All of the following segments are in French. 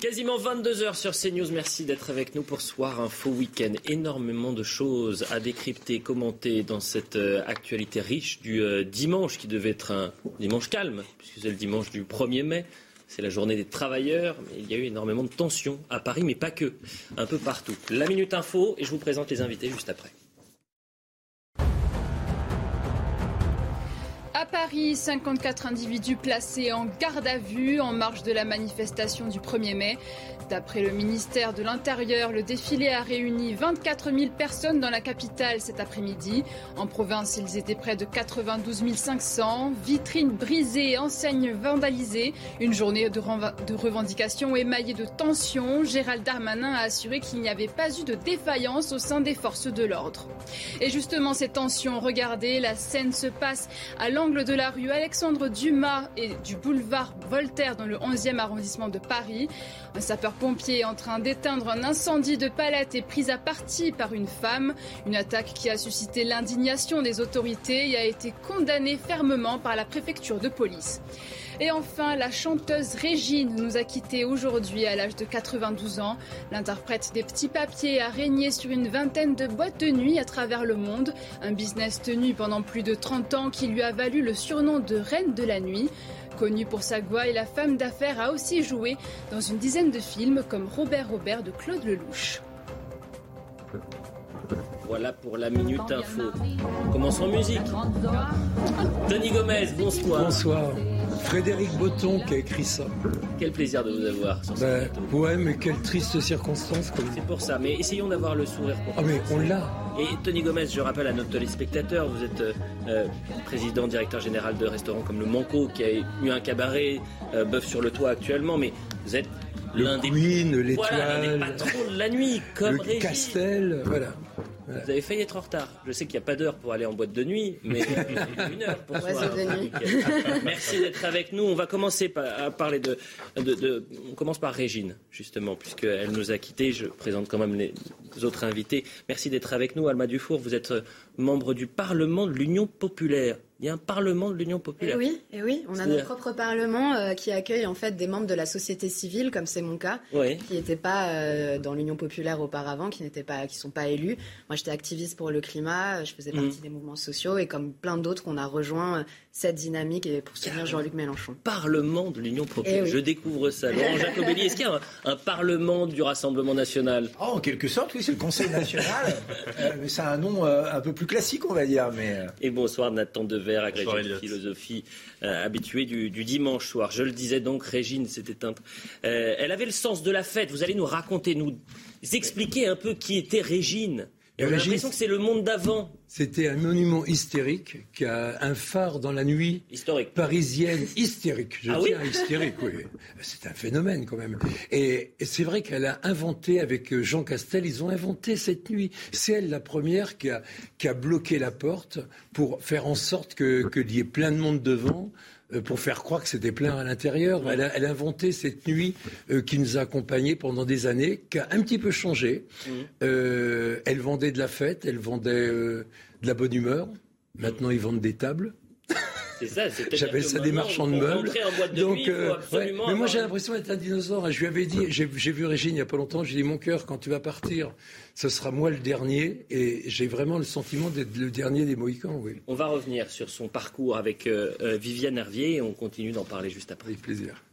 Quasiment 22h sur CNews. Merci d'être avec nous pour Soir Info Week-end. Énormément de choses à décrypter, commenter dans cette euh, actualité riche du euh, dimanche qui devait être un dimanche calme, puisque c'est le dimanche du 1er mai. C'est la journée des travailleurs. Mais il y a eu énormément de tensions à Paris, mais pas que. Un peu partout. La Minute Info, et je vous présente les invités juste après. Paris, 54 individus placés en garde à vue en marge de la manifestation du 1er mai. D'après le ministère de l'Intérieur, le défilé a réuni 24 000 personnes dans la capitale cet après-midi. En province, ils étaient près de 92 500. Vitrines brisées, enseignes vandalisées. Une journée de, revendications émaillée de tensions. Gérald Darmanin a assuré qu'il n'y avait pas eu de défaillance au sein des forces de l'ordre. Et justement, ces tensions, regardez, la scène se passe à l'angle de la rue Alexandre Dumas et du boulevard Voltaire dans le 11e arrondissement de Paris. Un sapeur-pompier en train d'éteindre un incendie de palette est pris à partie par une femme. Une attaque qui a suscité l'indignation des autorités et a été condamnée fermement par la préfecture de police. Et enfin, la chanteuse Régine nous a quittés aujourd'hui à l'âge de 92 ans. L'interprète des petits papiers a régné sur une vingtaine de boîtes de nuit à travers le monde. Un business tenu pendant plus de 30 ans qui lui a valu le surnom de Reine de la Nuit. Connue pour sa et la femme d'affaires a aussi joué dans une dizaine de films comme Robert Robert de Claude Lelouch. Voilà pour la Minute Info. Commençons en musique. Tony Gomez, bonsoir. Bonsoir. Frédéric Botton qui a écrit ça. Quel plaisir de vous avoir sur ben, Ouais, mais quelle triste circonstance. C'est pour ça, mais essayons d'avoir le sourire pour Ah, mais on l'a. Et Tony Gomez, je rappelle à notre téléspectateur, vous êtes euh, président, directeur général de restaurants comme le Manco, qui a eu un cabaret, euh, bœuf sur le toit actuellement, mais vous êtes l'un des, l'étoile, voilà, des patrons de la nuit, comme le Castel, voilà. Vous avez failli être en retard. Je sais qu'il n'y a pas d'heure pour aller en boîte de nuit, mais une heure pour soi. Merci d'être avec nous. On va commencer à parler de, de, On commence par Régine, justement, puisqu'elle nous a quittés. Je présente quand même les autres invités. Merci d'être avec nous. Alma Dufour, vous êtes membre du Parlement de l'Union populaire. Il y a un Parlement de l'Union populaire. Et oui, et oui, on a notre propre Parlement euh, qui accueille en fait des membres de la société civile, comme c'est mon cas, qui n'étaient pas euh, dans l'Union populaire auparavant, qui n'étaient pas, qui sont pas élus. Moi, j'étais activiste pour le climat, je faisais partie mmh. des mouvements sociaux et comme plein d'autres, on a rejoint cette dynamique et pour soutenir Jean-Luc Mélenchon. Parlement de l'Union populaire. Eh Je découvre ça. Laurent Jacobelli, est-ce qu'il y a un, Parlement du Rassemblement national? Oh, En quelque sorte, oui, c'est le Conseil national. Euh, mais c'est un nom euh, un peu plus classique, on va dire. Mais... Euh. Et bonsoir Nathan Dever, agrégé de philosophie, habitué du, dimanche soir. Je le disais donc, Régine s'est éteinte. elle avait le sens de la fête. Vous allez nous raconter, nous expliquer un peu qui était Régine. J'ai l'impression que c'est le monde d'avant. C'était un monument hystérique qui a un phare dans la nuit Historique. parisienne hystérique. Je ah tiens hystérique, oui. C'est un phénomène quand même. Et, c'est vrai qu'elle a inventé avec Jean Castel, ils ont inventé cette nuit. C'est elle la première qui a, qui a bloqué la porte pour faire en sorte qu'il que y ait plein de monde devant. Euh, pour faire croire que c'était plein à l'intérieur. Elle, a, inventé cette nuit euh, qui nous a accompagnés pendant des années, qui a un petit peu changé. Mmh. Euh, elle vendait de la fête, elle vendait de la bonne humeur. Maintenant, ils vendent des tables. J'appelle ça des marchands de meubles. Donc, mais moi j'ai l'impression d'être un dinosaure. Je lui avais dit, j'ai vu Régine il n'y a pas longtemps, j'ai dit mon cœur, quand tu vas partir, ce sera moi le dernier. Et j'ai vraiment le sentiment d'être le dernier des Mohicans. Oui. On va revenir sur son parcours avec euh, euh, Viviane Hervier et on continue d'en parler juste après. Avec plaisir.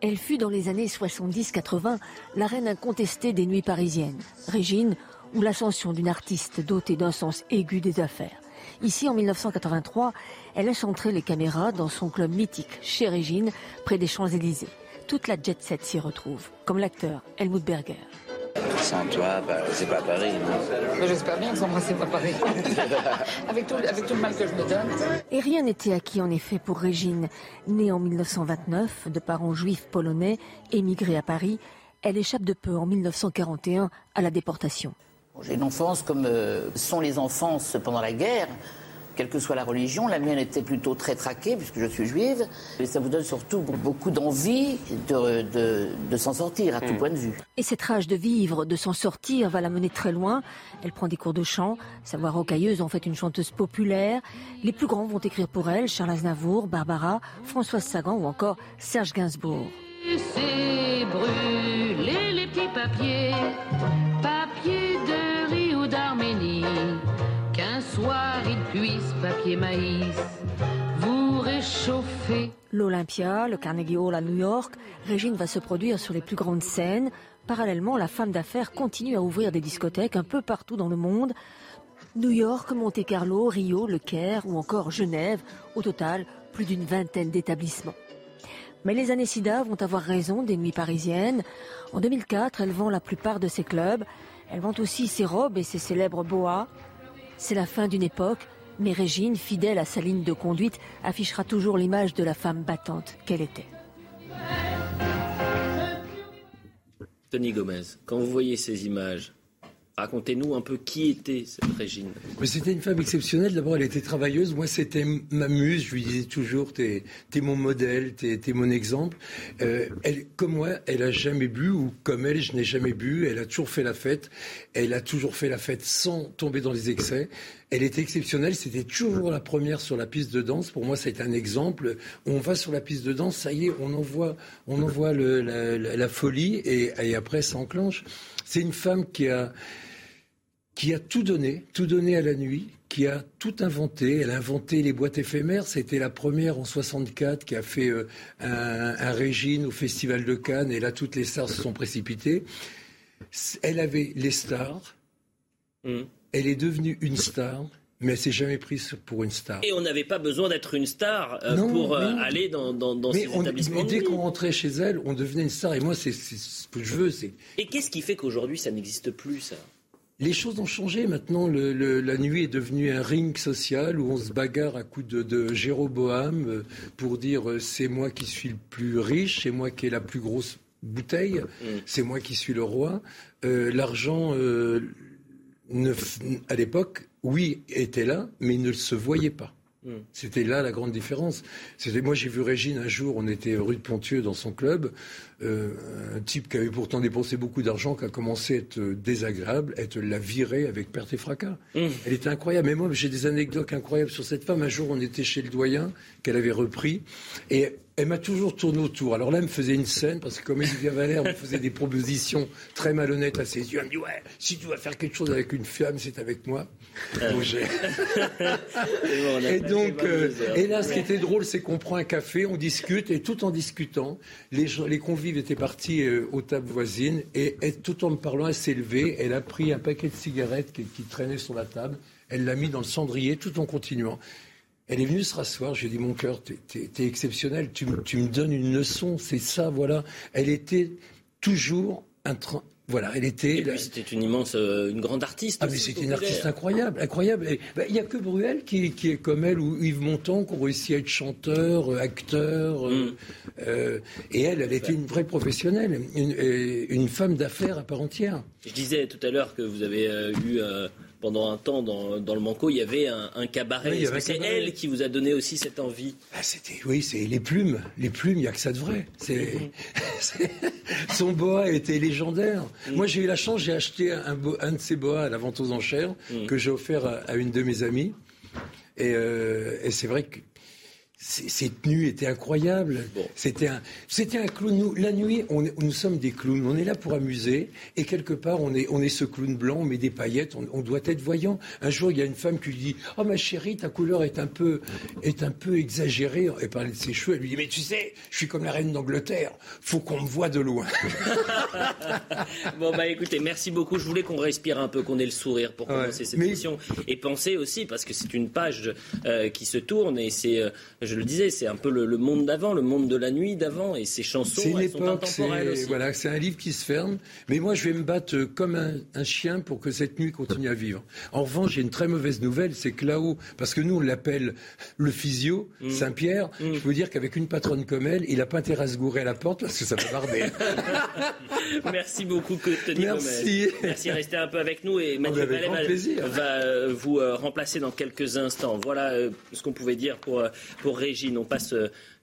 Elle fut dans les années 70-80 la reine incontestée des nuits parisiennes. Régine, ou l'ascension d'une artiste dotée d'un sens aigu des affaires. Ici, en 1983, elle laisse entrer les caméras dans son club mythique, chez Régine, près des Champs-Élysées. Toute la jet set s'y retrouve, comme l'acteur Helmut Berger. Sans toi, bah, c'est pas Paris. J'espère bien que sans moi, c'est pas Paris. avec, tout, avec tout le mal que je me donne. Et rien n'était acquis en effet pour Régine. Née en 1929, de parents juifs polonais, émigrée à Paris, elle échappe de peu en 1941 à la déportation. J'ai une enfance comme euh, sont les enfances pendant la guerre quelle que soit la religion. La mienne était plutôt très traquée, puisque je suis juive. Et ça vous donne surtout beaucoup d'envie de, s'en sortir, à tout hmm. point de vue. Et cette rage de vivre, de s'en sortir, va la mener très loin. Elle prend des cours de chant. Sa voix rocailleuse en fait une chanteuse populaire. Les plus grands vont écrire pour elle Charles Aznavour, Barbara, Françoise Sagan ou encore Serge Gainsbourg. C'est brûler les petits papiers, de vous réchauffer. L'Olympia, le Carnegie Hall à New York, Régine va se produire sur les plus grandes scènes. Parallèlement, la femme d'affaires continue à ouvrir des discothèques un peu partout dans le monde. New York, Monte-Carlo, Rio, Le Caire ou encore Genève. Au total, plus d'une vingtaine d'établissements. Mais les années vont avoir raison des nuits parisiennes. En 2004, elle vend la plupart de ses clubs. Elle vend aussi ses robes et ses célèbres boas. C'est la fin d'une époque, mais Régine, fidèle à sa ligne de conduite, affichera toujours l'image de la femme battante qu'elle était. Tony Gomez, quand vous voyez ces images, Racontez-nous un peu qui était cette Régine. C'était une femme exceptionnelle. D'abord, elle était travailleuse. Moi, c'était ma muse. Je lui disais toujours, t'es es mon modèle, t'es es mon exemple. Euh, comme moi, elle a jamais bu, ou comme elle, je n'ai jamais bu. Elle a toujours fait la fête. Elle a toujours fait la fête sans tomber dans les excès. Elle était exceptionnelle. C'était toujours la première sur la piste de danse. Pour moi, c'est un exemple. On va sur la piste de danse, ça y est, on envoie, on envoie la, folie, et, et après, ça enclenche. C'est une femme qui a qui a tout donné, tout donné à la nuit, qui a tout inventé. Elle a inventé les boîtes éphémères. C'était la première en 64 qui a fait euh, un, régime au Festival de Cannes. Et là, toutes les stars se sont précipitées. Elle avait les stars. Mm. Elle est devenue une star. Mais elle s'est jamais prise pour une star. Et on n'avait pas besoin d'être une star euh, pour euh, aller dans, dans, dans ces établissements. Mais dès qu'on rentrait chez elle, on devenait une star. Et moi, c'est ce que je veux. Et qu'est-ce qui fait qu'aujourd'hui, ça n'existe plus, ça? Les choses ont changé. Maintenant, la nuit est devenue un ring social où on se bagarre à coups de, Jéroboam euh, pour dire euh, c'est moi qui suis le plus riche, c'est moi qui ai la plus grosse bouteille, c'est moi qui suis le roi. Euh, l'argent, à l'époque, oui, était là, mais il ne se voyait pas. Hmm. C'était là la grande différence. C'était moi j'ai vu Régine un jour, on était rue de Pontieux dans son club, euh, un type qui avait pourtant dépensé beaucoup d'argent, qui a commencé à être désagréable, être la virée avec perte et fracas. Hmm. Elle était incroyable. Mais moi j'ai des anecdotes incroyables sur cette femme. Un jour on était chez le doyen qu'elle avait repris et elle m'a toujours tourné autour. Alors là, elle me faisait une scène, parce que comme Olivia Valère me faisait des propositions très malhonnêtes à ses yeux, elle me dit Ouais, si tu vas faire quelque chose avec une femme, c'est avec moi. Ah et donc, euh, et là, ce qui était drôle, c'est qu'on prend un café, on discute, et tout en discutant, les, les convives étaient partis euh, aux tables voisines, et, tout en me parlant, elle s'est levée, elle a pris un paquet de cigarettes qui, qui traînait sur la table, elle l'a mis dans le cendrier tout en continuant. Elle est venue se rasseoir. J'ai dit, mon cœur, t'es es, exceptionnel. Tu, tu, me donnes une leçon. C'est ça, voilà. Elle était toujours un train. Voilà, elle était. Et puis c'était une immense, euh, une grande artiste. Ah, mais c'était une artiste incroyable, incroyable. Ben, il n'y a que Bruel qui, qui, est comme elle ou Yves Montand qui ont réussi à être chanteur, euh, acteur. Euh, mm. euh, et elle, elle était une vraie professionnelle, une, une femme d'affaires à part entière. Je disais tout à l'heure que vous avez eu pendant un temps dans, dans le Manco, il y avait un, cabaret. c'est elle qui vous a donné aussi cette envie? Ah, C'était oui, c'est les plumes, les plumes. Il y a que ça de vrai. C'est, son boa était légendaire. Mm. Moi, j'ai eu la chance, j'ai acheté un, un, de ces boas à la vente aux enchères mm. que j'ai offert à, une de mes amies. Et, euh, et c'est vrai que ces tenues étaient incroyables. C'était un, c'était un clown. Nous, la nuit, on, nous sommes des clowns. On est là pour amuser. Et quelque part, on est, on est ce clown blanc, on met des paillettes, on, doit être voyant. Un jour, il y a une femme qui lui dit Oh, ma chérie, ta couleur est un peu, est un peu exagérée. Et parlait de ses cheveux. Elle lui dit Mais tu sais, je suis comme la reine d'Angleterre. Faut qu'on me voit de loin. bon, bah écoutez, merci beaucoup. Je voulais qu'on respire un peu, qu'on ait le sourire pour commencer cette émission. Et penser aussi, parce que c'est une page euh, qui se tourne et c'est. Euh, je le disais, c'est un peu le, monde d'avant, le monde de la nuit d'avant, et ces chansons, elles sont intemporelles aussi. Voilà, c'est un livre qui se ferme, mais moi je vais me battre comme un, chien pour que cette nuit continue à vivre. En revanche, j'ai une très mauvaise nouvelle, c'est que là-haut, parce que nous on l'appelle le physio, mm. Saint-Pierre, mm. je veux dire qu'avec une patronne comme elle, il n'a pas intérêt à se gourer à la porte parce que ça va barder. Merci beaucoup, Tony Merci. Merci, restez un peu avec nous et Mathieu Ballet va, euh, vous euh, remplacer dans quelques instants. Voilà euh, ce qu'on pouvait dire pour, pour Régine. On passe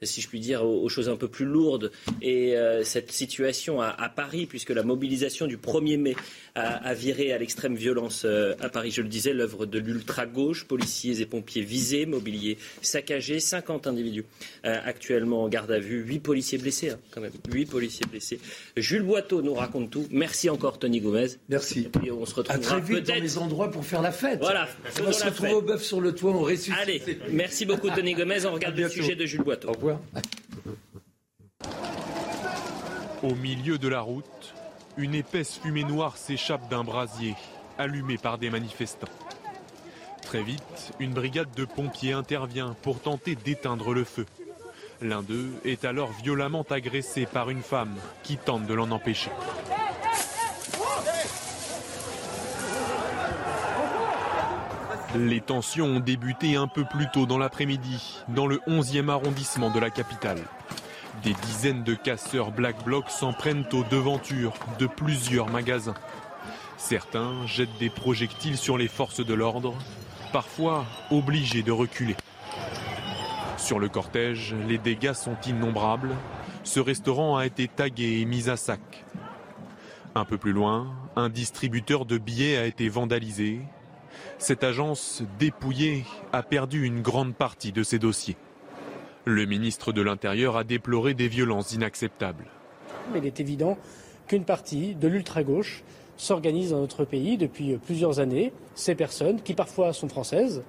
si je puis dire, aux, choses un peu plus lourdes. Et euh, cette situation à, Paris, puisque la mobilisation du 1er mai a, viré à l'extrême violence euh, à Paris, je le disais, l'œuvre de l'ultra-gauche, policiers et pompiers visés, mobilier saccagé, 50 individus euh, actuellement en garde à vue, 8 policiers blessés, hein, quand même, 8 policiers blessés. Jules Boiteau nous raconte tout. Merci encore, Tony Gomez. Merci. Et on se retrouve très vite dans les endroits pour faire la fête. Voilà. On va se retrouver au bœuf sur le toit, on ressuscite. Allez, merci beaucoup, Tony Gomez. On regarde le sujet de Jules Boiteau. Au revoir. Au milieu de la route, une épaisse fumée noire s'échappe d'un brasier, allumé par des manifestants. Très vite, une brigade de pompiers intervient pour tenter d'éteindre le feu. L'un d'eux est alors violemment agressé par une femme qui tente de l'en empêcher. Les tensions ont débuté un peu plus tôt dans l'après-midi, dans le 11e arrondissement de la capitale. Des dizaines de casseurs Black Bloc s'en prennent aux devantures de plusieurs magasins. Certains jettent des projectiles sur les forces de l'ordre, parfois obligés de reculer. Sur le cortège, les dégâts sont innombrables. Ce restaurant a été tagué et mis à sac. Un peu plus loin, un distributeur de billets a été vandalisé cette agence dépouillée a perdu une grande partie de ses dossiers. Le ministre de l'Intérieur a déploré des violences inacceptables. Il est évident qu'une partie de l'ultra-gauche s'organise dans notre pays depuis plusieurs années. Ces personnes, qui parfois sont françaises,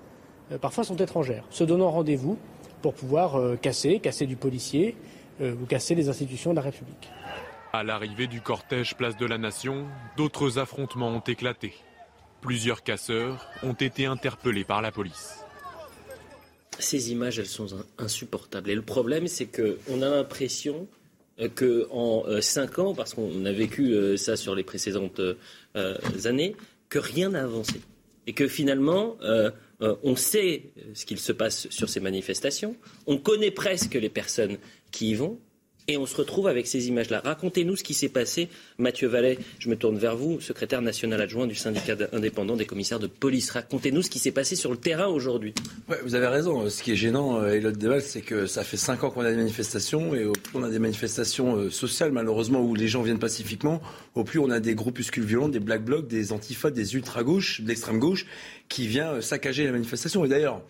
euh, parfois sont étrangères, se donnant rendez-vous pour pouvoir euh, casser, casser du policier euh, ou casser les institutions de la République. À l'arrivée du cortège Place de la Nation, d'autres affrontements ont éclaté. Plusieurs casseurs ont été interpellés par la police. Ces images, elles sont insupportables. Et le problème, c'est qu'on a l'impression euh, qu'en euh, cinq ans, parce qu'on a vécu euh, ça sur les précédentes années, que rien n'a avancé. Et que finalement, on sait ce qu'il se passe sur ces manifestations, on connaît presque les personnes qui y vont, et on se retrouve avec ces images-là. Racontez-nous ce qui s'est passé. Mathieu Vallet, je me tourne vers vous, secrétaire national adjoint du syndicat indépendant des commissaires de police. Racontez-nous ce qui s'est passé sur le terrain aujourd'hui. vous avez raison. Ce qui est gênant, euh, Elodie Deval, c'est que ça fait cinq ans qu'on a des manifestations et au plus on a des manifestations euh, sociales, malheureusement, où les gens viennent pacifiquement, au plus on a des groupuscules violents, des black blocs, des antifas, des ultra-gauches, de l'extrême gauche, qui vient euh, saccager la manifestation. Et d'ailleurs,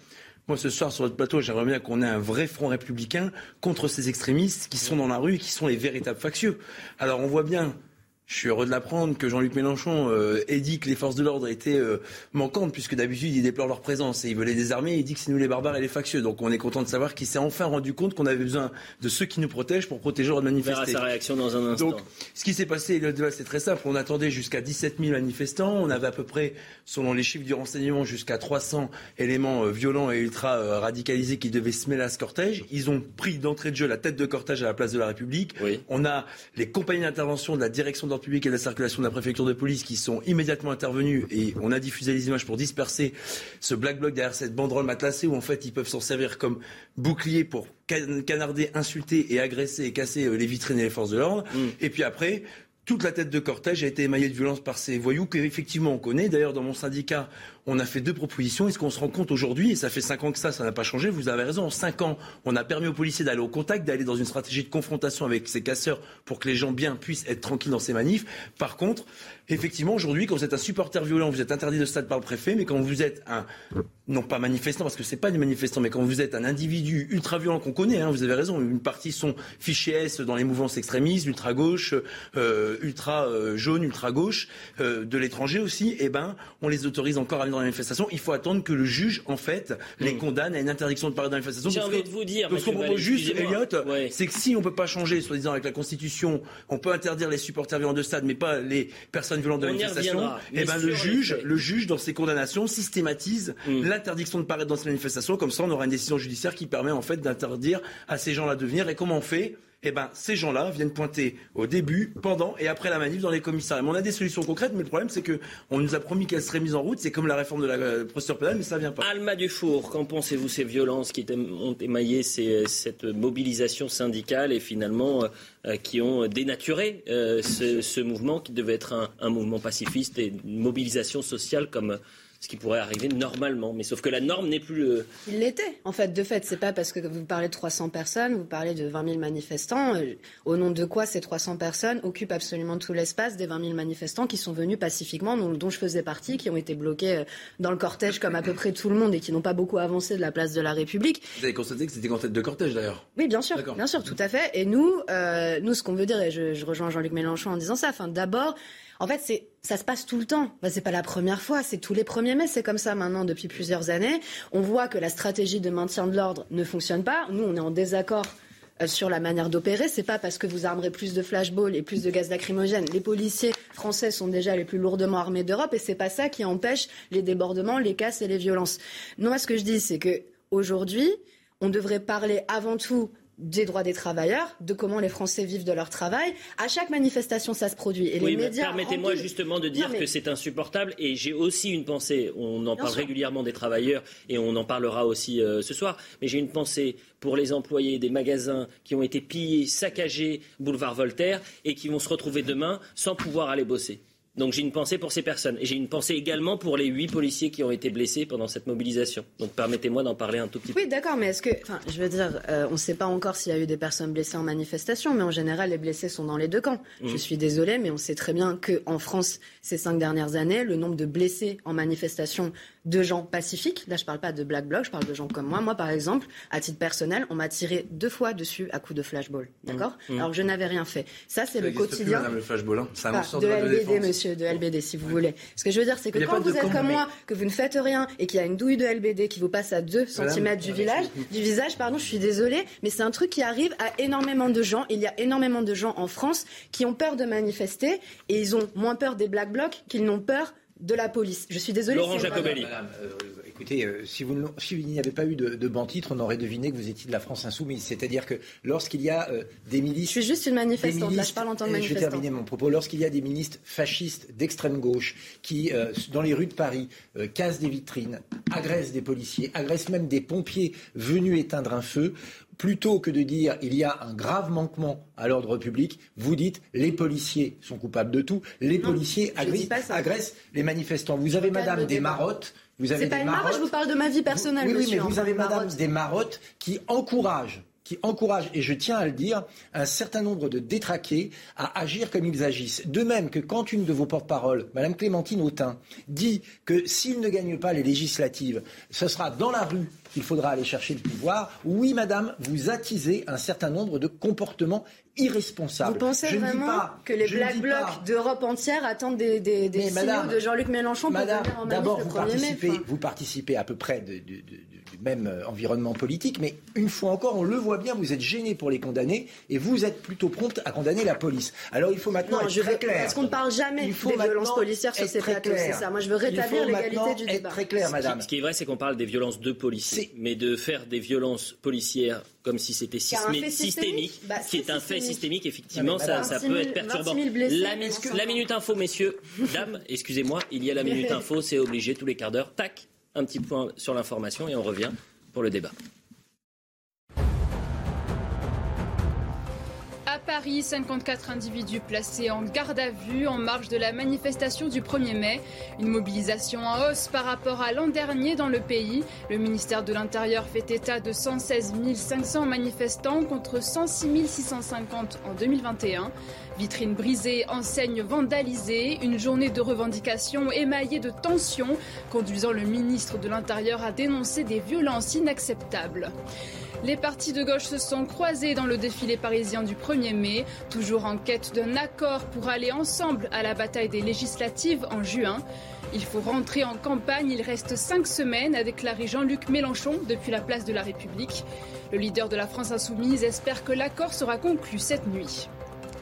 moi, ce soir, sur notre plateau, j'aimerais bien qu'on ait un vrai front républicain contre ces extrémistes qui sont dans la rue et qui sont les véritables factieux. Alors, on voit bien je suis heureux de l'apprendre que Jean-Luc Mélenchon euh, ait dit que les forces de l'ordre étaient euh, manquantes, puisque d'habitude il déplore leur présence et il veut les désarmer. Il dit que c'est nous les barbares et les factieux. Donc on est content de savoir qu'il s'est enfin rendu compte qu'on avait besoin de ceux qui nous protègent pour protéger le droit de manifester. On verra sa réaction dans un instant. Donc ce qui s'est passé, c'est très simple. On attendait jusqu'à 17 000 manifestants. On avait à peu près, selon les chiffres du renseignement, jusqu'à 300 éléments euh, violents et ultra radicalisés qui devaient se mêler à ce cortège. Ils ont pris d'entrée de jeu la tête de cortège à la place de la République. On a les compagnies d'intervention de la direction de l'ordre public et de la circulation de la préfecture de police qui sont immédiatement intervenus et on a diffusé les images pour disperser ce black bloc derrière cette banderole matelassée où en fait ils peuvent s'en servir comme bouclier pour canarder, insulter et agresser et casser euh, les vitrines et les forces de l'ordre. Mm. Et puis après, toute la tête de cortège a été émaillée de violence par ces voyous qu'effectivement on connaît. D'ailleurs, dans mon syndicat, on a fait deux propositions. Est-ce qu'on se rend compte aujourd'hui, et ça fait cinq ans que ça, ça n'a pas changé, vous avez raison, en cinq ans, on a permis aux policiers d'aller au contact, d'aller dans une stratégie de confrontation avec ces casseurs pour que les gens bien puissent être tranquilles dans ces manifs. Par contre, effectivement, aujourd'hui, quand vous êtes un supporter violent, vous êtes interdit de stade par le préfet, mais quand vous êtes un, non pas manifestant, parce que c'est pas des manifestants, mais quand vous êtes un individu ultra violent qu'on connaît, hein, vous avez raison, une partie sont fichés S dans les mouvances extrémistes, ultra gauche, euh, ultra euh, jaune, ultra gauche, euh, de l'étranger aussi, eh ben, on les autorise encore à dans la manifestation. Il faut attendre que le juge, en fait, les hmm. condamne à une interdiction de parler dans la manifestation. J'ai envie de vous dire, ce qu'on propose juste, Elliot, c'est que si on peut pas changer, soi-disant avec la Constitution, on peut interdire les supporters violents de stade, mais pas les personnes violentes de manifestation. Eh ben, le juge, le juge, dans ses condamnations, systématise hmm. l'interdiction de paraître dans ces manifestations. Comme ça, on aura une décision judiciaire qui permet en fait d'interdire à ces gens-là de venir. Et comment on fait? Eh ben, ces gens-là viennent pointer au début, pendant et après la manif dans les commissariats. on a des solutions concrètes, mais le problème, c'est qu'on nous a promis qu'elles seraient mises en route. C'est comme la réforme de la euh, procédure pénale, mais ça vient pas. Alma Dufour, qu'en pensez-vous ces violences qui ont émaillé cette mobilisation syndicale et finalement euh, qui ont dénaturé euh, ce, mouvement qui devait être un, un mouvement pacifiste et une mobilisation sociale comme ce qui pourrait arriver normalement. Mais sauf que la norme n'est plus. Euh, Il l'était, en fait, de fait. C'est pas parce que vous parlez de 300 personnes, vous parlez de 20 000 manifestants. Euh, au nom de quoi ces 300 personnes occupent absolument tout l'espace des 20 000 manifestants qui sont venus pacifiquement, dont, je faisais partie, qui ont été bloqués euh, dans le cortège comme à peu près tout le monde et qui n'ont pas beaucoup avancé de la place de la République. Vous avez constaté que c'était en tête de cortège d'ailleurs Oui, bien sûr, bien sûr, tout à fait. Et nous, nous, ce qu'on veut dire, et je, je rejoins Jean-Luc Mélenchon en disant ça, enfin, d'abord, en fait, ça se passe tout le temps. Bah, c'est pas la première fois, c'est tous les premiers mai, c'est comme ça maintenant depuis plusieurs années. On voit que la stratégie de maintien de l'ordre ne fonctionne pas. Nous, on est en désaccord euh, sur la manière d'opérer. C'est pas parce que vous armerez plus de flashballs et plus de gaz lacrymogène. Les policiers français sont déjà les plus lourdement armés d'Europe et c'est pas ça qui empêche les débordements, les casses et les violences. moi, ce que je dis, c'est que aujourd'hui, on devrait parler avant tout des droits des travailleurs, de comment les Français vivent de leur travail. À chaque manifestation, ça se produit. Et les médias. Permettez-moi justement de dire que c'est insupportable. Et j'ai aussi une pensée. On en parle régulièrement des travailleurs et on en parlera aussi euh, ce soir. Mais j'ai une pensée pour les employés des magasins qui ont été pillés, saccagés, boulevard Voltaire, et qui vont se retrouver demain sans pouvoir aller bosser. Donc j'ai une pensée pour ces personnes. Et j'ai une pensée également pour les huit policiers qui ont été blessés pendant cette mobilisation. Donc permettez-moi d'en parler un tout petit peu. Oui, d'accord, mais est-ce que. Enfin, je veux dire, euh, on ne sait pas encore s'il y a eu des personnes blessées en manifestation, mais en général, les blessés sont dans les deux camps. Je mmh. suis désolée, mais on sait très bien qu'en France, ces cinq dernières années, le nombre de blessés en manifestation de gens pacifiques, là je parle pas de black bloc, je parle de gens comme moi. Moi, par exemple, à titre personnel, on m'a tiré deux fois dessus à coups de flashball. D'accord mmh. Alors je n'avais rien fait. Ça, c'est le quotidien. Plus, le flashball, hein. un de, LBD, monsieur, de LBD, si vous voulez. Ce que je veux dire, c'est que quand vous êtes comme moi, que vous ne faites rien et qu'il y a une douille de LBD qui vous passe à 2 cm du, village, du visage, pardon, je suis désolée, mais c'est un truc qui arrive à énormément de gens. Il y a énormément de gens en France qui ont peur de manifester et ils ont moins peur des black blocs qu'ils n'ont peur de la police. Je suis désolé. Laurent Jacobelli. Euh, écoutez, euh, si vous s'il n'y avait pas eu de, de banc titre, on aurait deviné que vous étiez de la France insoumise. C'est-à-dire que lorsqu'il y a euh, des milices, je suis juste une manifestante. là, je parle en tant que manifestante. Je vais terminer mon propos. Lorsqu'il y a des ministres fascistes d'extrême gauche qui, dans les rues de Paris, cassent des vitrines, agressent des policiers, agressent même des pompiers venus éteindre un feu, plutôt que de dire il y a un grave manquement à l'ordre public, vous dites les policiers sont coupables de tout, les policiers agressent, les manifestants. Vous avez Madame Desmarottes. Vous avez pas une marotte, je vous parle de ma vie personnelle. Oui, mais vous avez Madame Desmarottes qui encourage qui encourage, et je tiens à le dire, un certain nombre de détraqués à agir comme ils agissent. De même que quand une de vos porte-paroles, Madame Clémentine Autain, dit que s'il ne gagne pas les législatives, ce sera dans la rue qu'il faudra aller chercher le pouvoir. Oui, madame, vous attisez un certain nombre de comportements irresponsables. Vous pensez vraiment que les Black Blocs d'Europe entière attendent des, des, signaux de Jean-Luc Mélenchon pour venir en D'abord, vous, participez, vous participez à peu près du même euh, environnement politique, mais une fois encore, on le voit bien, vous êtes gêné pour les condamner et vous êtes plutôt prompte à condamner la police. Alors il faut maintenant être très clair. Parce qu'on ne parle jamais des violences policières sur ces plateaux, c'est ça. Moi, je veux rétablir l'égalité du débat. très clair, madame. Ce qui est vrai, c'est qu'on parle des violences de policiers mais de faire des violences policières comme si c'était systémique, bah, qui est un fait systémique, effectivement, ça, peut être perturbant. la, minute info, messieurs, dames, excusez-moi, il y a la minute info, c'est obligé tous les quarts d'heure. Tac, un petit point sur l'information et on revient pour le débat. Paris, 54 individus placés en garde à vue en marge de la manifestation du 1er mai. Une mobilisation en hausse par rapport à l'an dernier dans le pays. Le ministère de l'Intérieur fait état de 116 500 manifestants contre 106 650 en 2021. Vitrines brisées, enseignes vandalisées, une journée de revendications émaillée de tensions, conduisant le ministre de l'Intérieur à dénoncer des violences inacceptables. Les partis de gauche se sont croisés dans le défilé parisien du 1er mai, toujours en quête d'un accord pour aller ensemble à la bataille des législatives en juin. Il faut rentrer en campagne, il reste cinq semaines, avec déclaré Jean-Luc Mélenchon depuis la place de la République. Le leader de la France insoumise espère que l'accord sera conclu cette nuit.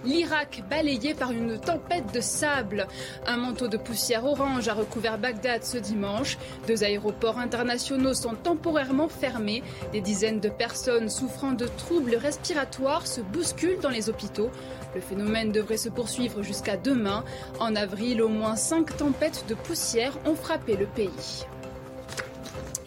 L'Irak balayé par une tempête de sable. Un manteau de poussière orange a recouvert Bagdad ce dimanche. Deux aéroports internationaux sont temporairement fermés. Des dizaines de personnes souffrant de troubles respiratoires se bousculent dans les hôpitaux. Le phénomène devrait se poursuivre jusqu'à demain. En avril, au moins cinq tempêtes de poussière ont frappé le pays.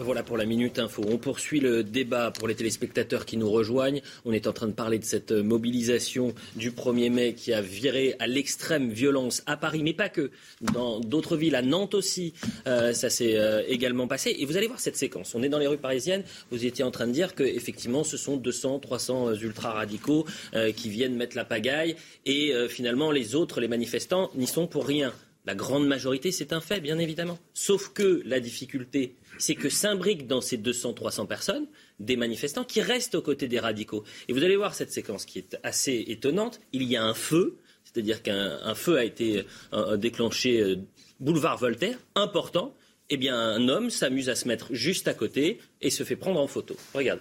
Voilà pour la Minute Info. On poursuit le débat pour les téléspectateurs qui nous rejoignent. On est en train de parler de cette mobilisation du 1er mai qui a viré à l'extrême violence à Paris, mais pas que. Dans d'autres villes, à Nantes aussi, euh, ça s'est euh, également passé. Et vous allez voir cette séquence. On est dans les rues parisiennes. Vous étiez en train de dire qu'effectivement, ce sont 200, 300 ultra-radicaux euh, qui viennent mettre la pagaille. Et finalement, les autres, les manifestants, n'y sont pour rien. La grande majorité, c'est un fait, bien évidemment. Sauf que la difficulté, c'est que s'imbriquent dans ces 200-300 personnes des manifestants qui restent aux côtés des radicaux. Et vous allez voir cette séquence qui est assez étonnante. Il y a un feu, c'est-à-dire qu'un feu a été euh, déclenché euh, boulevard Voltaire, important. Eh bien, un homme s'amuse à se mettre juste à côté et se fait prendre en photo. Regarde.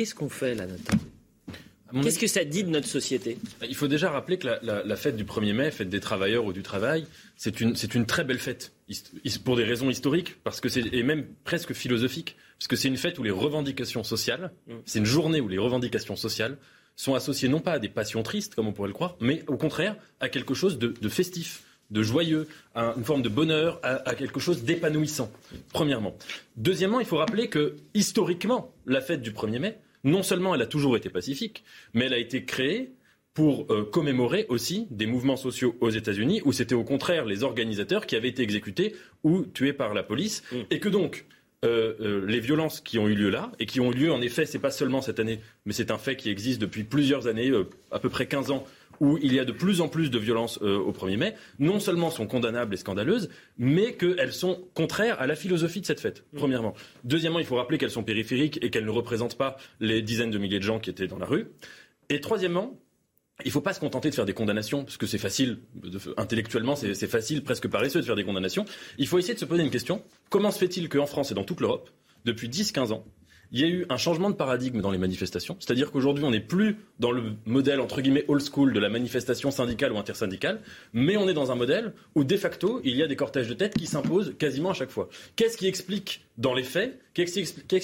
Qu'est-ce qu'on fait là, Nathan? Qu'est-ce que ça dit de notre société? Il faut déjà rappeler que la, fête du 1er mai, fête des travailleurs ou du travail, c'est une, une, très belle fête, pour des raisons historiques, parce que c'est, et même presque philosophiques, parce que c'est une fête où les revendications sociales, mm. c'est une journée où les revendications sociales sont associées non pas à des passions tristes, comme on pourrait le croire, mais au contraire à quelque chose de festif de joyeux, à une forme de bonheur, à, quelque chose d'épanouissant, premièrement. Deuxièmement, il faut rappeler que, historiquement, la fête du 1er mai, non seulement elle a toujours été pacifique, mais elle a été créée pour euh, commémorer aussi des mouvements sociaux aux États-Unis où c'était au contraire les organisateurs qui avaient été exécutés ou tués par la police, mm. et que donc euh, euh, les violences qui ont eu lieu là, et qui ont eu lieu en effet, c'est pas seulement cette année, mais c'est un fait qui existe depuis plusieurs années, à peu près 15 ans, où il y a de plus en plus de violences euh, au 1er mai, non seulement sont condamnables et scandaleuses, mais qu'elles sont contraires à la philosophie de cette fête, mmh. premièrement. Deuxièmement, il faut rappeler qu'elles sont périphériques et qu'elles ne représentent pas les dizaines de milliers de gens qui étaient dans la rue. Et troisièmement, il ne faut pas se contenter de faire des condamnations, parce que c'est facile, intellectuellement, c'est facile, presque paresseux de faire des condamnations. Il faut essayer de se poser une question. Comment se fait-il qu'en France et dans toute l'Europe, depuis 10-15 ans, il y a eu un changement de paradigme dans les manifestations. C'est-à-dire qu'aujourd'hui, on n'est plus dans le modèle, entre guillemets, old school de la manifestation syndicale ou intersyndicale, mais on est dans un modèle où, de facto, il y a des cortèges de tête qui s'imposent quasiment à chaque fois. Qu'est-ce qui explique dans les faits Qu'est-ce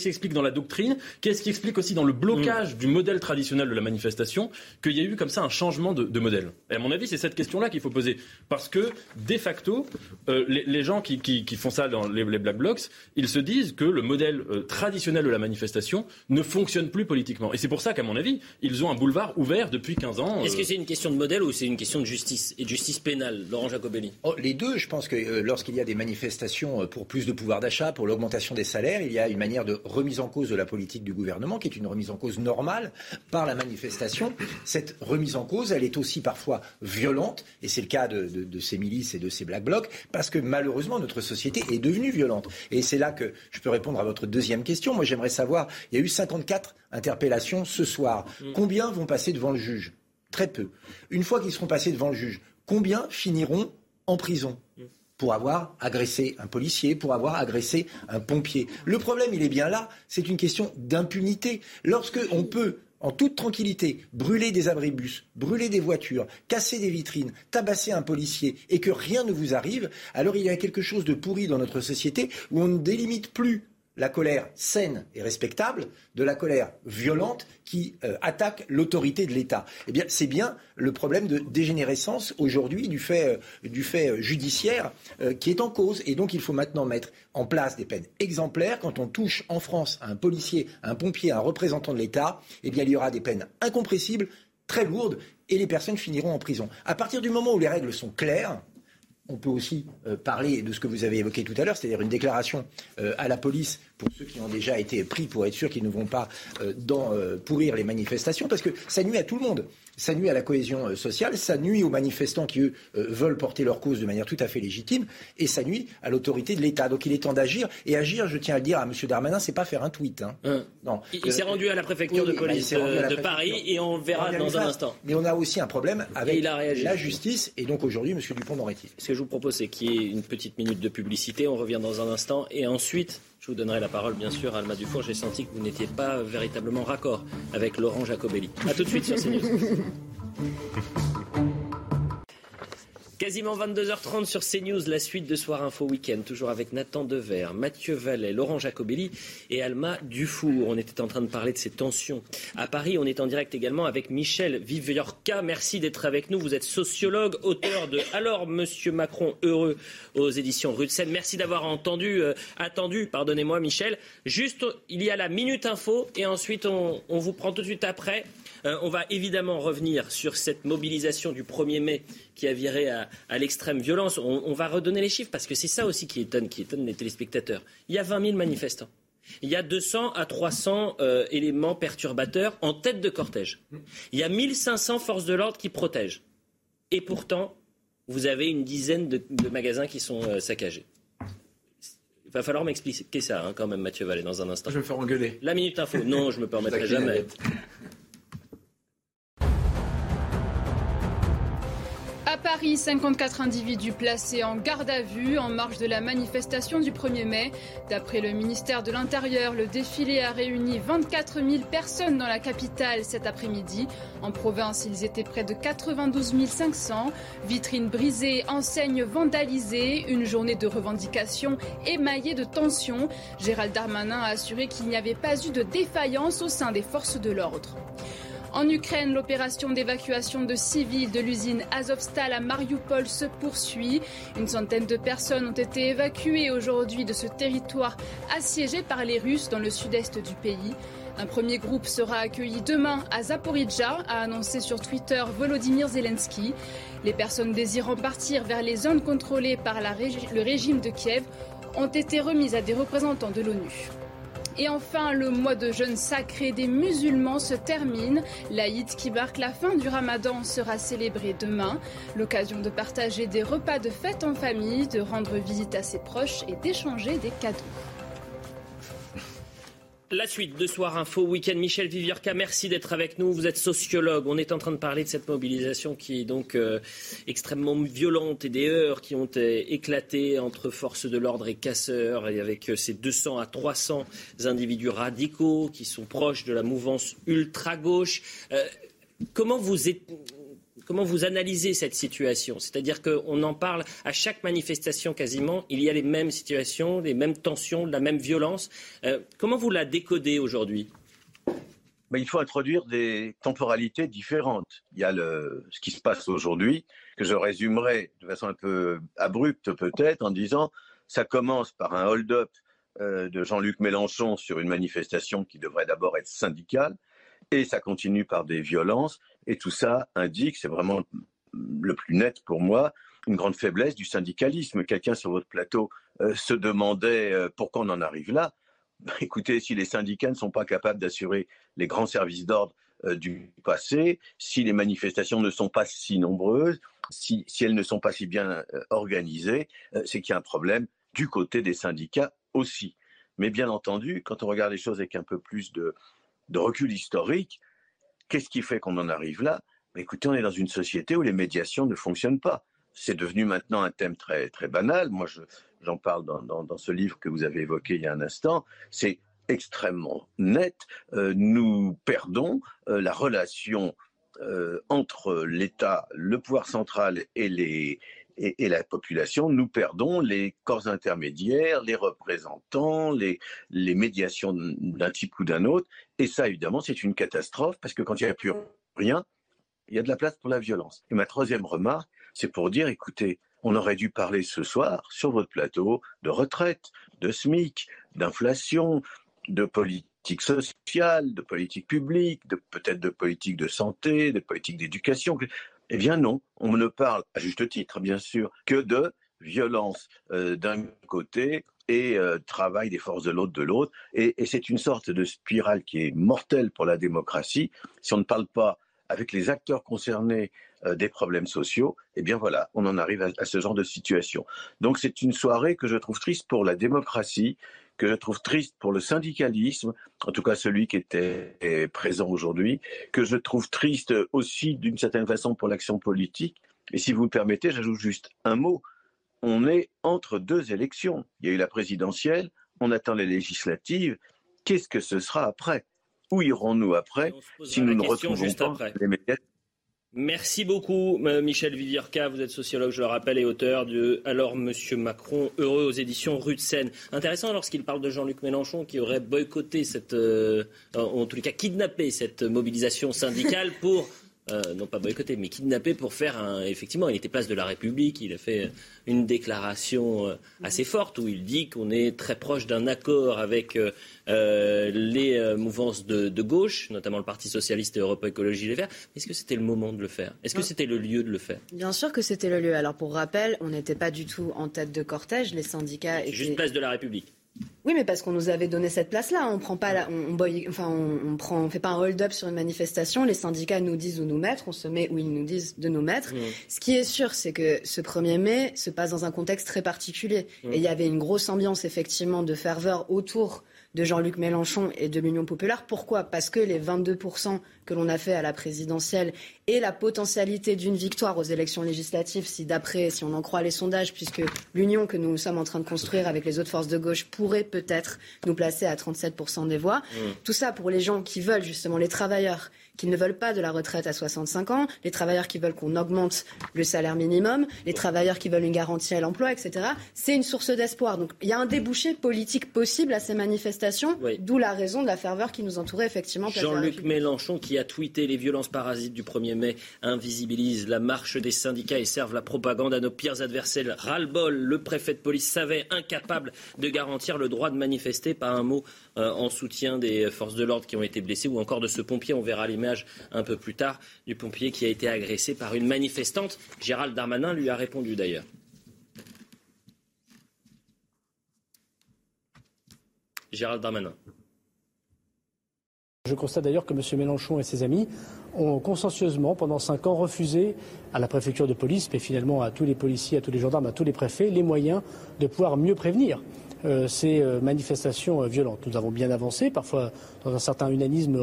qui, explique dans la doctrine? Qu'est-ce qui explique aussi dans le blocage mm. du modèle traditionnel de la manifestation qu'il y a eu comme ça un changement de, modèle? Et à mon avis, c'est cette question-là qu'il faut poser. Parce que, de facto, euh, les, gens qui, font ça dans les, Black Blocs, ils se disent que le modèle euh, traditionnel de la manifestation ne fonctionne plus politiquement. Et c'est pour ça qu'à mon avis, ils ont un boulevard ouvert depuis 15 ans. Est-ce que euh, c'est une question de modèle ou c'est une question de justice et de justice pénale, Laurent Jacobelli oh, Les deux, je pense que lorsqu'il y a des manifestations pour plus de pouvoir d'achat, pour l'augmentation des salaires, il y a une manière de remise en cause de la politique du gouvernement, qui est une remise en cause normale par la manifestation. Cette remise en cause, elle est aussi parfois violente, et c'est le cas de, ces milices et de ces black blocs, parce que malheureusement, notre société est devenue violente. Et c'est là que je peux répondre à votre deuxième question. Moi, j'aimerais savoir, il y a eu 54 interpellations ce soir. Mm. Combien vont passer devant le juge? Très peu. Une fois qu'ils seront passés devant le juge, combien finiront en prison? Mm pour avoir agressé un policier, pour avoir agressé un pompier. Le problème, il est bien là, c'est une question d'impunité. Lorsque on peut en toute tranquillité, brûler des abribus, brûler des voitures, casser des vitrines, tabasser un policier et que rien ne vous arrive, alors il y a quelque chose de pourri dans notre société où on ne délimite plus la colère saine et respectable de la colère violente qui euh, attaque l'autorité de l'État. Eh bien, c'est bien le problème de dégénérescence aujourd'hui du fait, euh, du fait euh, judiciaire qui est en cause. Et donc, il faut maintenant mettre en place des peines exemplaires. Quand on touche en France à un policier, à un pompier, à un représentant de l'État, eh bien, il y aura des peines incompressibles, très lourdes, et les personnes finiront en prison. À partir du moment où les règles sont claires, on peut aussi parler de ce que vous avez évoqué tout à l'heure, c'est-à-dire une déclaration à la police pour ceux qui ont déjà été pris pour être sûr qu'ils ne vont pas euh, dans, pourrir les manifestations, parce que ça nuit à tout le monde ça nuit à la cohésion euh, sociale, ça nuit aux manifestants qui, eux, euh, veulent porter leur cause de manière tout à fait légitime, et ça nuit à l'autorité de l'État. Donc il est temps d'agir. Et agir, je tiens à le dire à M. Darmanin, c'est pas faire un tweet. Hein. Hein. Non. Il, s'est rendu à la préfecture de police de, Paris, et on verra dans un instant. Mais on a aussi un problème avec la justice, et donc aujourd'hui, M. Dupont-Moretti. Ce que je vous propose, c'est qu'il y ait une petite minute de publicité. On revient dans un instant, et ensuite, je vous donnerai la parole, bien sûr, à Alma Dufour. J'ai senti que vous n'étiez pas véritablement raccord avec Laurent Jacobelli. A tout de suite sur CNews. Quasiment 22h30 sur CNews, la suite de Soir Info Week-end, toujours avec Nathan Dever, Mathieu Vallet, Laurent Jacobelli et Alma Dufour. On était en train de parler de ces tensions. À Paris, on est en direct également avec Michel Viviorca. Merci d'être avec nous. Vous êtes sociologue, auteur de Alors Monsieur Macron heureux aux éditions Seine. Merci d'avoir entendu, euh, attendu, pardonnez-moi Michel. Juste, il y a la Minute Info et ensuite on, on vous prend tout de suite après euh, on va évidemment revenir sur cette mobilisation du 1er mai qui a viré à, l'extrême violence. On, va redonner les chiffres parce que c'est ça aussi qui étonne, qui étonne les téléspectateurs. Il y a 20 000 manifestants. Il y a 200 à 300 euh, éléments perturbateurs en tête de cortège. Il y a 1500 forces de l'ordre qui protègent. Et pourtant, vous avez une dizaine de, magasins qui sont euh, saccagés. Il va falloir m'expliquer ça hein, quand même, Mathieu Vallée, dans un instant. Je vais me faire engueuler. La minute info. Non, je me permettrai jamais. Paris, 54 individus placés en garde à vue en marge de la manifestation du 1er mai. D'après le ministère de l'Intérieur, le défilé a réuni 24 000 personnes dans la capitale cet après-midi. En province, ils étaient près de 92 500. Vitrines brisées, enseignes vandalisées, une journée de revendication émaillée de tensions. Gérald Darmanin a assuré qu'il n'y avait pas eu de défaillance au sein des forces de l'ordre. En Ukraine, l'opération d'évacuation de civils de l'usine Azovstal à Mariupol se poursuit. Une centaine de personnes ont été évacuées aujourd'hui de ce territoire assiégé par les Russes dans le sud-est du pays. Un premier groupe sera accueilli demain à Zaporizhzhia, a annoncé sur Twitter Volodymyr Zelensky. Les personnes désirant partir vers les zones contrôlées par le régime de Kiev ont été remises à des représentants de l'ONU. Et enfin, le mois de jeûne sacré des musulmans se termine. L'Aïd qui marque la fin du ramadan sera célébré demain. L'occasion de partager des repas de fête en famille, de rendre visite à ses proches et d'échanger des cadeaux. La suite de Soir Info Week-end. Michel Viviorca, merci d'être avec nous. Vous êtes sociologue. On est en train de parler de cette mobilisation qui est donc euh, extrêmement violente et des heures qui ont euh, éclaté entre forces de l'ordre et casseurs et avec euh, ces 200 à 300 individus radicaux qui sont proches de la mouvance ultra-gauche. comment vous Comment vous analysez cette situation? C'est-à-dire qu'on en parle à chaque manifestation quasiment, il y a les mêmes situations, les mêmes tensions, la même violence. Euh, comment vous la décodez aujourd'hui? Ben, il faut introduire des temporalités différentes. Il y a ce qui se passe aujourd'hui, que je résumerai de façon un peu abrupte peut-être en disant ça commence par un hold-up euh, de Jean-Luc Mélenchon sur une manifestation qui devrait d'abord être syndicale, et ça continue par des violences, et tout ça indique, c'est vraiment le plus net pour moi, une grande faiblesse du syndicalisme. Quelqu'un sur votre plateau euh, se demandait euh, pourquoi on en arrive là. Bah, écoutez, si les syndicats ne sont pas capables d'assurer les grands services d'ordre euh, du passé, si les manifestations ne sont pas si nombreuses, si, elles ne sont pas si bien organisées, c'est qu'il y a un problème du côté des syndicats aussi. Mais bien entendu, quand on regarde les choses avec un peu plus de recul historique, qu'est-ce qui fait qu'on en arrive là? Écoutez, on est dans une société où les médiations ne fonctionnent pas. C'est devenu maintenant un thème très, très banal. Moi, j'en parle dans, ce livre que vous avez évoqué il y a un instant. C'est extrêmement net. Euh, nous perdons euh, la relation euh, entre l'État, le pouvoir central et les, et, la population, nous perdons les corps intermédiaires, les représentants, les, médiations d'un type ou d'un autre. Et ça, évidemment, c'est une catastrophe parce que quand il n'y a plus rien, il y a de la place pour la violence. Et ma troisième remarque, c'est pour dire, écoutez, on aurait dû parler ce soir sur votre plateau de retraite, de SMIC, d'inflation, de politique sociale, de politique publique, peut-être de politique de santé, de politique d'éducation. Eh bien non, on ne parle, à juste titre bien sûr, que de violence euh, d'un côté et euh, travail des forces de l'autre de l'autre. Et, c'est une sorte de spirale qui est mortelle pour la démocratie. Si on ne parle pas avec les acteurs concernés euh, des problèmes sociaux, eh bien voilà, on en arrive à ce genre de situation. Donc c'est une soirée que je trouve triste pour la démocratie, que je trouve triste pour le syndicalisme, en tout cas celui qui était présent aujourd'hui, que je trouve triste aussi d'une certaine façon pour l'action politique. Et si vous me permettez, j'ajoute juste un mot. On est entre deux élections. Il y a eu la présidentielle, on attend les législatives. Qu'est-ce que ce sera après? Où irons-nous après si nous ne retrouvons pas les médias Merci beaucoup, Michel Viviorca. Vous êtes sociologue, je le rappelle, et auteur de Alors Monsieur Macron, heureux aux éditions Rue. Intéressant lorsqu'il parle de Jean-Luc Mélenchon qui aurait boycotté cette, euh, en tous les cas kidnappé cette mobilisation syndicale pour euh, non pas boycotté, mais kidnappé pour faire un. Effectivement, il était place de la République. Il a fait une déclaration euh, assez forte où il dit qu'on est très proche d'un accord avec euh, les mouvances de, gauche, notamment le Parti socialiste et Europe Écologie Les Verts. Est-ce que c'était le moment de le faire? Est-ce que c'était le lieu de le faire? Bien sûr que c'était le lieu. Alors pour rappel, on n'était pas du tout en tête de cortège. Les syndicats étaient. Juste place de la République. Oui, mais parce qu'on nous avait donné cette place-là. On prend pas, on, enfin, on, prend, fait pas un hold-up sur une manifestation. Les syndicats nous disent où nous mettre, on se met où ils nous disent de nous mettre. Mmh. Ce qui est sûr, c'est que ce 1er mai se passe dans un contexte très particulier. Mmh. Et il y avait une grosse ambiance effectivement de ferveur autour de Jean-Luc Mélenchon et de l'Union populaire. Pourquoi? Parce que les 22% que l'on a fait à la présidentielle et la potentialité d'une victoire aux élections législatives, si d'après, si on en croit les sondages, puisque l'union que nous sommes en train de construire avec les autres forces de gauche pourrait peut-être nous placer à 37% des voix. Mmh. Tout ça pour les gens qui veulent justement, les travailleurs, qui ne veulent pas de la retraite à 65 ans, les travailleurs qui veulent qu'on augmente le salaire minimum, les travailleurs qui veulent une garantie à l'emploi, etc. C'est une source d'espoir. Donc il y a un débouché politique possible à ces manifestations, d'où la raison de la ferveur qui nous entourait effectivement. Jean-Luc Mélenchon qui a tweeté les violences parasites du 1er mai invisibilise la marche des syndicats et servent la propagande à nos pires adversaires. Ras-le-bol, le préfet de police savait incapable de garantir le droit de manifester, pas un mot euh, en soutien des forces de l'ordre qui ont été blessées ou encore de ce pompier. On verra un peu plus tard du pompier qui a été agressé par une manifestante. Gérald Darmanin lui a répondu d'ailleurs. Gérald Darmanin. Je constate d'ailleurs que M. Mélenchon et ses amis ont consensueusement, pendant cinq ans, refusé à la préfecture de police, mais finalement à tous les policiers, à tous les gendarmes, à tous les préfets, les moyens de pouvoir mieux prévenir. Euh, ces euh, manifestations euh, violentes. Nous avons bien avancé, parfois dans un certain unanisme,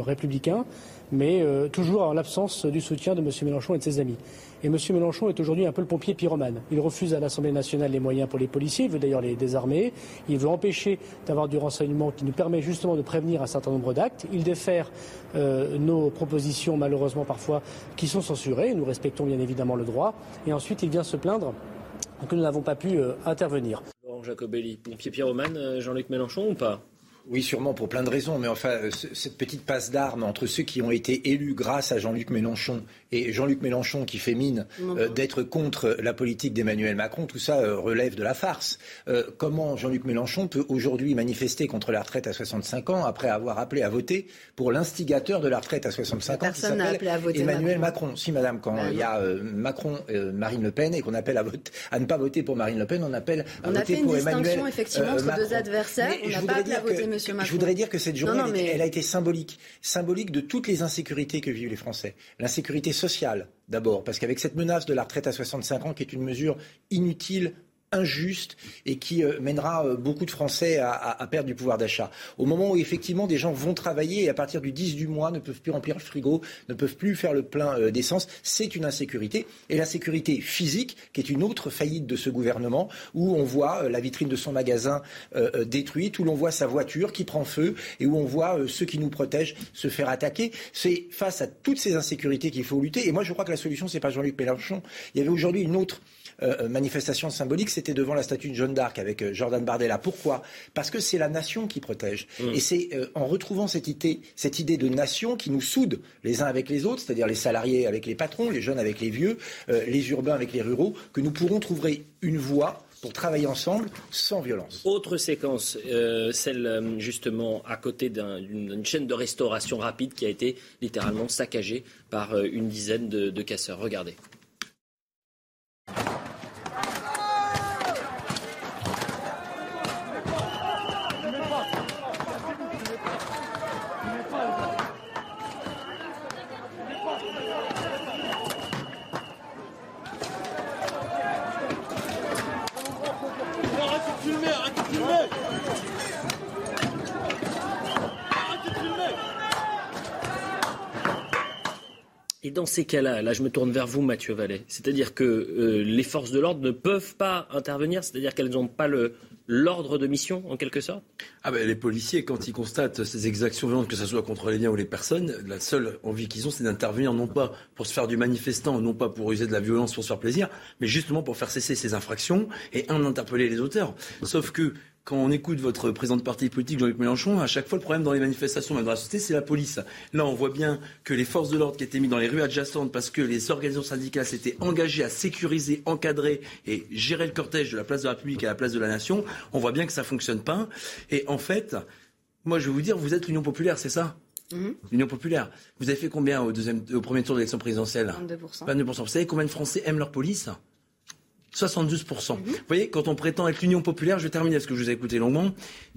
républicain, mais toujours en l'absence du soutien de M. Mélenchon et de ses amis. Et M. Mélenchon est aujourd'hui un peu le pompier pyromane. Il refuse à l'Assemblée nationale les moyens pour les policiers, il veut d'ailleurs les désarmer, il veut empêcher d'avoir du renseignement qui nous permet justement de prévenir un certain nombre d'actes. Il défère nos propositions, malheureusement parfois, qui sont censurées. Nous respectons bien évidemment le droit. Et ensuite, il vient se plaindre que nous n'avons pas pu intervenir. Jacobelli. Pompier pyromane, euh, Jean-Luc Mélenchon ou pas? Oui, sûrement pour plein de raisons, mais enfin, euh, cette petite passe d'armes entre ceux qui ont été élus grâce à Jean-Luc Mélenchon et Jean-Luc Mélenchon qui fait mine euh, d'être contre la politique d'Emmanuel Macron, tout ça euh, relève de la farce. comment Jean-Luc Mélenchon peut aujourd'hui manifester contre la retraite à 65 ans après avoir appelé à voter pour l'instigateur de la retraite à 65 ans qui s'appelle Emmanuel Macron. Si, madame, quand bah il y a Macron, Marine Le Pen et qu'on appelle à, à, ne pas voter pour Marine Le Pen, on appelle à voter pour Emmanuel Macron. On a fait une distinction effectivement entre deux adversaires. on n'a pas appelé à voter je voudrais dire que cette journée, elle, a été symbolique. Symbolique de toutes les insécurités que vivent les Français. L'insécurité sociale, d'abord, parce qu'avec cette menace de la retraite à 65 ans, qui est une mesure inutile, injuste et qui euh, mènera euh, beaucoup de Français à, perdre du pouvoir d'achat. Au moment où effectivement des gens vont travailler et à partir du 10 du mois ne peuvent plus remplir le frigo, ne peuvent plus faire le plein euh, d'essence, c'est une insécurité. Et la sécurité physique, qui est une autre faillite de ce gouvernement, où on voit la vitrine de son magasin détruite, où l'on voit sa voiture qui prend feu et où on voit ceux qui nous protègent se faire attaquer. C'est face à toutes ces insécurités qu'il faut lutter. Et moi, je crois que la solution, c'est pas Jean-Luc Mélenchon. Il y avait aujourd'hui une autre euh, euh, manifestation symbolique, c'était devant la statue de Jeanne d'Arc avec euh, Jordan Bardella. Pourquoi? Parce que c'est la nation qui protège. Mm. Et c'est en retrouvant cette idée, cette idée de nation qui nous soude les uns avec les autres, c'est-à-dire les salariés avec les patrons, les jeunes avec les vieux, les urbains avec les ruraux, que nous pourrons trouver une voie pour travailler ensemble sans violence. Autre séquence, celle justement à côté d'une chaîne de restauration rapide qui a été littéralement saccagée par une dizaine de, de casseurs. Regardez. Et dans ces cas-là, là je me tourne vers vous Mathieu Vallet, c'est-à-dire que euh, les forces de l'ordre ne peuvent pas intervenir, c'est-à-dire qu'elles n'ont pas l'ordre de mission en quelque sorte? Ah ben, Les policiers, quand ils constatent ces exactions violentes, que ce soit contre les biens ou les personnes, la seule envie qu'ils ont, c'est d'intervenir non pas pour se faire du manifestant, non pas pour user de la violence pour se faire plaisir, mais justement pour faire cesser ces infractions et un, interpeller les auteurs. Sauf que quand on écoute votre président de parti politique, Jean-Luc Mélenchon, à chaque fois, le problème dans les manifestations, même dans la société, c'est la police. Là, on voit bien que les forces de l'ordre qui étaient mises dans les rues adjacentes parce que les organisations syndicales s'étaient engagées à sécuriser, encadrer et gérer le cortège de la place de la République à la place de la Nation, on voit bien que ça ne fonctionne pas. Et en fait, moi, je vais vous dire, vous êtes l'Union populaire, c'est ça? Mm-hmm. L'Union populaire. Vous avez fait combien au, deuxième, au premier tour de l'élection présidentielle? 22%. 22%. Vous savez combien de Français aiment leur police? 72%. Vous voyez, quand on prétend être l'Union populaire, je vais terminer parce que je vous ai écouté longuement,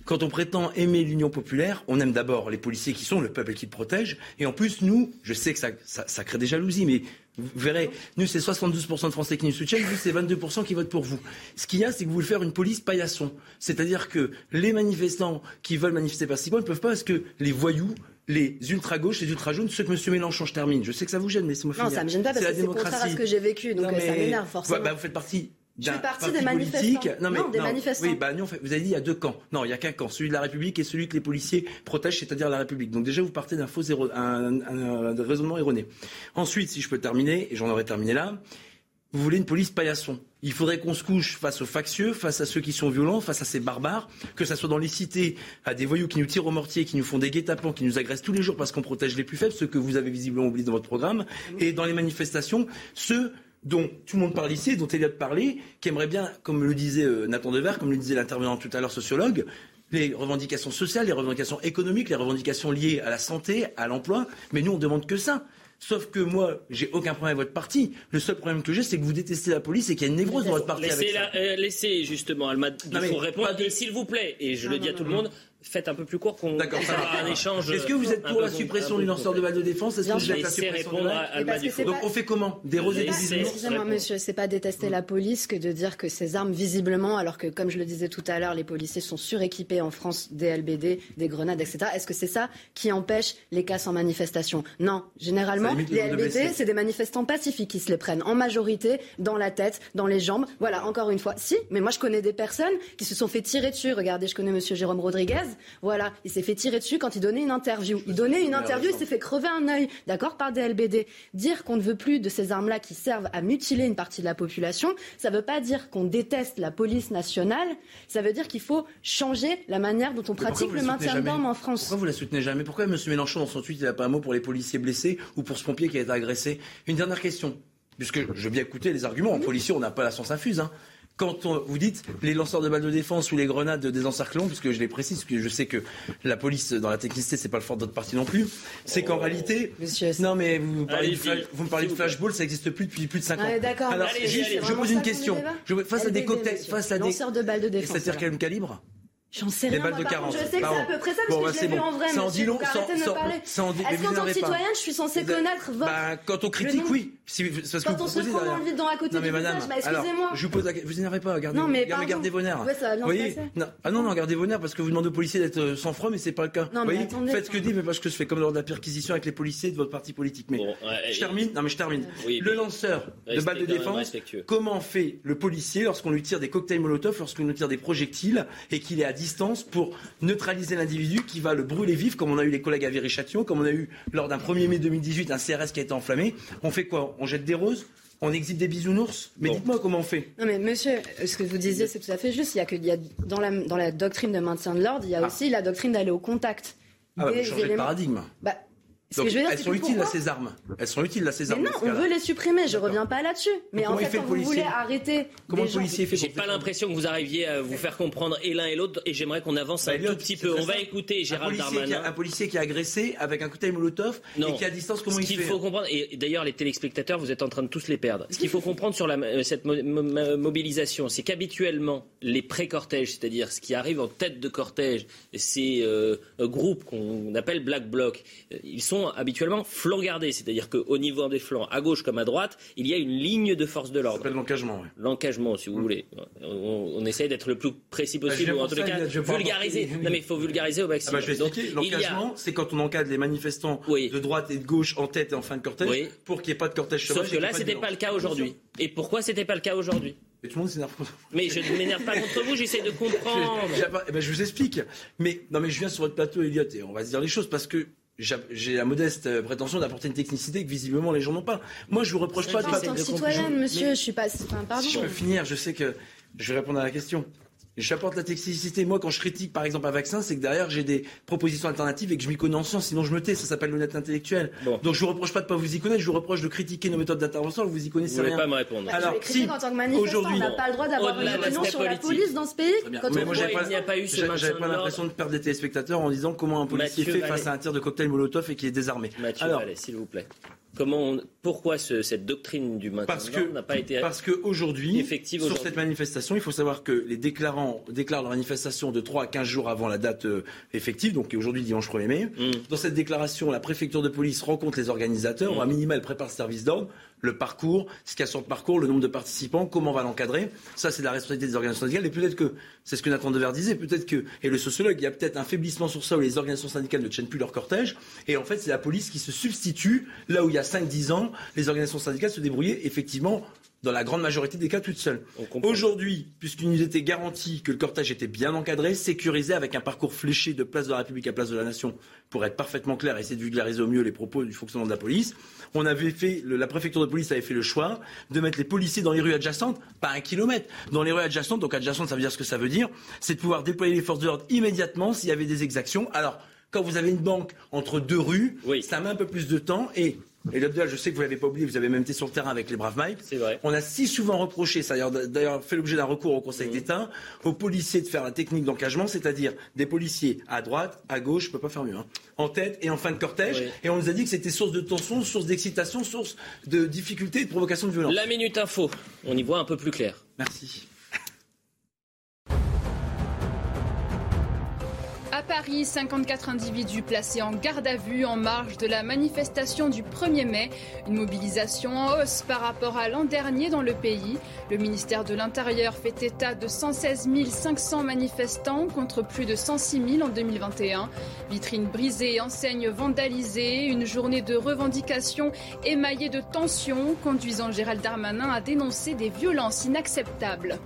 quand on prétend aimer l'Union populaire, on aime d'abord les policiers qui sont le peuple qui le protège, et en plus, nous, je sais que ça, ça, crée des jalousies, mais vous verrez, nous, c'est 72% de Français qui nous soutiennent, vous, c'est 22% qui votent pour vous. Ce qu'il y a, c'est que vous voulez faire une police paillasson. C'est-à-dire que les manifestants qui veulent manifester pacifiquement ne peuvent pas parce que les voyous les ultra-gauches, les ultra-jaunes, ceux que M. Mélenchon, je termine. Je sais que ça vous gêne, mais c'est moi Non, ça me gêne pas parce que c'est contraire à ce que j'ai vécu, donc ça m'énerve forcément. Bah, vous faites partie je fais partie des manifestants. Non, mais, des manifestants. Oui, bah, nous, vous avez dit il y a deux camps. Non, il y a qu'un camp, celui de la République et celui que les policiers protègent, c'est-à-dire la République. Donc déjà, vous partez d'un faux un, raisonnement erroné. Ensuite, si je peux terminer, et j'en aurais terminé là, vous voulez une police paillasson. Il faudrait qu'on se couche face aux factieux, face à ceux qui sont violents, face à ces barbares, que ça soit dans les cités, à des voyous qui nous tirent au mortier, qui nous font des guet-apens, qui nous agressent tous les jours parce qu'on protège les plus faibles, ceux que vous avez visiblement oubliés dans votre programme, et dans les manifestations, ceux dont tout le monde parle ici, dont Elliot parlait, qui aimerait bien, comme le disait euh, Nathan Dever, comme le disait l'intervenant tout à l'heure sociologue, les revendications sociales, les revendications économiques, les revendications liées à la santé, à l'emploi. Mais nous, on demande que ça. Sauf que moi, j'ai aucun problème avec votre parti. Le seul problème que j'ai, c'est que vous détestez la police et qu'il y a une névrose dans votre parti. Laissez, avec ça. Euh, laissez justement, Alma, il faut répondre. S'il vous plaît, et je le dis à tout le monde, faites un peu plus court qu'on D'accord, un échange. Est-ce que vous êtes pour la suppression du lanceur de balles de défense Est-ce que vous êtes la suppression de Donc on fait comment Des roses et des Excusez-moi, monsieur, c'est pas détester la police que de dire que ces armes, visiblement, alors que, comme je le disais tout à l'heure, les policiers sont suréquipés en France des LBD, des grenades, etc. Est-ce que c'est ça qui empêche les casses en manifestation? Non. Généralement, les LBD, c'est des manifestants pacifiques qui se les prennent en majorité dans la tête, dans les jambes. Voilà, encore une fois. Si, mais moi je connais des personnes qui se sont fait tirer dessus. Regardez, je connais monsieur Jérôme Rodriguez. Voilà, il s'est fait tirer dessus quand il donnait une interview. Il donnait une interview, il s'est fait crever un œil, d'accord, par des LBD. Dire qu'on ne veut plus de ces armes-là qui servent à mutiler une partie de la population, ça ne veut pas dire qu'on déteste la police nationale, ça veut dire qu'il faut changer la manière dont on pratique le maintien de l'ordre en France. Pourquoi vous la soutenez jamais? Pourquoi M. Mélenchon, dans son tweet, il n'a pas un mot pour les policiers blessés ou pour ce pompier qui a été agressé? Une dernière question puisque je veux bien écouter les arguments. En policier, on n'a pas la science infuse. Hein quand vous dites les lanceurs de balles de défense ou les grenades des encerclements, puisque je les précise, parce que je sais que la police dans la technicité c'est pas le fort de votre parti non plus, c'est qu'en réalité, non mais vous, parlez vous me parlez de flashball, ça n'existe plus depuis plus de 5 ans. D'accord. Alors je pose une question. Je, face à des cocktails, face à des lanceurs de balles de défense. C'est-à-dire quel calibre J'en sais rien. Des balles de 40. je sais que c'est à peu près ça parce que bah, je l'ai vu en vrai. Ça en dit long. Sans, sans, sans, Est-ce qu'en tant que citoyenne, je suis censée connaître votre. Bah, quand on critique, oui. Si, c'est ce que Quand vous on se prend dans le vide dans à côté Non, mais du madame, visage, bah, excusez-moi. je vous pose la. Vous énervez pas, gardez, Non, mais gardez, pardon. vos nerfs. Ouais, ça va bien Vous se voyez passer. non, Ah non, non, gardez vos nerfs parce que vous demandez aux policiers d'être euh, sans froid, mais c'est pas le cas. Non, vous mais voyez attendez, Faites ce que dit, mais parce que je fais comme lors de la perquisition avec les policiers de votre parti politique. Mais Bon, ouais, je termine. Non, mais je termine. Oui, le lanceur de balles de défense, respectueux. comment fait le policier lorsqu'on lui tire des cocktails Molotov, lorsqu'on lui tire des projectiles et qu'il est à distance pour neutraliser l'individu qui va le brûler vif, comme on a eu les collègues à Viry-Châtillon, comme on a eu lors d'un 1er mai 2018 un CRS qui a été enflammé. On fait quoi? On jette des roses? On exhibe des bisounours? Mais dites-moi comment on fait. Non mais monsieur, ce que vous disiez c'est tout à fait juste. Il y a que il y a dans la dans la doctrine de maintien de l'ordre, il y a aussi la doctrine d'aller au contact. Ah bah, des vous changez de paradigme. Bah, ce Donc, que je veux dire, elles sont utiles pourquoi ces armes. Elles sont utiles là, ces Mais armes. non, on veut les supprimer. Je reviens pas là-dessus. Mais en fait, fait quand vous voulez arrêter Comment des le gens- policier fait J'ai pas l'impression que vous arriviez à vous faire comprendre et l'un et l'autre, et j'aimerais qu'on avance Bah, un Elliot, tout petit peu. On va écouter Gérald a, Darmanin. un policier qui est agressé avec un cocktail Molotov Non. et qui est à distance, comment Ce il qu'il fait faut comprendre, et d'ailleurs les téléspectateurs, vous êtes en train de tous les perdre. Ce qu'il faut comprendre sur la, euh, cette mo- mo- mobilisation, c'est qu'habituellement, les pré-cortèges, c'est-à-dire ce qui arrive en tête de cortège, ces euh, euh, groupes qu'on appelle Black Bloc, euh, ils sont habituellement flanc gardés, c'est-à-dire qu'au niveau des flancs, à gauche comme à droite, il y a une ligne de force de Ça l'ordre. s'appelle l'engagement. ouais. L'engagement, si vous voulez. On, on essaye d'être le plus précis Bah, possible, ou en ça, cas, pas vulgariser. Non, mais il faut vulgariser au Ah bah, maximum. je vais Donc, expliquer. il y a- L'engagement, c'est quand on encadre les manifestants de droite et de gauche en tête et en fin de cortège Oui. pour qu'il n'y ait pas de cortège sauvage. Sauf que là, c'était pas le cas aujourd'hui. Et pourquoi c'était pas le cas aujourd'hui? Mais tout le monde s'énerve contre Mais je ne m'énerve pas contre vous, j'essaie de comprendre. Je, pas- eh ben, je vous explique. Mais non, mais je viens sur votre plateau, Elliot, et on va se dire les choses parce que j'ai j'ai la modeste euh, prétention d'apporter une technicité que visiblement les gens n'ont pas. Moi, je vous reproche pas de En pas tant que je- monsieur, je suis pas. Enfin, pardon. Si je peux finir, je sais que je vais répondre à la question. J'apporte la technicité. Moi, quand je critique, par exemple, un vaccin, c'est que derrière, j'ai des propositions alternatives et que je m'y connais en science. Sinon, je me tais. Ça s'appelle l'honnête intellectuel. Donc, je vous reproche pas de pas vous y connaître. Je vous reproche de critiquer nos méthodes d'intervention. Vous y connaissez Vous rien. pas me répondre. Bah, je les critique en tant que manifestant. aujourd'hui- On n'a pas le droit d'avoir une de opinion sur la politique. police dans ce pays. Quand Mais on moi, pas, il n'y a pas eu ce j'avais- pas l'impression de perdre des téléspectateurs en disant comment un policier Mathieu fait Vallée. face à un tir de cocktail Molotov et qui est désarmé. Mathieu Alors, s'il vous plaît. Comment on- pourquoi ce- cette doctrine du maintien Parce que, n'a pas été parce que aujourd'hui, effective sur cette manifestation, il faut savoir que les déclarants déclarent leur manifestation de 3 à 15 jours avant la date euh, effective, donc aujourd'hui dimanche 1er mai. Mm. Dans cette déclaration, la préfecture de police rencontre les organisateurs, Mm. ou à minima, elle prépare le service d'ordre, le parcours, ce qu'il y a sur le parcours, le nombre de participants, comment on va l'encadrer. Ça, c'est la responsabilité des organisations syndicales. Et peut-être que, c'est ce que Nathan Dever disait, peut-être que, et le sociologue, il y a peut-être un faiblissement sur ça où les organisations syndicales ne tiennent plus leur cortège. Et en fait, c'est la police qui se substitue là où il y a 5-10 ans, les organisations syndicales se débrouillaient effectivement dans la grande majorité des cas toutes seules. Aujourd'hui, puisqu'il nous était garanti que le cortège était bien encadré, sécurisé avec un parcours fléché de place de la République à place de la Nation, pour être parfaitement clair et essayer de vulgariser au mieux les propos du fonctionnement de la police, on avait fait, le- la préfecture de police avait fait le choix de mettre les policiers dans les rues adjacentes, pas un kilomètre, dans les rues adjacentes, donc adjacentes ça veut dire ce que ça veut dire, c'est de pouvoir déployer les forces de l'ordre immédiatement s'il y avait des exactions. Alors, quand vous avez une banque entre deux rues, ça met un peu plus de temps et et Abdel, je sais que vous l'avez pas oublié, vous avez même été sur le terrain avec les braves Mike. C'est vrai. On a si souvent reproché, ça a d'ailleurs fait l'objet d'un recours au Conseil d'État, aux policiers de faire la technique d'engagement, c'est-à-dire des policiers à droite, à gauche, je peux pas faire mieux, hein, en tête et en fin de cortège. Oui. Et on nous a dit que c'était source de tension, source d'excitation, source de difficulté et de provocation de violence. La minute info, on y voit un peu plus clair. Merci. Paris, 54 individus placés en garde à vue en marge de la manifestation du 1er mai. Une mobilisation en hausse par rapport à l'an dernier dans le pays. Le ministère de l'Intérieur fait état de 116 500 manifestants contre plus de 106 000 en 2021. Vitrines brisées, enseignes vandalisées, une journée de revendications émaillée de tensions, conduisant Gérald Darmanin à dénoncer des violences inacceptables.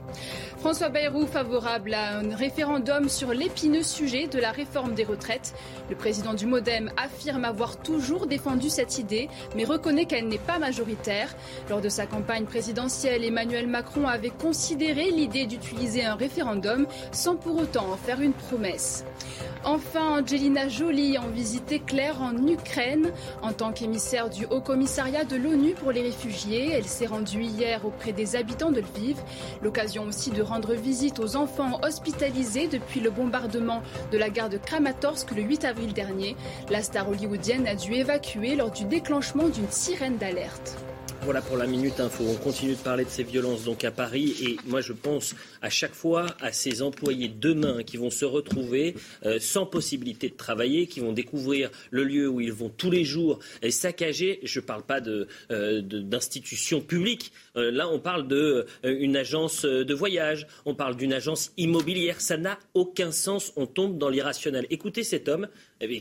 François Bayrou favorable à un référendum sur l'épineux sujet de la réforme des retraites. Le président du Modem affirme avoir toujours défendu cette idée, mais reconnaît qu'elle n'est pas majoritaire. Lors de sa campagne présidentielle, Emmanuel Macron avait considéré l'idée d'utiliser un référendum sans pour autant en faire une promesse. Enfin, Angelina Jolie en visite éclair en Ukraine. En tant qu'émissaire du Haut Commissariat de l'ONU pour les réfugiés, elle s'est rendue hier auprès des habitants de Lviv. L'occasion aussi de rendre visite aux enfants hospitalisés depuis le bombardement de la gare de Kramatorsk le 8 avril dernier. La star hollywoodienne a dû évacuer lors du déclenchement d'une sirène d'alerte. Voilà pour la Minute Info. On continue de parler de ces violences donc à Paris. Et moi, je pense à chaque fois à ces employés demain qui vont se retrouver euh, sans possibilité de travailler, qui vont découvrir le lieu où ils vont tous les jours saccager. Je ne parle pas euh, d'institutions de, publiques. Euh, là, on parle d'une agence de voyage. On parle d'une agence immobilière. Ça n'a aucun sens. On tombe dans l'irrationnel. Écoutez cet homme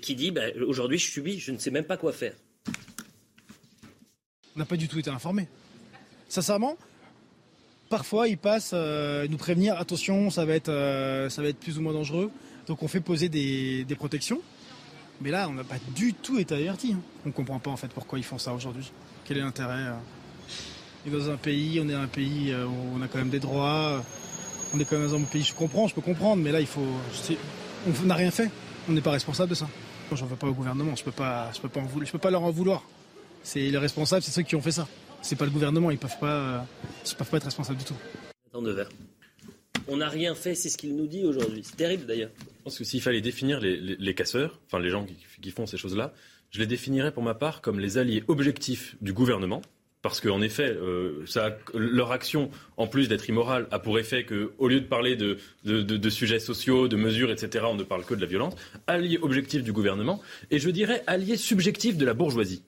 qui dit bah, aujourd'hui, je subis, je ne sais même pas quoi faire on n'a pas du tout été informés. Sincèrement, parfois ils passent euh, nous prévenir attention, ça va, être, euh, ça va être plus ou moins dangereux. Donc on fait poser des, protections. Mais là, on n'a pas du tout été averti. Hein. On ne comprend pas en fait pourquoi ils font ça aujourd'hui. Quel est l'intérêt euh. On est dans un pays, on est un pays où on a quand même des droits. On est quand même dans un pays, je comprends, je peux comprendre, mais là, il faut. On n'a rien fait. On n'est pas responsable de ça. Je n'en veux pas au gouvernement, je ne peux, je peux pas leur en vouloir. C'est les responsables, c'est ceux qui ont fait ça. C'est pas le gouvernement, ils peuvent pas, peuvent pas être responsables du tout. On n'a rien fait, c'est ce qu'il nous dit aujourd'hui. C'est terrible d'ailleurs. Je pense que s'il fallait définir les, casseurs, enfin les gens qui, font ces choses-là, je les définirais pour ma part comme les alliés objectifs du gouvernement, parce qu'en effet, euh, ça, leur action, en plus d'être immorale, a pour effet qu'au lieu de parler de, de, sujets sociaux, de mesures, etc., on ne parle que de la violence. Alliés objectifs du gouvernement, et je dirais alliés subjectifs de la bourgeoisie.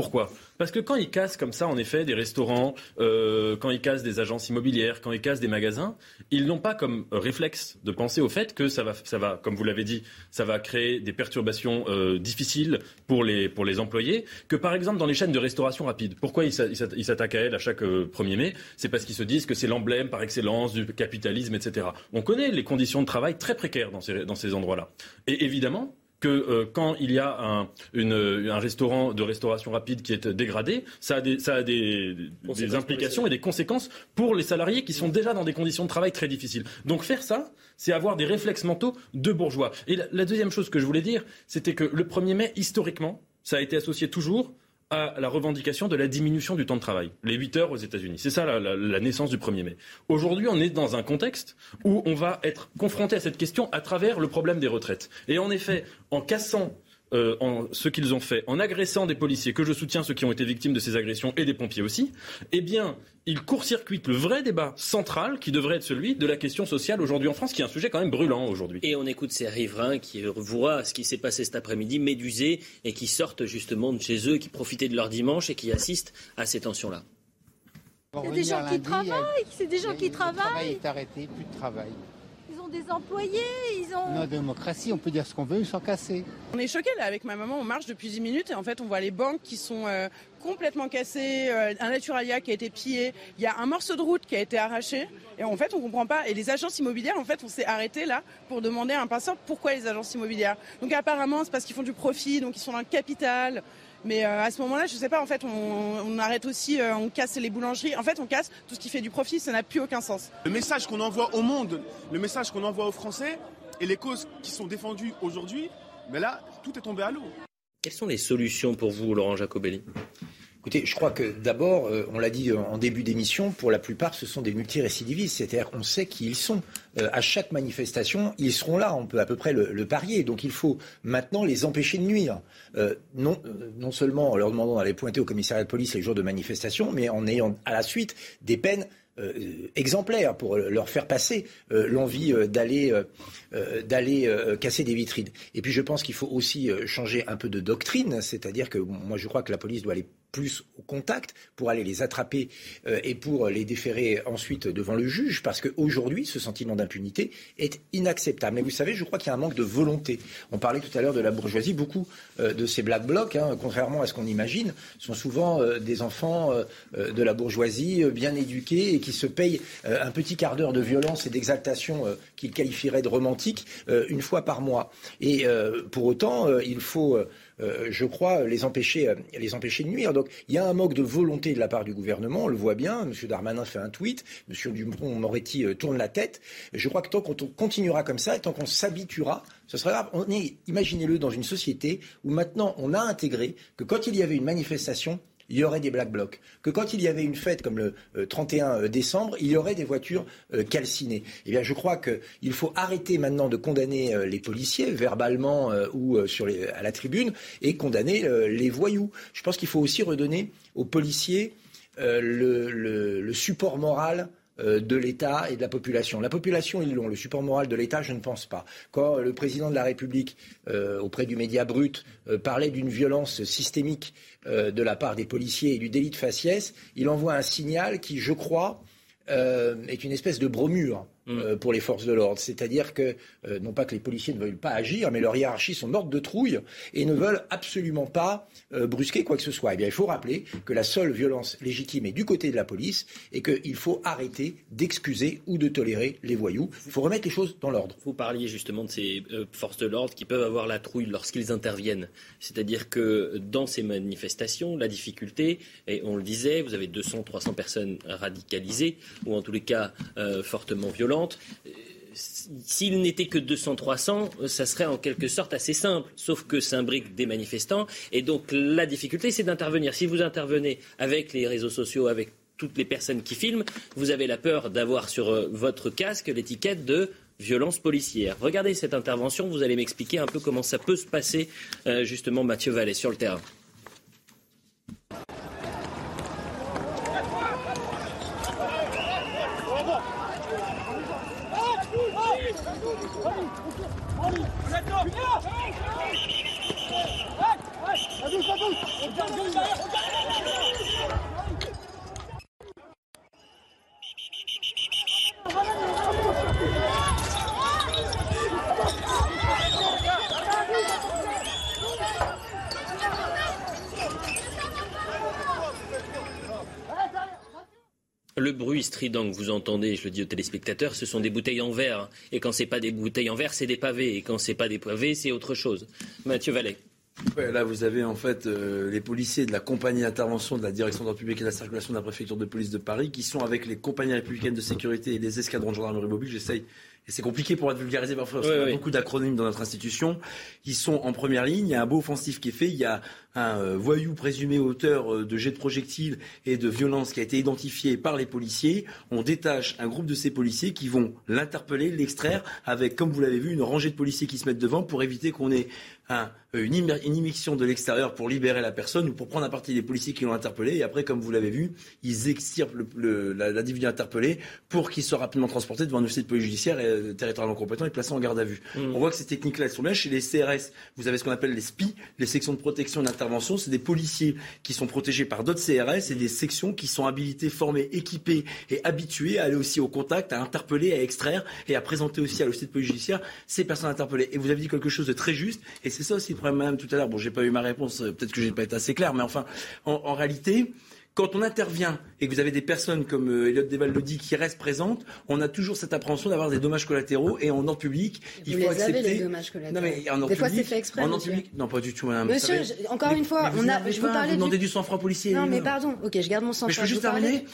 Pourquoi? Parce que quand ils cassent comme ça, en effet, des restaurants, euh, quand ils cassent des agences immobilières, quand ils cassent des magasins, ils n'ont pas comme réflexe de penser au fait que ça va, ça va comme vous l'avez dit, ça va créer des perturbations euh, difficiles pour les, pour les employés. Que par exemple, dans les chaînes de restauration rapide, pourquoi ils s'attaquent à elles à chaque 1er euh, mai? C'est parce qu'ils se disent que c'est l'emblème par excellence du capitalisme, etc. On connaît les conditions de travail très précaires dans ces, dans ces endroits-là. Et évidemment, que euh, quand il y a un, un, restaurant de restauration rapide qui est dégradé, ça a des, ça a des, des implications et des conséquences pour les salariés qui sont déjà dans des conditions de travail très difficiles. Donc faire ça, c'est avoir des réflexes mentaux de bourgeois. Et la, la deuxième chose que je voulais dire, c'était que le 1er mai, historiquement, ça a été associé toujours à la revendication de la diminution du temps de travail, les 8 heures aux États-Unis. C'est ça la, naissance du 1er mai. Aujourd'hui, on est dans un contexte où on va être confronté à cette question à travers le problème des retraites. Et en effet, en cassant euh, en, ce qu'ils ont fait, en agressant des policiers, que je soutiens ceux qui ont été victimes de ces agressions et des pompiers aussi, eh bien, ils court-circuitent le vrai débat central qui devrait être celui de la question sociale aujourd'hui en France, qui est un sujet quand même brûlant aujourd'hui. Et on écoute ces riverains qui voient ce qui s'est passé cet après-midi, médusés, et qui sortent justement de chez eux, qui profitaient de leur dimanche et qui assistent à ces tensions-là. Il y a des gens qui travaillent, c'est des gens qui travaillent. Le travail est arrêté, plus de travail des employés, ils ont... Notre démocratie, on peut dire ce qu'on veut sans casser. On est choqués là avec ma maman, on marche depuis 10 minutes et en fait on voit les banques qui sont euh, complètement cassées, euh, un naturalia qui a été pillé, il y a un morceau de route qui a été arraché et en fait on comprend pas. Et les agences immobilières, en fait on s'est arrêté là pour demander à un passeur pourquoi les agences immobilières. Donc apparemment c'est parce qu'ils font du profit, donc ils sont dans le capital. Mais euh, à ce moment-là, je ne sais pas, en fait, on, arrête aussi, euh, on casse les boulangeries. En fait, on casse tout ce qui fait du profit, ça n'a plus aucun sens. Le message qu'on envoie au monde, le message qu'on envoie aux Français et les causes qui sont défendues aujourd'hui, mais là, tout est tombé à l'eau. Quelles sont les solutions pour vous, Laurent Jacobelli? Écoutez, je crois que d'abord, euh, on l'a dit en début d'émission, pour la plupart, ce sont des multirécidivistes. C'est-à-dire qu'on sait qui ils sont. Euh, à chaque manifestation, ils seront là. On peut à peu près le, parier. Donc il faut maintenant les empêcher de nuire. Euh, non, non seulement en leur demandant d'aller pointer au commissariat de police les jours de manifestation, mais en ayant à la suite des peines exemplaires pour leur faire passer l'envie d'aller d'aller casser des vitrines. Et puis je pense qu'il faut aussi changer un peu de doctrine, c'est-à-dire que moi je crois que la police doit aller plus au contact pour aller les attraper euh, et pour les déférer ensuite devant le juge, parce qu'aujourd'hui, ce sentiment d'impunité est inacceptable. Mais vous savez, je crois qu'il y a un manque de volonté. On parlait tout à l'heure de la bourgeoisie. Beaucoup euh, de ces black blocs, hein, contrairement à ce qu'on imagine, sont souvent euh, des enfants de la bourgeoisie bien éduqués et qui se payent un petit quart d'heure de violence et d'exaltation qu'ils qualifieraient de romantique une fois par mois. Et pour autant, il faut euh, je crois, les empêcher, euh, les empêcher de nuire. Donc il y a un manque de volonté de la part du gouvernement, on le voit bien. M. Darmanin fait un tweet, M. Dupont-Moretti euh, tourne la tête. Je crois que tant qu'on continuera comme ça et tant qu'on s'habituera, ce sera grave. On imaginez-le dans une société où maintenant on a intégré que quand il y avait une manifestation, il y aurait des black blocs. Que quand il y avait une fête comme le 31 euh, euh, décembre, il y aurait des voitures euh, calcinées. Eh bien, je crois qu'il faut arrêter maintenant de condamner les policiers verbalement ou à la tribune et condamner les voyous. Je pense qu'il faut aussi redonner aux policiers le, support moral de l'État et de la population. La population, ils l'ont. Le support moral de l'État, je ne pense pas. Quand le président de la République, auprès du média brut, parlait d'une violence systémique de la part des policiers et du délit de faciès, il envoie un signal qui, je crois, est une espèce de bromure euh, pour les forces de l'ordre. C'est-à-dire que, euh, non pas que les policiers ne veulent pas agir, mais leur hiérarchie sont mortes de trouille et ne veulent absolument pas euh, brusquer quoi que ce soit. Eh bien, il faut rappeler que la seule violence légitime est du côté de la police et qu'il faut arrêter d'excuser ou de tolérer les voyous. Il faut remettre les choses dans l'ordre. Vous parliez justement de ces forces de l'ordre qui peuvent avoir la trouille lorsqu'ils interviennent. C'est-à-dire que dans ces manifestations, la difficulté, et on le disait, vous avez 200, 300 personnes radicalisées, ou en tous les cas fortement violentes, s'il n'était que 200-300, ça serait en quelque sorte assez simple, sauf que s'imbriquent des manifestants. Et donc la difficulté, c'est d'intervenir. Si vous intervenez avec les réseaux sociaux, avec toutes les personnes qui filment, vous avez la peur d'avoir sur euh, votre casque l'étiquette de violence policière. Regardez cette intervention, vous allez m'expliquer un peu comment ça peut se passer, euh, justement, Mathieu Vallée, sur le terrain. On garde, on garde Le bruit strident que vous entendez, je le dis aux téléspectateurs, ce sont des bouteilles en verre. Et quand ce n'est pas des bouteilles en verre, c'est des pavés. Et quand ce n'est pas des pavés, c'est autre chose. Mathieu Vallet. là, vous avez en fait euh, les policiers de la compagnie d'intervention de la direction d'ordre public et de la circulation de la préfecture de police de Paris qui sont avec les compagnies républicaines de sécurité et les escadrons de gendarmerie mobile. J'essaye et c'est compliqué pour être vulgarisé parfois, parce qu'il y a beaucoup d'acronymes dans notre institution. Ils sont en première ligne, il y a un beau offensif qui est fait, il y a un euh, voyou présumé auteur euh, de jets de projectiles et de violences qui a été identifié par les policiers. On détache un groupe de ces policiers qui vont l'interpeller, l'extraire, avec, comme vous l'avez vu, une rangée de policiers qui se mettent devant pour éviter qu'on ait une, immixtion de l'extérieur pour libérer la personne ou pour prendre à partie les policiers qui l'ont interpellé. Et après, comme vous l'avez vu, ils extirpent l'individu interpellé pour qu'il soit rapidement transporté devant un officier de police judiciaire et euh, territorialement compétent et placé en garde à vue. Mmh. On voit que ces techniques-là, elles sont bien. Chez les CRS, vous avez ce qu'on appelle les SPI, les sections de protection d'intervention. C'est des policiers qui sont protégés par d'autres CRS et des sections qui sont habilitées, formées, équipées et habituées à aller aussi au contact, à interpeller, à extraire et à présenter aussi à l'officier de police judiciaire ces personnes interpellées. Et vous avez dit quelque chose de très juste et c'est ça aussi le problème, madame, tout à l'heure. Bon, j'ai pas eu ma réponse, euh, peut-être que j'ai pas été assez clair, mais enfin, en réalité, quand on intervient et que vous avez des personnes comme euh, Elliot Deval le dit qui restent présentes, on a toujours cette appréhension d'avoir des dommages collatéraux et en ordre public, il faut accepter. les dommages collatéraux. Non mais en ordre des fois c'est fait exprès. En ordre public, non pas du tout. Madame, monsieur, encore une fois, on a. Je vous parlais. Vous demandez du sang-froid policier. Non mais pardon. Ok, je garde mon sang-froid. Mais je peux juste terminer.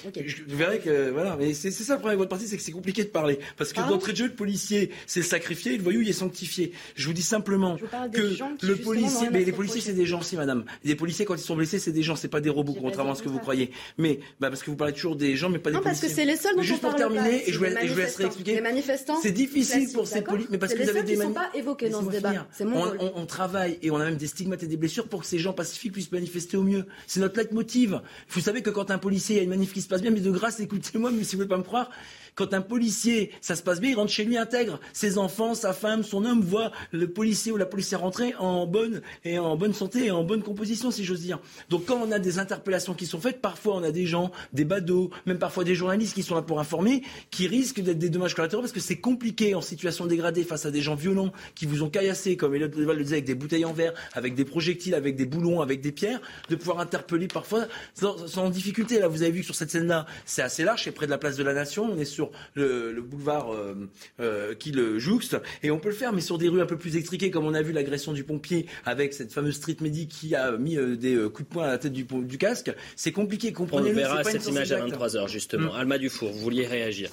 Vous verrez que voilà. Mais c'est ça le problème avec votre parti, c'est que c'est compliqué de parler parce que d'entrée de jeu, le policier c'est le sacrifié, le voyou il est sanctifié. Je vous dis simplement que le policier, mais les policiers c'est des gens, si madame. Les policiers quand ils sont blessés c'est des gens, c'est pas des robots contrairement à ce que vous croyez. Mais bah, parce que vous parlez toujours des gens, mais pas des non, parce que c'est les seuls dont Juste pour terminer, et je, vous laisserai expliquer. Les manifestants. C'est difficile pour ces policiers, mais parce que vous avez des sont pas évoqués dans ce débat. C'est mon on, on, travaille et on a même des stigmates et des blessures pour que ces gens pacifiques puissent manifester au mieux. C'est notre leitmotiv. Vous savez que quand un policier a une manif qui se passe bien, mais de grâce, écoutez-moi, mais si vous voulez pas me croire, quand un policier, ça se passe bien, il rentre chez lui intègre. Ses enfants, sa femme, son homme voient le policier ou la policière rentrer en bonne et en bonne santé et en bonne composition, si j'ose dire. Donc quand on a des interpellations qui sont faites, parfois on a des gens, des badauds, même parfois des journalistes qui sont là pour informer, qui risquent d'être des dommages collatéraux parce que c'est compliqué en situation dégradée face à des gens violents qui vous ont caillassé, comme Elliot le disait, avec des bouteilles en verre, avec des projectiles, avec des boulons, avec des pierres, de pouvoir interpeller parfois sans, difficulté. Là, vous avez vu que sur cette scène-là, c'est assez large, c'est près de la place de la Nation, on est sur le, boulevard euh, euh, qui le jouxte. Et on peut le faire, mais sur des rues un peu plus extriquées, comme on a vu l'agression du pompier avec cette fameuse street medic qui a mis euh, des coups de poing à la tête du, du casque. C'est compliqué, comprenez-le. On verra cette image à 23h, justement. Mm. Alma Dufour, vous vouliez réagir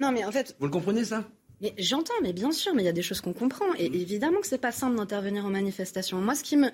Non, mais en fait. Vous le comprenez, ça? Mais j'entends, mais bien sûr, mais il y a des choses qu'on comprend. Et évidemment que c'est pas simple d'intervenir en manifestation. Moi, ce qui me,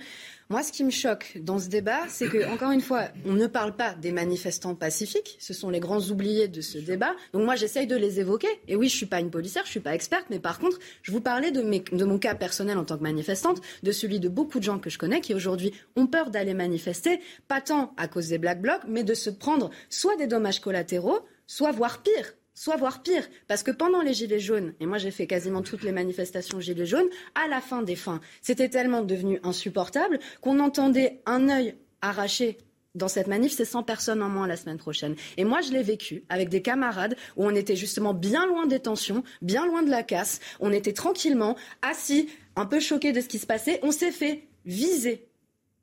moi, ce qui me choque dans ce débat, c'est que, encore une fois, on ne parle pas des manifestants pacifiques. Ce sont les grands oubliés de ce débat. Donc moi, j'essaye de les évoquer. Et oui, je suis pas une policière, je suis pas experte, mais par contre, je vous parlais de, mes, de mon cas personnel en tant que manifestante, de celui de beaucoup de gens que je connais qui aujourd'hui ont peur d'aller manifester, pas tant à cause des Black Blocs, mais de se prendre soit des dommages collatéraux, soit voire pire, soit voire pire. Parce que pendant les Gilets jaunes, et moi j'ai fait quasiment toutes les manifestations Gilets jaunes, à la fin des fins, c'était tellement devenu insupportable qu'on entendait un œil arraché dans cette manif, c'est 100 personnes en moins la semaine prochaine. Et moi, je l'ai vécu avec des camarades où on était justement bien loin des tensions, bien loin de la casse. On était tranquillement assis, un peu choqués de ce qui se passait. On s'est fait viser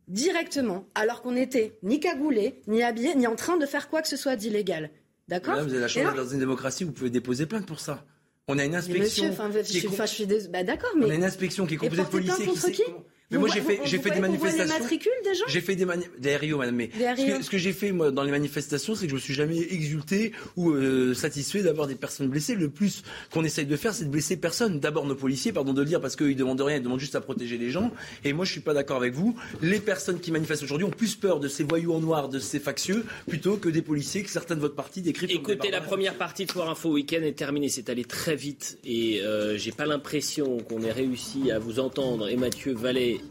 directement, alors qu'on n'était ni cagoulés, ni habillés, ni en train de faire quoi que ce soit d'illégal. D'accord Vous avez la chance dans une démocratie, vous pouvez déposer plainte pour ça. On a une inspection. Monsieur, je, suis, je suis bah, d'accord, mais. On a une inspection qui est composée de policiers qui. Qui mais moi, j'ai fait, j'ai fait des manifestations. les matricules des gens J'ai fait des, des RIO, madame. Mais ce que, ce que j'ai fait moi dans les manifestations, c'est que je me suis jamais exulté ou euh, satisfait d'avoir des personnes blessées. Le plus qu'on essaye de faire, c'est de blesser personne. D'abord nos policiers, pardon de le dire, parce qu'ils demandent rien, ils demandent juste à protéger les gens. Et moi, je suis pas d'accord avec vous. Les personnes qui manifestent aujourd'hui ont plus peur de ces voyous en noir, de ces factieux, plutôt que des policiers que certains de votre parti décrivent. Écoutez, la première partie de Foire Info Week-end est terminée. C'est allé très vite et euh, j'ai pas l'impression qu'on ait réussi à vous entendre et Mathieu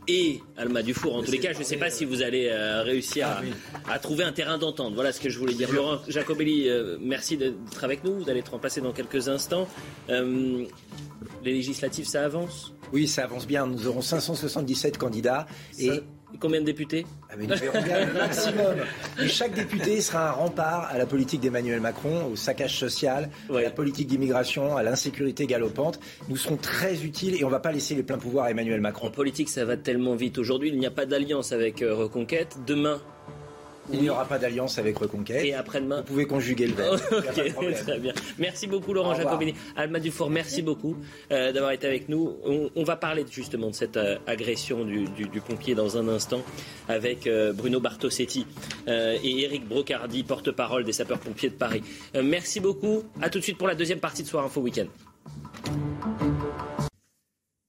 Et Alma Dufour. En tous les cas, je ne sais pas si vous allez euh, réussir à, à, trouver un terrain d'entente. Voilà ce que je voulais dire. Laurent Jacobelli, euh, merci d'être avec nous. Vous allez être remplacé dans quelques instants. Euh, les législatives, ça avance? Oui, ça avance bien. Nous aurons 577 candidats. Et Combien de députés? Ah mais maximum. Et chaque député sera un rempart à la politique d'Emmanuel Macron, au saccage social, à la politique d'immigration, à l'insécurité galopante. Nous serons très utiles et on ne va pas laisser les pleins pouvoirs à Emmanuel Macron. En politique, ça va tellement vite. Aujourd'hui, il n'y a pas d'alliance avec euh, Reconquête. Demain, il n'y aura pas d'alliance avec Reconquête. Et après-demain Vous pouvez conjuguer le verbe. ok, très bien. Merci beaucoup Laurent Jacobini. Alma Dufour, merci beaucoup euh, d'avoir été avec nous. On, va parler justement de cette euh, agression du, pompier dans un instant avec euh, Bruno Bartosetti et Eric Brocardi, porte-parole des sapeurs-pompiers de Paris. merci beaucoup. À tout de suite pour la deuxième partie de Soir Info Week-end.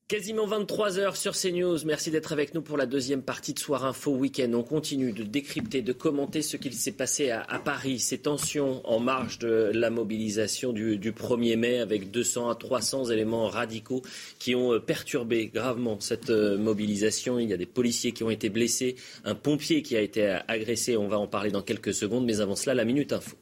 Quasiment 23 heures sur CNews. Merci d'être avec nous pour la deuxième partie de Soir Info Week-end. On continue de décrypter, de commenter ce qu'il s'est passé à, Paris, ces tensions en marge de la mobilisation du, 1er mai avec 200 à 300 éléments radicaux qui ont euh, perturbé gravement cette euh, mobilisation. Il y a des policiers qui ont été blessés, un pompier qui a été agressé. On va en parler dans quelques secondes. Mais avant cela, la Minute Info.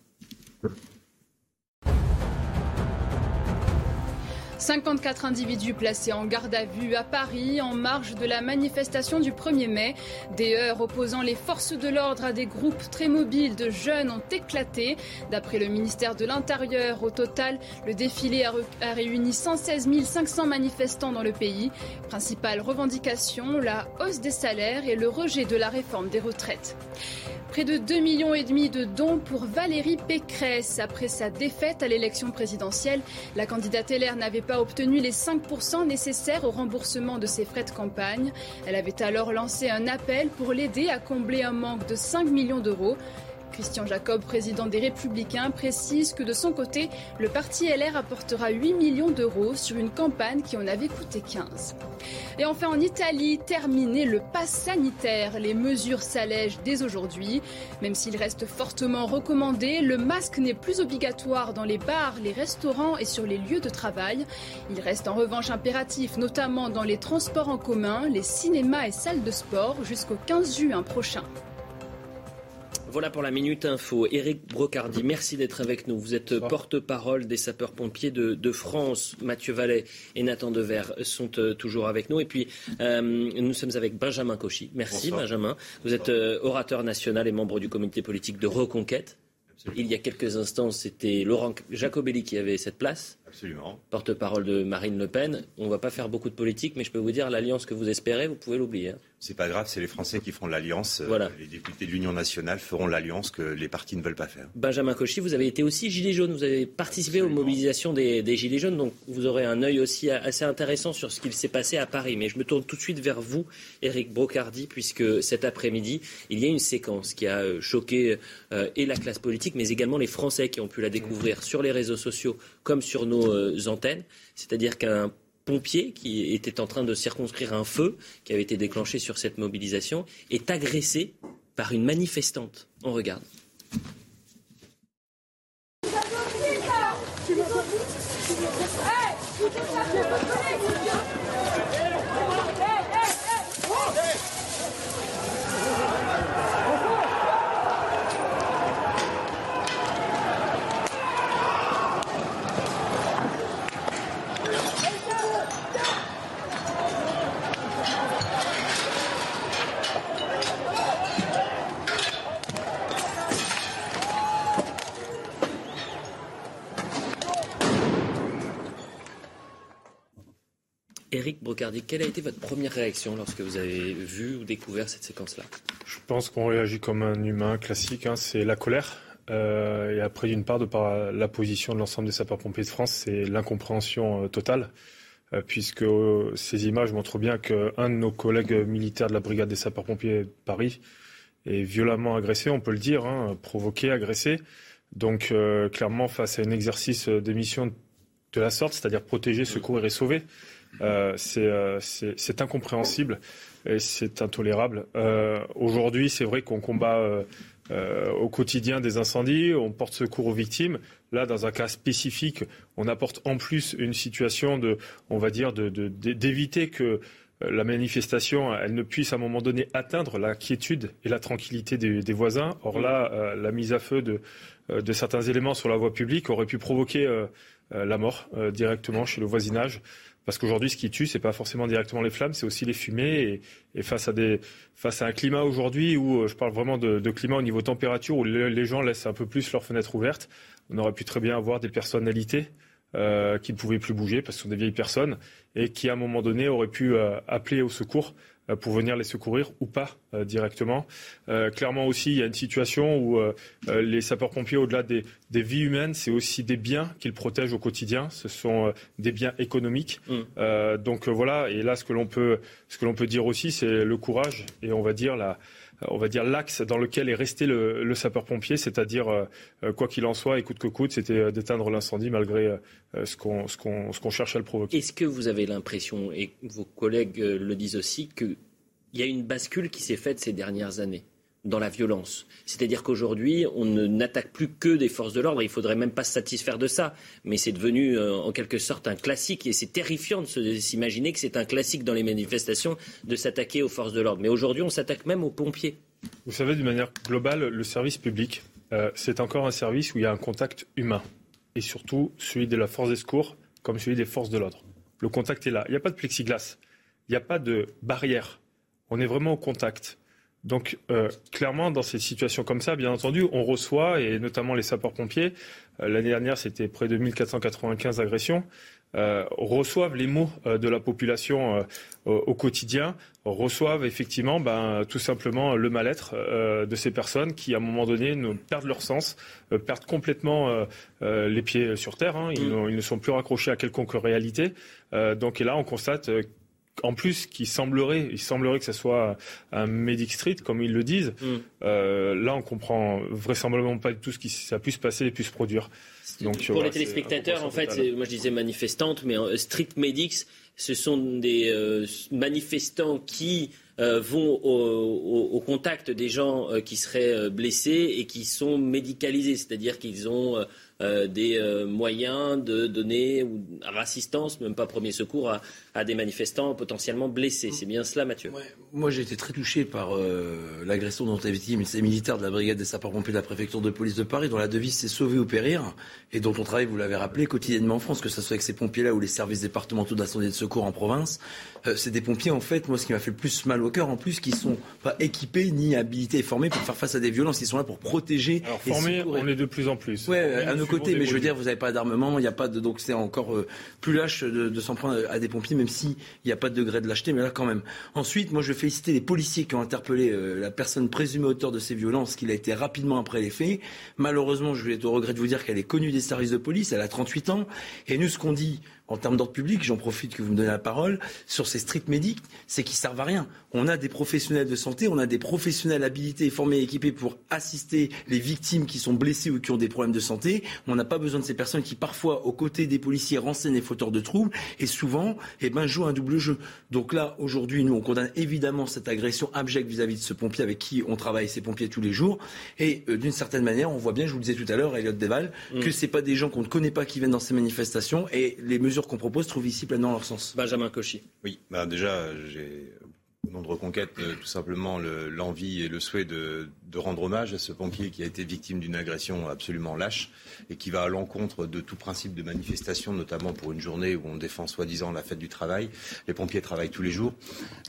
54 individus placés en garde à vue à Paris en marge de la manifestation du 1er mai. Des heures opposant les forces de l'ordre à des groupes très mobiles de jeunes ont éclaté. D'après le ministère de l'Intérieur, au total, le défilé a, réuni 116 500 manifestants dans le pays. Principale revendication, la hausse des salaires et le rejet de la réforme des retraites. Près de 2,5 millions et demi de dons pour Valérie Pécresse. Après sa défaite à l'élection présidentielle, la candidate LR n'avait pas obtenu les 5% nécessaires au remboursement de ses frais de campagne. Elle avait alors lancé un appel pour l'aider à combler un manque de 5 millions d'euros. Christian Jacob, président des Républicains, précise que de son côté, le parti LR apportera 8 millions d'euros sur une campagne qui en avait coûté 15. Et enfin en Italie, terminé le pass sanitaire. Les mesures s'allègent dès aujourd'hui. Même s'il reste fortement recommandé, le masque n'est plus obligatoire dans les bars, les restaurants et sur les lieux de travail. Il reste en revanche impératif, notamment dans les transports en commun, les cinémas et salles de sport jusqu'au 15 juin prochain. Voilà pour la Minute Info. Éric Brocardi, merci d'être avec nous. Vous êtes porte-parole des sapeurs-pompiers de, France. Mathieu Vallet et Nathan Dever sont euh, toujours avec nous. Et puis, euh, nous sommes avec Benjamin Cauchy. Merci Benjamin. Vous êtes euh, orateur national et membre du comité politique de Reconquête. Il y a quelques instants, c'était Laurent Jacobelli qui avait cette place. Absolument. Porte-parole de Marine Le Pen. On ne va pas faire beaucoup de politique, mais je peux vous dire, l'alliance que vous espérez, vous pouvez l'oublier. Hein. C'est pas grave, c'est les Français qui feront l'alliance. Euh, les députés de l'Union nationale feront l'alliance que les partis ne veulent pas faire. Benjamin Cauchy, vous avez été aussi Gilet jaune. Vous avez participé aux mobilisations des, des, Gilets jaunes. Donc vous aurez un œil aussi assez intéressant sur ce qu'il s'est passé à Paris. Mais je me tourne tout de suite vers vous, Éric Brocardi, puisque cet après-midi, il y a une séquence qui a euh, choqué euh, et la classe politique, mais également les Français qui ont pu la découvrir sur les réseaux sociaux comme sur nos antennes. C'est-à-dire qu'un pompier qui était en train de circonscrire un feu qui avait été déclenché sur cette mobilisation est agressé par une manifestante. On regarde. Quelle a été votre première réaction lorsque vous avez vu ou découvert cette séquence-là? Je pense qu'on réagit comme un humain classique, hein. c'est la colère. Euh, et après, d'une part, de par la position de l'ensemble des sapeurs-pompiers de France, c'est l'incompréhension euh, totale, euh, puisque ces images montrent bien qu'un de nos collègues militaires de la brigade des sapeurs-pompiers de Paris est violemment agressé, on peut le dire, hein, provoqué, agressé. Donc, clairement, face à un exercice de mission de la sorte, c'est-à-dire protéger, secourir et sauver, euh, euh, c'est incompréhensible et c'est intolérable. Euh, aujourd'hui, c'est vrai qu'on combat au quotidien des incendies, on porte secours aux victimes. Là, dans un cas spécifique, on apporte en plus une situation de, on va dire, d'éviter que la manifestation, elle ne puisse à un moment donné atteindre la quiétude et la tranquillité des, voisins. Or là, la mise à feu de, de, certains éléments sur la voie publique aurait pu provoquer la mort directement chez le voisinage. Parce qu'aujourd'hui, ce qui tue, c'est pas forcément directement les flammes, c'est aussi les fumées. Et, face, à des, face à un climat aujourd'hui où euh, je parle vraiment de, climat au niveau température, où les, gens laissent un peu plus leurs fenêtres ouvertes, on aurait pu très bien avoir des personnalités euh, qui ne pouvaient plus bouger parce que ce sont des vieilles personnes et qui, à un moment donné, auraient pu euh, appeler au secours pour venir les secourir ou pas euh, directement. Euh, clairement aussi, il y a une situation où les sapeurs-pompiers, au-delà des, vies humaines, c'est aussi des biens qu'ils protègent au quotidien. Ce sont des biens économiques. Mm. donc voilà. Et là, ce que l'on peut, ce que l'on peut dire aussi, c'est le courage et on va dire la on va dire l'axe dans lequel est resté le, sapeur-pompier, c'est-à-dire quoi qu'il en soit, et coûte que coûte, c'était d'éteindre l'incendie malgré ce qu'on ce qu'on cherche à le provoquer. Est-ce que vous avez l'impression, et vos collègues le disent aussi, qu'il y a une bascule qui s'est faite ces dernières années? Dans la violence. C'est-à-dire qu'aujourd'hui, on n'attaque plus que des forces de l'ordre. Il faudrait même pas se satisfaire de ça. Mais c'est devenu euh, en quelque sorte un classique. Et c'est terrifiant de s'imaginer que c'est un classique dans les manifestations de s'attaquer aux forces de l'ordre. Mais aujourd'hui, on s'attaque même aux pompiers. Vous savez, d'une manière globale, le service public, euh, c'est encore un service où il y a un contact humain et surtout celui de la force des secours comme celui des forces de l'ordre. Le contact est là. Il n'y a pas de plexiglas. Il n'y a pas de barrière. On est vraiment au contact. Donc, euh, clairement, dans ces situations comme ça, bien entendu, on reçoit, et notamment les sapeurs-pompiers, euh, l'année dernière, c'était près de 1495 agressions, euh, reçoivent les mots euh, de la population euh, au quotidien, reçoivent effectivement ben, tout simplement le mal-être de ces personnes qui, à un moment donné, ne perdent leur sens, perdent complètement les pieds sur terre. Hein. ils, ne sont plus raccrochés à quelconque réalité. donc et là, on constate en plus, qu'il semblerait, il semblerait que ce soit un Medic Street, comme ils le disent. Mm. là, on comprend vraisemblablement pas tout ce qui a pu se passer et pu se produire. Donc, pour les téléspectateurs, en fait, moi je disais manifestantes, mais euh, street medics, ce sont des euh, manifestants qui euh, vont au, contact des gens qui seraient blessés et qui sont médicalisés, c'est-à-dire qu'ils ont euh, des euh, moyens de donner ou, assistance, même pas premier secours, à, des manifestants potentiellement blessés. C'est bien cela, Mathieu Moi, j'ai été très touché par euh, l'agression dont est victime ces militaires de la brigade des sapeurs-pompiers de la préfecture de police de Paris, dont la devise c'est sauver ou périr, et dont on travaille, vous l'avez rappelé, quotidiennement en France, que ce soit avec ces pompiers-là ou les services départementaux d'incendie et de secours en province. C'est des pompiers, en fait, moi, ce qui m'a fait le plus mal au cœur, en plus, qui sont pas équipés ni habilités et formés pour faire face à des violences. Ils sont là pour protéger. Alors, formés, on est de plus en plus. Ouais, à nos côté, mais je veux dire, vous n'avez pas d'armement, il n'y a pas de, donc c'est encore euh, plus lâche de, s'en prendre à des pompiers, même s'il n'y a pas de degré de lâcheté, mais là quand même. Ensuite, moi je veux féliciter les policiers qui ont interpellé euh, la personne présumée auteur de ces violences, qu'il a été rapidement après les faits. Malheureusement, je vais être au regret de vous dire qu'elle est connue des services de police, elle a 38 ans, et nous ce qu'on dit, en termes d'ordre public, j'en profite que vous me donnez la parole, sur ces street medics, c'est qu'ils servent à rien. On a des professionnels de santé, on a des professionnels habilités, formés, équipés pour assister les victimes qui sont blessées ou qui ont des problèmes de santé. On n'a pas besoin de ces personnes qui, parfois, aux côtés des policiers, renseignent les fauteurs de troubles et souvent, eh ben, jouent un double jeu. Donc là, aujourd'hui, nous, on condamne évidemment cette agression abjecte vis-à-vis de ce pompier avec qui on travaille, ces pompiers, tous les jours. Et euh, d'une certaine manière, on voit bien, je vous le disais tout à l'heure, Elliot Deval, mm. que c'est pas des gens qu'on ne connaît pas qui viennent dans ces manifestations et les mesures qu'on propose trouvent ici pleinement leur sens. Benjamin Cauchy. Oui, bah déjà, j'ai au nom de Reconquête, euh, tout simplement l'envie et le souhait de, rendre hommage à ce pompier qui a été victime d'une agression absolument lâche et qui va à l'encontre de tout principe de manifestation, notamment pour une journée où on défend soi-disant la fête du travail. Les pompiers travaillent tous les jours.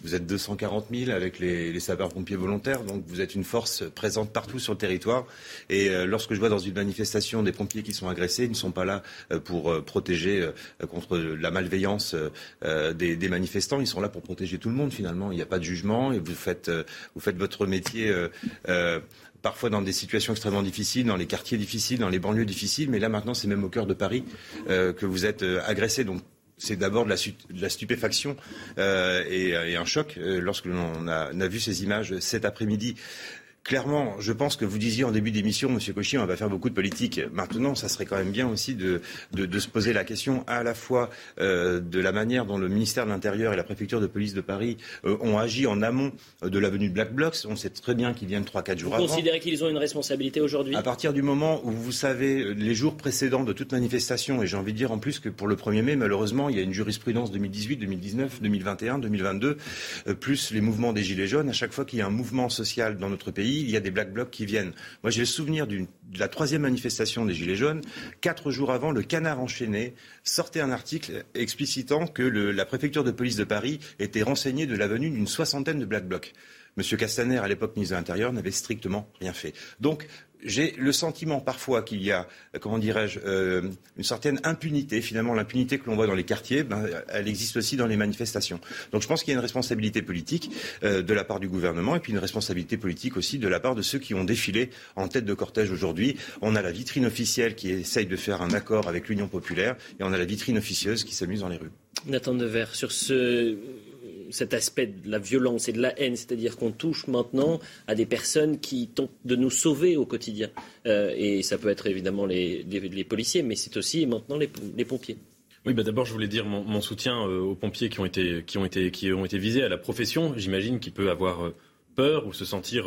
Vous êtes 240 000 avec les, les sapeurs-pompiers volontaires, donc vous êtes une force présente partout sur le territoire. Et euh, lorsque je vois dans une manifestation des pompiers qui sont agressés, ils ne sont pas là euh, pour protéger contre la malveillance des, manifestants, ils sont là pour protéger tout le monde finalement. Pas de jugement et vous faites, vous faites votre métier parfois dans des situations extrêmement difficiles, dans les quartiers difficiles, dans les banlieues difficiles, mais là maintenant c'est même au cœur de Paris euh, que vous êtes euh, agressé. Donc c'est d'abord de, la, stupéfaction euh, et, un choc lorsque l'on a, a, vu ces images cet après-midi clairement, je pense que vous disiez en début d'émission, Monsieur Cauchy, on va faire beaucoup de politique. Maintenant, ça serait quand même bien aussi de, de, se poser la question à la fois euh, de la manière dont le ministère de l'Intérieur et la préfecture de police de Paris euh, ont agi en amont de l'avenue de Black Blocs. On sait très bien qu'ils viennent 3-4 jours avant. Vous considérez qu'ils ont une responsabilité aujourd'hui? À partir du moment où vous savez les jours précédents de toute manifestation, et j'ai envie de dire en plus que pour le 1er mai, malheureusement, il y a une jurisprudence 2018, 2019, 2021, 2022, plus les mouvements des Gilets jaunes. À chaque fois qu'il y a un mouvement social dans notre pays, il y a des black blocs qui viennent. Moi, j'ai le souvenir de la troisième manifestation des Gilets jaunes. Quatre jours avant, le Canard enchaîné sortait un article explicitant que la préfecture de police de Paris était renseignée de la venue d'une soixantaine de black blocs. M. Castaner, à l'époque ministre de l'Intérieur, n'avait strictement rien fait. Donc, j'ai le sentiment parfois qu'il y a, comment dirais-je, euh, une certaine impunité. Finalement, l'impunité que l'on voit dans les quartiers, ben, elle existe aussi dans les manifestations. Donc je pense qu'il y a une responsabilité politique euh, de la part du gouvernement et puis une responsabilité politique aussi de la part de ceux qui ont défilé en tête de cortège aujourd'hui. On a la vitrine officielle qui essaye de faire un accord avec l'Union populaire et on a la vitrine officieuse qui s'amuse dans les rues. Nathan Devers, sur ce cet aspect de la violence et de la haine, c'est-à-dire qu'on touche maintenant à des personnes qui tentent de nous sauver au quotidien. Euh, et ça peut être évidemment les, policiers, mais c'est aussi maintenant les, pompiers. Oui, bah d'abord, je voulais dire mon, soutien euh, aux pompiers qui ont été, qui ont été, qui ont été visés, à la profession. J'imagine qu'il peut avoir euh, peur ou se sentir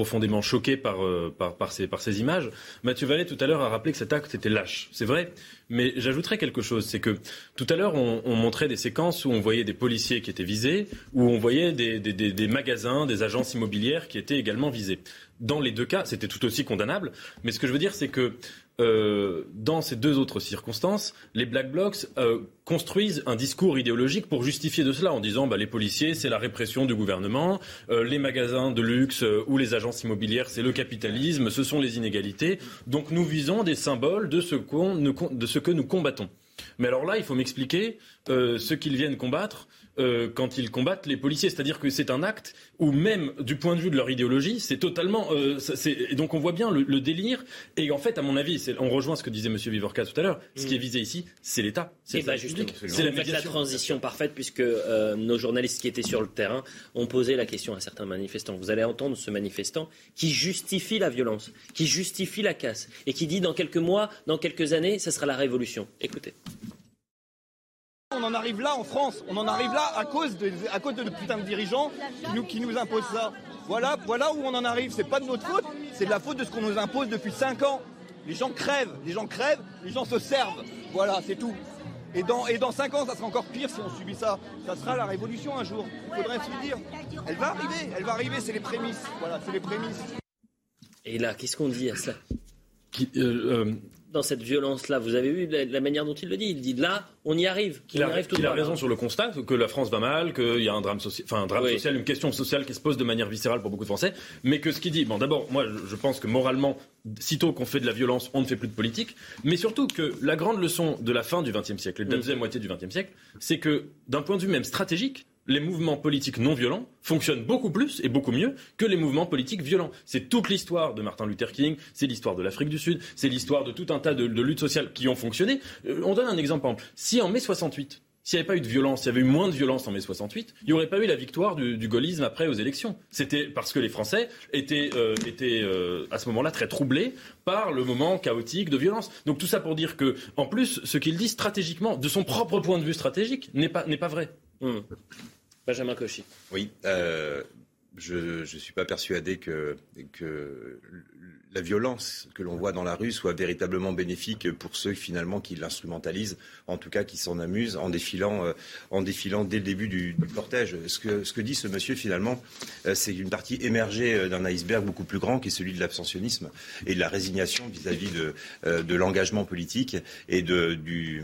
profondément choqué par, par, par, ces, images. Mathieu Vallet, tout à l'heure, a rappelé que cet acte était lâche. C'est vrai. Mais j'ajouterais quelque chose, c'est que tout à l'heure, on, montrait des séquences où on voyait des policiers qui étaient visés, où on voyait des, des magasins, des agences immobilières qui étaient également visés. Dans les deux cas, c'était tout aussi condamnable. Mais ce que je veux dire, c'est que euh, dans ces deux autres circonstances, les Black Blocs euh, construisent un discours idéologique pour justifier de cela en disant bah, les policiers, c'est la répression du gouvernement, euh, les magasins de luxe ou les agences immobilières, c'est le capitalisme, ce sont les inégalités. Donc nous visons des symboles de ce, de ce que nous combattons. Mais alors là, il faut m'expliquer ce qu'ils viennent combattre euh, quand ils combattent les policiers. C'est-à-dire que c'est un acte où même du point de vue de leur idéologie, c'est totalement... Euh, et donc on voit bien le, délire. Et en fait, à mon avis, on rejoint ce que disait M. Vivorca tout à l'heure, ce qui est mm. visé ici, c'est l'État. C'est bah C'est la, la transition parfaite puisque euh, nos journalistes qui étaient sur le terrain ont posé la question à certains manifestants. Vous allez entendre ce manifestant qui justifie la violence, qui justifie la casse et qui dit dans quelques mois, dans quelques années, ce sera la révolution. Écoutez. On en arrive là en France, on en arrive là à cause de, à cause de putain de dirigeants qui nous, qui nous imposent ça. Voilà, voilà où on en arrive. C'est pas de notre faute, c'est de la faute de ce qu'on nous impose depuis 5 ans. Les gens crèvent, les gens crèvent, les gens se servent. Voilà, c'est tout. Et dans, et dans 5 ans, ça sera encore pire si on subit ça. Ça sera la révolution un jour. Il faudrait se le dire. Elle va arriver, elle va arriver, c'est les prémices. Voilà, c'est les prémices. Et là, qu'est-ce qu'on dit à ça? Euh, euh, dans cette violence-là. Vous avez vu la, manière dont il le dit. Il dit là, on y arrive. Il, arrive tout il a raison sur le constat que la France va mal, qu'il y a un drame, social, enfin, un drame social, une question sociale qui se pose de manière viscérale pour beaucoup de Français. Mais que ce qu'il dit, bon, d'abord, moi, je pense que moralement, sitôt qu'on fait de la violence, on ne fait plus de politique. Mais surtout que la grande leçon de la fin du XXe siècle, de la deuxième moitié du XXe siècle, c'est que d'un point de vue même stratégique, les mouvements politiques non violents fonctionnent beaucoup plus et beaucoup mieux que les mouvements politiques violents. C'est toute l'histoire de Martin Luther King, c'est l'histoire de l'Afrique du Sud, c'est l'histoire de tout un tas de, luttes sociales qui ont fonctionné. Euh, on donne un exemple. Si en mai 68, s'il n'y avait pas eu de violence, s'il y avait eu moins de violence en mai 68, il n'y aurait pas eu la victoire du, gaullisme après aux élections. C'était parce que les Français étaient, euh, euh, à ce moment-là très troublés par le moment chaotique de violence. Donc tout ça pour dire que, en plus, ce qu'il dit stratégiquement, de son propre point de vue stratégique, n'est pas, n'est pas vrai. Mmh. Benjamin Cauchy. Oui, euh, je ne suis pas persuadé que la violence que l'on voit dans la rue soit véritablement bénéfique pour ceux finalement qui l'instrumentalisent, en tout cas qui s'en amusent en défilant, euh, en défilant dès le début du, cortège. Ce que, dit ce monsieur finalement, euh, c'est une partie émergée euh, d'un iceberg beaucoup plus grand qui est celui de l'abstentionnisme et de la résignation vis-à-vis de, de l'engagement politique et de, du,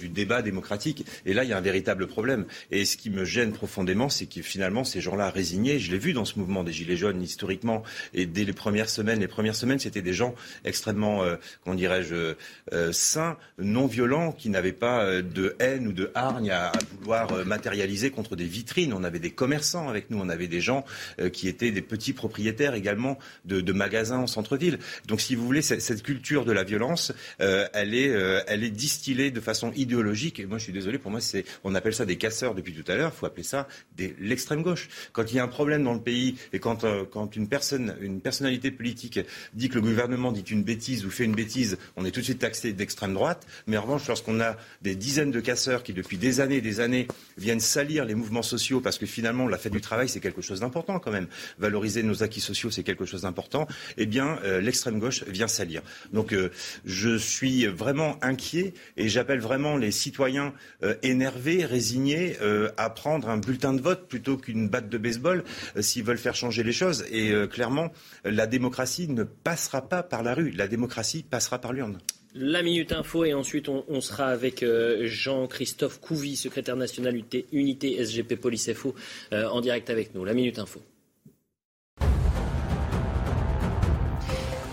du débat démocratique. Et là, il y a un véritable problème. Et ce qui me gêne profondément, c'est que finalement, ces gens-là résignés, je l'ai vu dans ce mouvement des Gilets jaunes historiquement, et dès les premières semaines, les premières semaine, c'était des gens extrêmement, euh, comment dirais-je, euh, sains, non violents, qui n'avaient pas euh, de haine ou de hargne à, vouloir matérialiser contre des vitrines. On avait des commerçants avec nous, on avait des gens qui étaient des petits propriétaires également de, magasins en centre-ville. Donc, si vous voulez, cette, culture de la violence, elle est, elle est distillée de façon idéologique. Et moi, je suis désolé, pour moi, c'est, on appelle ça des casseurs depuis tout à l'heure. Il faut appeler ça des, l'extrême gauche. Quand il y a un problème dans le pays et quand, quand une personne, une personnalité politique dit que le gouvernement dit une bêtise ou fait une bêtise, on est tout de suite taxé d'extrême droite. Mais en revanche, lorsqu'on a des dizaines de casseurs qui, depuis des années et des années, viennent salir les mouvements sociaux, parce que finalement, la fête du travail, c'est quelque chose d'important quand même. Valoriser nos acquis sociaux, c'est quelque chose d'important. Eh bien, euh, l'extrême gauche vient salir. Donc, euh, je suis vraiment inquiet et j'appelle vraiment les citoyens euh, énervés, résignés, à prendre un bulletin de vote plutôt qu'une batte de baseball s'ils veulent faire changer les choses. Et clairement, la démocratie ne passera pas par la rue. La démocratie passera par l'urne. La Minute Info et ensuite on, sera avec euh, Jean-Christophe Couvi, secrétaire national unité SGP Police FO, euh, en direct avec nous. La Minute Info.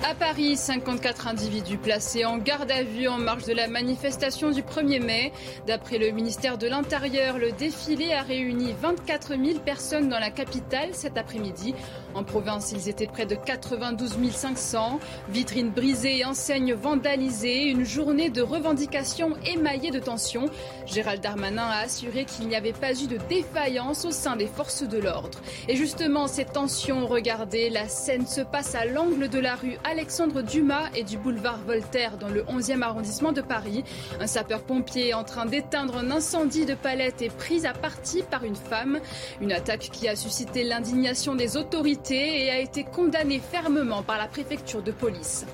À Paris, 54 individus placés en garde à vue en marge de la manifestation du 1er mai. D'après le ministère de l'Intérieur, le défilé a réuni 24 000 personnes dans la capitale cet après-midi. En province, ils étaient près de 92 500. Vitrines brisées enseignes vandalisées. Une journée de revendications émaillée de tensions. Gérald Darmanin a assuré qu'il n'y avait pas eu de défaillance au sein des forces de l'ordre. Et justement, ces tensions, regardez, la scène se passe à l'angle de la rue Alexandre Dumas et du boulevard Voltaire dans le 11e arrondissement de Paris. Un sapeur-pompier en train d'éteindre un incendie de palette est pris à partie par une femme. Une attaque qui a suscité l'indignation des autorités et a été condamnée fermement par la préfecture de police.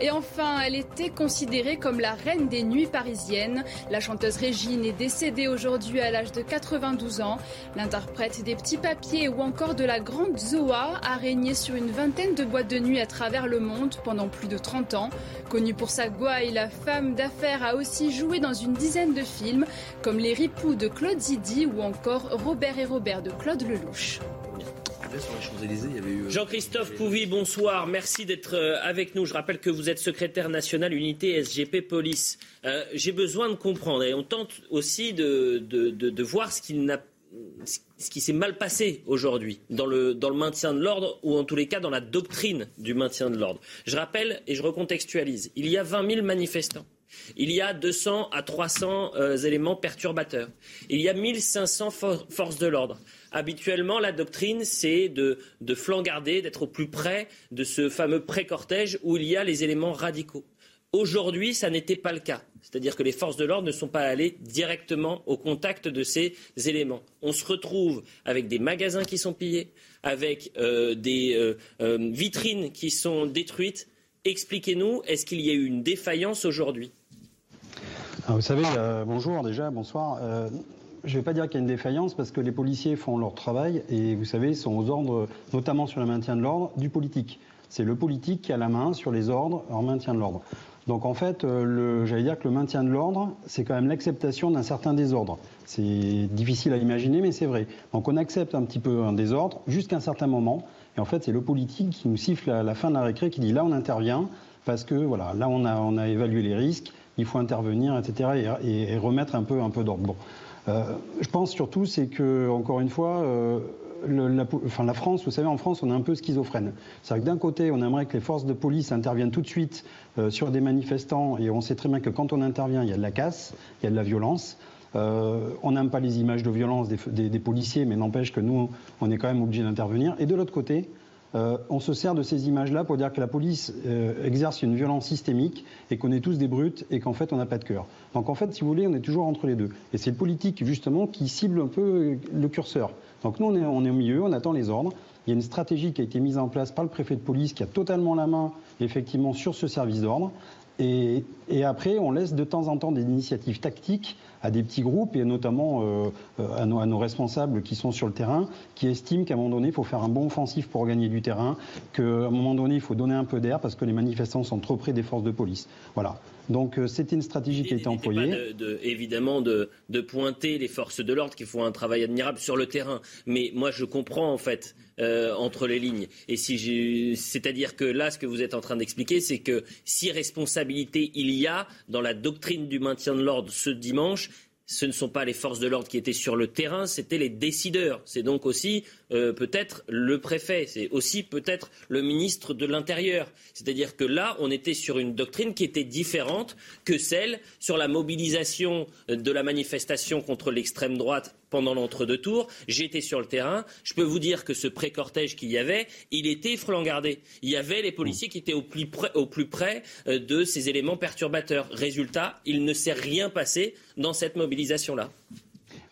Et enfin, elle était considérée comme la reine des nuits parisiennes. La chanteuse Régine est décédée aujourd'hui à l'âge de 92 ans. L'interprète des petits papiers ou encore de la grande Zoa a régné sur une vingtaine de boîtes de nuit à travers le monde pendant plus de 30 ans. Connue pour sa gouaille, la femme d'affaires a aussi joué dans une dizaine de films comme Les Ripoux de Claude Zidi ou encore Robert et Robert de Claude Lelouch. Euh, Jean-Christophe Couvi, bonsoir. Merci d'être euh, avec nous. Je rappelle que vous êtes secrétaire national unité SGP Police. Euh, j'ai besoin de comprendre et on tente aussi de, de, voir ce qui ce qui s'est mal passé aujourd'hui dans le, dans le maintien de l'ordre ou en tous les cas dans la doctrine du maintien de l'ordre. Je rappelle et je recontextualise. Il y a 20 000 manifestants. Il y a 200 à 300 éléments perturbateurs. Il y a 1500 forces de l'ordre. Habituellement, la doctrine, c'est de, de flangarder, d'être au plus près de ce fameux pré-cortège où il y a les éléments radicaux. Aujourd'hui, ça n'était pas le cas. C'est-à-dire que les forces de l'ordre ne sont pas allées directement au contact de ces éléments. On se retrouve avec des magasins qui sont pillés, avec euh, des euh, euh, vitrines qui sont détruites. Expliquez-nous, est-ce qu'il y a eu une défaillance aujourd'hui? Ah, Vous savez, bonjour déjà, bonsoir je ne vais pas dire qu'il y a une défaillance parce que les policiers font leur travail et vous savez, ils sont aux ordres, notamment sur le maintien de l'ordre, du politique. C'est le politique qui a la main sur les ordres en maintien de l'ordre. Donc en fait, euh, j'allais dire que le maintien de l'ordre, c'est quand même l'acceptation d'un certain désordre. C'est difficile à imaginer, mais c'est vrai. Donc on accepte un petit peu un désordre jusqu'à un certain moment. Et en fait, c'est le politique qui nous siffle à la fin de la récré, qui dit là on intervient parce que voilà, là on a, évalué les risques, il faut intervenir, etc. et, et remettre un peu, un peu d'ordre. Bon. Je pense surtout, c'est que, encore une fois, la, enfin, la, France, vous savez, en France, on est un peu schizophrène. C'est-à-dire que d'un côté, on aimerait que les forces de police interviennent tout de suite sur des manifestants, et on sait très bien que quand on intervient, il y a de la casse, il y a de la violence. Euh, on n'aime pas les images de violence des, policiers, mais n'empêche que nous, on est quand même obligé d'intervenir. Et de l'autre côté, euh, on se sert de ces images-là pour dire que la police euh, exerce une violence systémique et qu'on est tous des brutes et qu'en fait on n'a pas de cœur. Donc en fait, si vous voulez, on est toujours entre les deux. Et c'est le politique justement qui cible un peu le curseur. Donc nous, on est, on est au milieu, on attend les ordres. Il y a une stratégie qui a été mise en place par le préfet de police qui a totalement la main effectivement sur ce service d'ordre. Et, après, on laisse de temps en temps des initiatives tactiques à des petits groupes et notamment euh, à, nos, responsables qui sont sur le terrain, qui estiment qu'à un moment donné, il faut faire un bon offensif pour gagner du terrain, qu'à un moment donné, il faut donner un peu d'air parce que les manifestants sont trop près des forces de police. Voilà. Donc euh, c'était une stratégie qui a été employée. Pas évidemment de, pointer les forces de l'ordre qui font un travail admirable sur le terrain. Mais moi je comprends en fait euh, entre les lignes. Et si c'est-à-dire que là ce que vous êtes en train d'expliquer, c'est que si responsabilité il y a dans la doctrine du maintien de l'ordre ce dimanche, ce ne sont pas les forces de l'ordre qui étaient sur le terrain, c'était les décideurs. C'est donc aussi euh, peut-être le préfet, c'est aussi peut-être le ministre de l'Intérieur. C'est-à-dire que là, on était sur une doctrine qui était différente que celle sur la mobilisation de la manifestation contre l'extrême droite pendant l'entre-deux tours. J'étais sur le terrain. Je peux vous dire que ce pré-cortège qu'il y avait, il était gardé. Il y avait les policiers qui étaient au plus près, au plus près euh, de ces éléments perturbateurs. Résultat, il ne s'est rien passé dans cette mobilisation-là.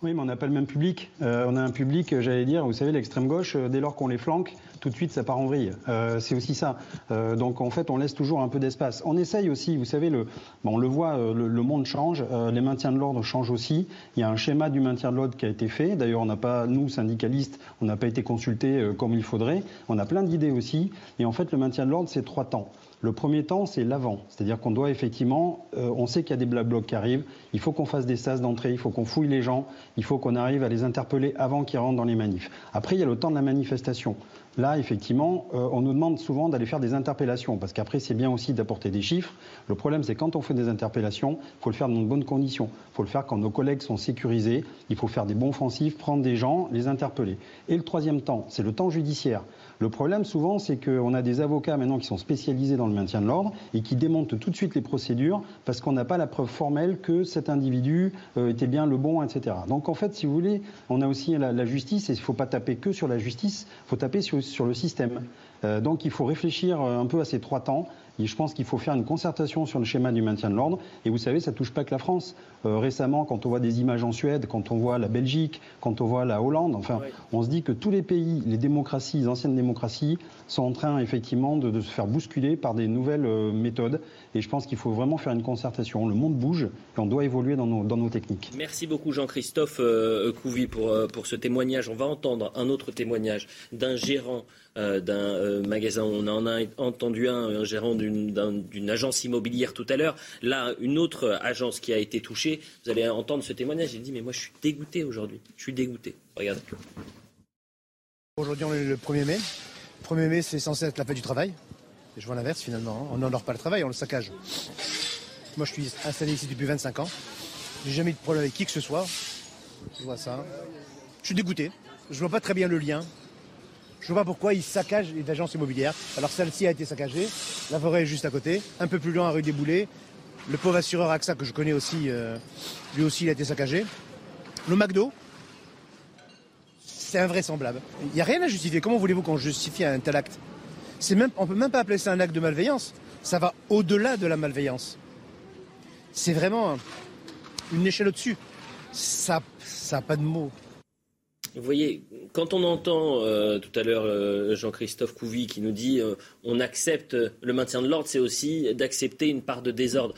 Oui, mais on n'a pas le même public. Euh, on a un public, euh, j'allais dire, vous savez, l'extrême gauche, euh, dès lors qu'on les flanque, tout de suite, ça part en vrille. c'est aussi ça. donc, en fait, on laisse toujours un peu d'espace. On essaye aussi, vous savez, le, on le voit, le, monde change, les maintiens de l'ordre changent aussi. Il y a un schéma du maintien de l'ordre qui a été fait. D'ailleurs, on n'a pas, nous, syndicalistes, on n'a pas été consultés comme il faudrait. On a plein d'idées aussi. Et en fait, le maintien de l'ordre, c'est trois temps. Le premier temps, c'est l'avant. C'est-à-dire qu'on doit effectivement, euh, on sait qu'il y a des black blocs qui arrivent, il faut qu'on fasse des sas d'entrée, il faut qu'on fouille les gens, il faut qu'on arrive à les interpeller avant qu'ils rentrent dans les manifs. Après, il y a le temps de la manifestation. Là, effectivement, euh, on nous demande souvent d'aller faire des interpellations, parce qu'après, c'est bien aussi d'apporter des chiffres. Le problème, c'est quand on fait des interpellations, il faut le faire dans de bonnes conditions. Il faut le faire quand nos collègues sont sécurisés. Il faut faire des bons offensifs, prendre des gens, les interpeller. Et le troisième temps, c'est le temps judiciaire. Le problème, souvent, c'est qu'on a des avocats maintenant qui sont spécialisés dans le maintien de l'ordre et qui démontent tout de suite les procédures parce qu'on n'a pas la preuve formelle que cet individu euh, était bien le bon, etc. Donc, en fait, si vous voulez, on a aussi la, justice et il ne faut pas taper que sur la justice, il faut taper sur, le système. Euh, donc, il faut réfléchir euh, un peu à ces trois temps. Et je pense qu'il faut faire une concertation sur le schéma du maintien de l'ordre. Et vous savez, ça ne touche pas que la France. Euh, récemment, quand on voit des images en Suède, quand on voit la Belgique, quand on voit la Hollande, enfin, on se dit que tous les pays, les démocraties, les anciennes démocraties, sont en train effectivement de, se faire bousculer par des nouvelles euh, méthodes. Et je pense qu'il faut vraiment faire une concertation. Le monde bouge et on doit évoluer dans nos, dans nos techniques. Merci beaucoup Jean-Christophe euh, Couvi pour, pour ce témoignage. On va entendre un autre témoignage d'un gérant euh, d'un euh, magasin. On en a entendu un, un gérant d'une agence immobilière tout à l'heure. Là, une autre agence qui a été touchée. Vous allez entendre ce témoignage. Il dit Mais moi, je suis dégoûté aujourd'hui. Je suis dégoûté. Regardez. Aujourd'hui, on est le 1er mai. Le 1er mai, c'est censé être la fête du travail. Et je vois l'inverse finalement. Hein. On n'honore pas le travail, on le saccage. Moi, je suis installé ici depuis 25 ans. J'ai jamais eu de problème avec qui que ce soit. Je vois ça. Je suis dégoûté. Je vois pas très bien le lien. Je vois pas pourquoi ils saccagent les agences immobilières. Alors celle-ci a été saccagée, la forêt est juste à côté, un peu plus loin, rue des Boulets. Le pauvre assureur AXA que je connais aussi, euh, lui aussi il a été saccagé. Le McDo, c'est invraisemblable. Il n'y a rien à justifier. Comment voulez-vous qu'on justifie un tel acte? On ne peut même pas appeler ça un acte de malveillance. Ça va au-delà de la malveillance. C'est vraiment une échelle au-dessus. Ça n'a pas de mots. Vous voyez, quand on entend euh, tout à l'heure euh, Jean-Christophe Couvi qui nous dit euh, on accepte le maintien de l'ordre, c'est aussi d'accepter une part de désordre.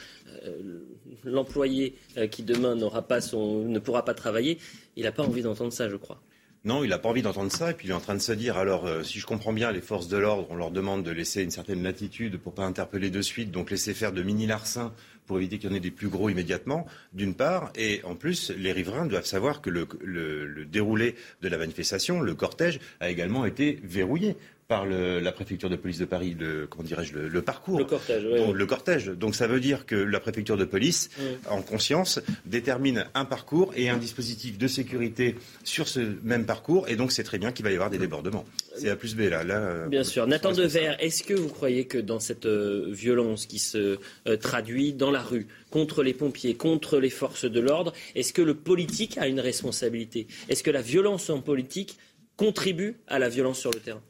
L'employé qui demain pas son, ne pourra pas travailler, il n'a pas envie d'entendre ça, je crois. Non, il n'a pas envie d'entendre ça. Et puis il est en train de se dire alors, si je comprends bien, les forces de l'ordre, on leur demande de laisser une certaine latitude pour pas interpeller de suite, donc laisser faire de mini larcins pour éviter qu'il y en ait des plus gros immédiatement, d'une part. Et en plus, les riverains doivent savoir que le, déroulé de la manifestation, le cortège, a également été verrouillé par la préfecture de police de Paris le, comment dirais-je, le, parcours. Le cortège, Le cortège. Donc ça veut dire que la préfecture de police, en conscience, détermine un parcours et un dispositif de sécurité sur ce même parcours. Et donc c'est très bien qu'il va y avoir des débordements. C'est A plus B là. là euh, bien sûr. Nathan Dever, est-ce que vous croyez que dans cette euh, violence qui se euh, traduit dans la rue, contre les pompiers, contre les forces de l'ordre, est-ce que le politique a une responsabilité? Est-ce que la violence en politique contribue à la violence sur le terrain?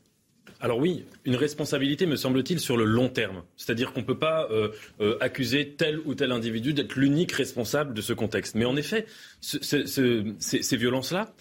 Alors oui, une responsabilité, me semble-t-il, sur le long terme. C'est-à-dire qu'on ne peut pas euh, euh, accuser tel ou tel individu d'être l'unique responsable de ce contexte. Mais en effet, ces violences-là,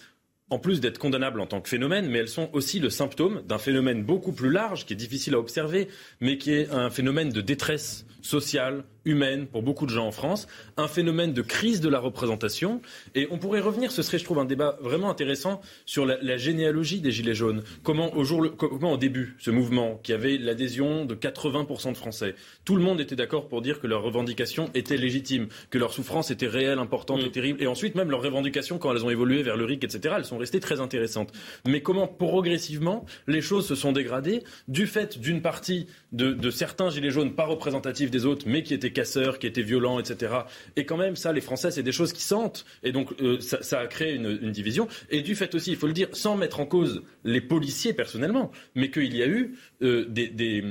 en plus d'être condamnables en tant que phénomène, mais elles sont aussi le symptôme d'un phénomène beaucoup plus large, qui est difficile à observer, mais qui est un phénomène de détresse sociale, humaine pour beaucoup de gens en France, un phénomène de crise de la représentation. Et on pourrait revenir, ce serait, je trouve, un débat vraiment intéressant sur la, généalogie des Gilets jaunes. Comment au, jour, comment, au début, ce mouvement, qui avait l'adhésion de 80% de Français, tout le monde était d'accord pour dire que leurs revendications étaient légitimes, que leur souffrance était réelle, importante et mm. terrible. Et ensuite, même leurs revendications, quand elles ont évolué vers le RIC, etc., elles sont restées très intéressantes. Mais comment, progressivement, les choses se sont dégradées du fait d'une partie de, de certains Gilets jaunes pas représentatifs des autres, mais qui étaient casseurs, qui étaient violents, etc. Et quand même, ça, les Français, c'est des choses qui sentent. Et donc, euh, ça, a créé une, division. Et du fait aussi, il faut le dire, sans mettre en cause les policiers personnellement, mais qu'il y a eu euh, des,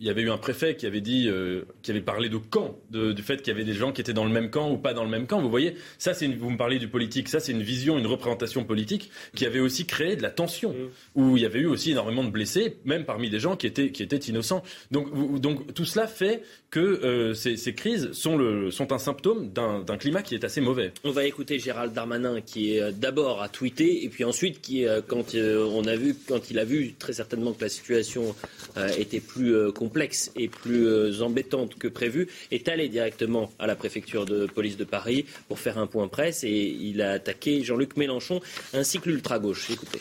il y avait eu un préfet qui avait dit, euh, qui avait parlé de camp, du fait qu'il y avait des gens qui étaient dans le même camp ou pas dans le même camp. Vous voyez, ça, c'est vous me parlez du politique, ça, c'est une vision, une représentation politique qui avait aussi créé de la tension, mm. où il y avait eu aussi énormément de blessés, même parmi des gens qui étaient, qui étaient innocents. Donc, donc tout cela fait que euh, ces, ces, crises sont, le, sont un symptôme d'un climat qui est assez mauvais. On va écouter Gérald Darmanin qui est euh, d'abord à tweeter et puis ensuite qui, quand on a vu, quand il a vu très certainement que la situation était plus complexe et plus euh, embêtante que prévu, est allé directement à la préfecture de police de Paris pour faire un point presse et il a attaqué Jean-Luc Mélenchon ainsi que l'ultra-gauche. Écoutez.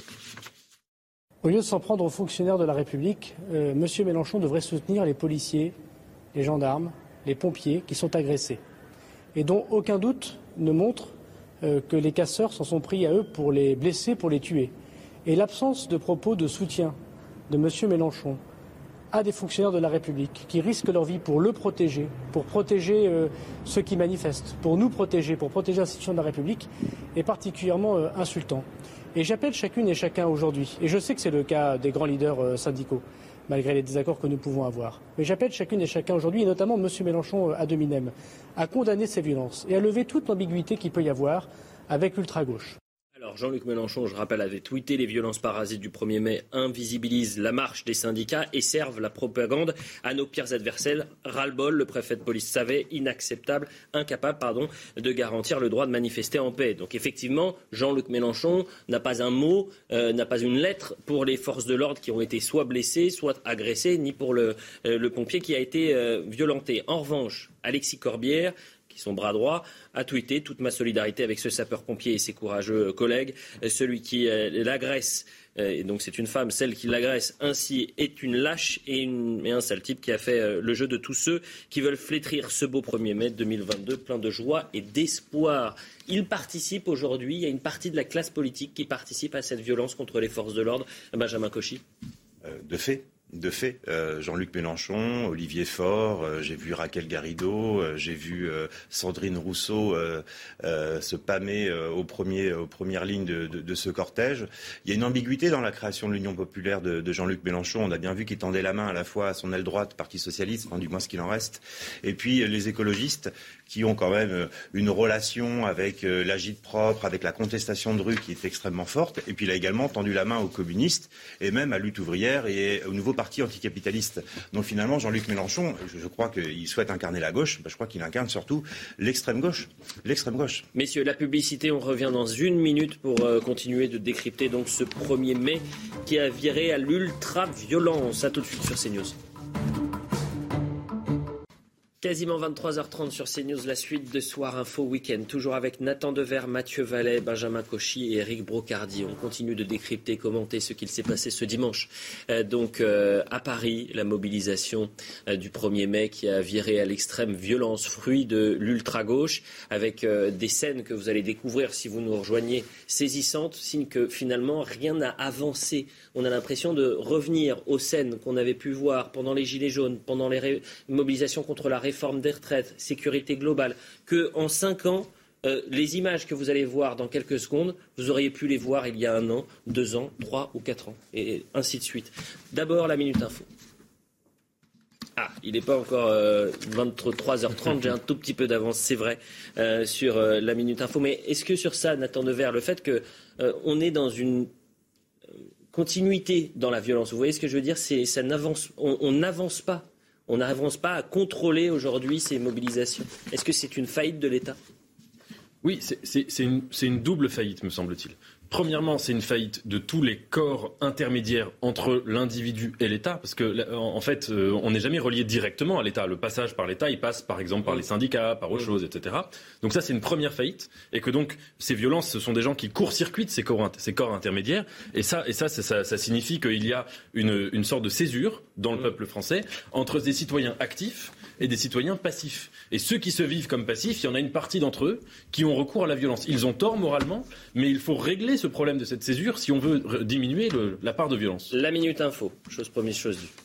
Au lieu de s'en prendre aux fonctionnaires de la République, euh, M. Mélenchon devrait soutenir les policiers, les gendarmes, les pompiers qui sont agressés et dont aucun doute ne montre euh, que les casseurs s'en sont pris à eux pour les blesser, pour les tuer. Et l'absence de propos de soutien de M. Mélenchon à des fonctionnaires de la République qui risquent leur vie pour le protéger, pour protéger euh, ceux qui manifestent, pour nous protéger, pour protéger l'institution de la République, est particulièrement euh, insultant. Et j'appelle chacune et chacun aujourd'hui, et je sais que c'est le cas des grands leaders euh, syndicaux, malgré les désaccords que nous pouvons avoir, mais j'appelle chacune et chacun aujourd'hui, et notamment M. Mélenchon à Dominem, à condamner ces violences et à lever toute l'ambiguïté qu'il peut y avoir avec l'ultra-gauche. Alors Jean-Luc Mélenchon, je rappelle, avait tweeté les violences parasites du 1er mai invisibilisent la marche des syndicats et servent la propagande à nos pires adversaires. Ras-le-bol, le préfet de police savait, inacceptable, incapable, pardon, de garantir le droit de manifester en paix. Donc effectivement, Jean-Luc Mélenchon n'a pas un mot, euh, n'a pas une lettre pour les forces de l'ordre qui ont été soit blessées, soit agressées, ni pour le, euh, pompier qui a été euh, violenté. En revanche, Alexis Corbière, qui sont bras droit, a tweeté toute ma solidarité avec ce sapeur-pompier et ses courageux collègues. Celui qui euh, l'agresse, euh, et donc c'est une femme, celle qui l'agresse ainsi est une lâche et, un sale type qui a fait euh, le jeu de tous ceux qui veulent flétrir ce beau 1er mai 2022 plein de joie et d'espoir. Il participe aujourd'hui, il y a une partie de la classe politique qui participe à cette violence contre les forces de l'ordre. Benjamin Cauchy. de fait, de fait, euh, Jean-Luc Mélenchon, Olivier Faure, euh, j'ai vu Raquel Garrido, euh, j'ai vu Sandrine Rousseau se pâmer aux, premières lignes de, ce cortège. Il y a une ambiguïté dans la création de l'Union populaire de, Jean-Luc Mélenchon. On a bien vu qu'il tendait la main à la fois à son aile droite, Parti socialiste, du moins ce qu'il en reste, et puis les écologistes qui ont quand même une relation avec l'agite propre, avec la contestation de rue qui est extrêmement forte. Et puis il a également tendu la main aux communistes et même à lutte ouvrière et au nouveau parti anticapitaliste. Donc finalement, Jean-Luc Mélenchon, je, crois qu'il souhaite incarner la gauche. je crois qu'il incarne surtout l'extrême gauche. L'extrême gauche. Messieurs, la publicité, on revient dans une minute pour euh, continuer de décrypter donc ce 1er mai qui a viré à l'ultra-violence. A tout de suite sur CNews. Quasiment 23h30 sur CNews, la suite de Soir Info Week-end. Toujours avec Nathan Dever, Mathieu Vallet, Benjamin Cauchy et Eric Brocardi. On continue de décrypter, commenter ce qu'il s'est passé ce dimanche. Euh, donc euh, à Paris, la mobilisation euh, du 1er mai qui a viré à l'extrême violence, fruit de l'ultra-gauche, avec des scènes que vous allez découvrir si vous nous rejoignez saisissantes, signe que finalement rien n'a avancé. On a l'impression de revenir aux scènes qu'on avait pu voir pendant les Gilets jaunes, pendant les mobilisations contre la réforme réforme des retraites, sécurité globale, que en cinq ans, euh, les images que vous allez voir dans quelques secondes, vous auriez pu les voir il y a un an, deux ans, trois ou quatre ans, et ainsi de suite. D'abord, la Minute Info. Ah, il n'est pas encore 23h30, euh, j'ai un tout petit peu d'avance, c'est vrai, euh, sur la Minute Info. Mais est-ce que sur ça, Nathan Devers, le fait qu'on est dans une continuité dans la violence, vous voyez ce que je veux dire ça n'avance, On n'avance pas on n'avance pas à contrôler aujourd'hui ces mobilisations. Est-ce que c'est une faillite de l'État? Oui, c'est une, double faillite, me semble-t-il. Premièrement, c'est une faillite de tous les corps intermédiaires entre l'individu et l'État, parce que en fait, euh, on n'est jamais relié directement à l'État. Le passage par l'État, il passe par exemple par les syndicats, par autre chose, etc. Donc ça, c'est une première faillite, et que donc ces violences, ce sont des gens qui court-circuitent ces corps, ces corps intermédiaires, et ça, et ça, ça, ça signifie qu'il y a une, une sorte de césure dans le peuple français entre des citoyens actifs et des citoyens passifs. Et ceux qui se vivent comme passifs, il y en a une partie d'entre eux qui ont recours à la violence. Ils ont tort moralement, mais il faut régler ce problème de cette césure si on veut diminuer la part de violence. La minute info, chose première, chose due.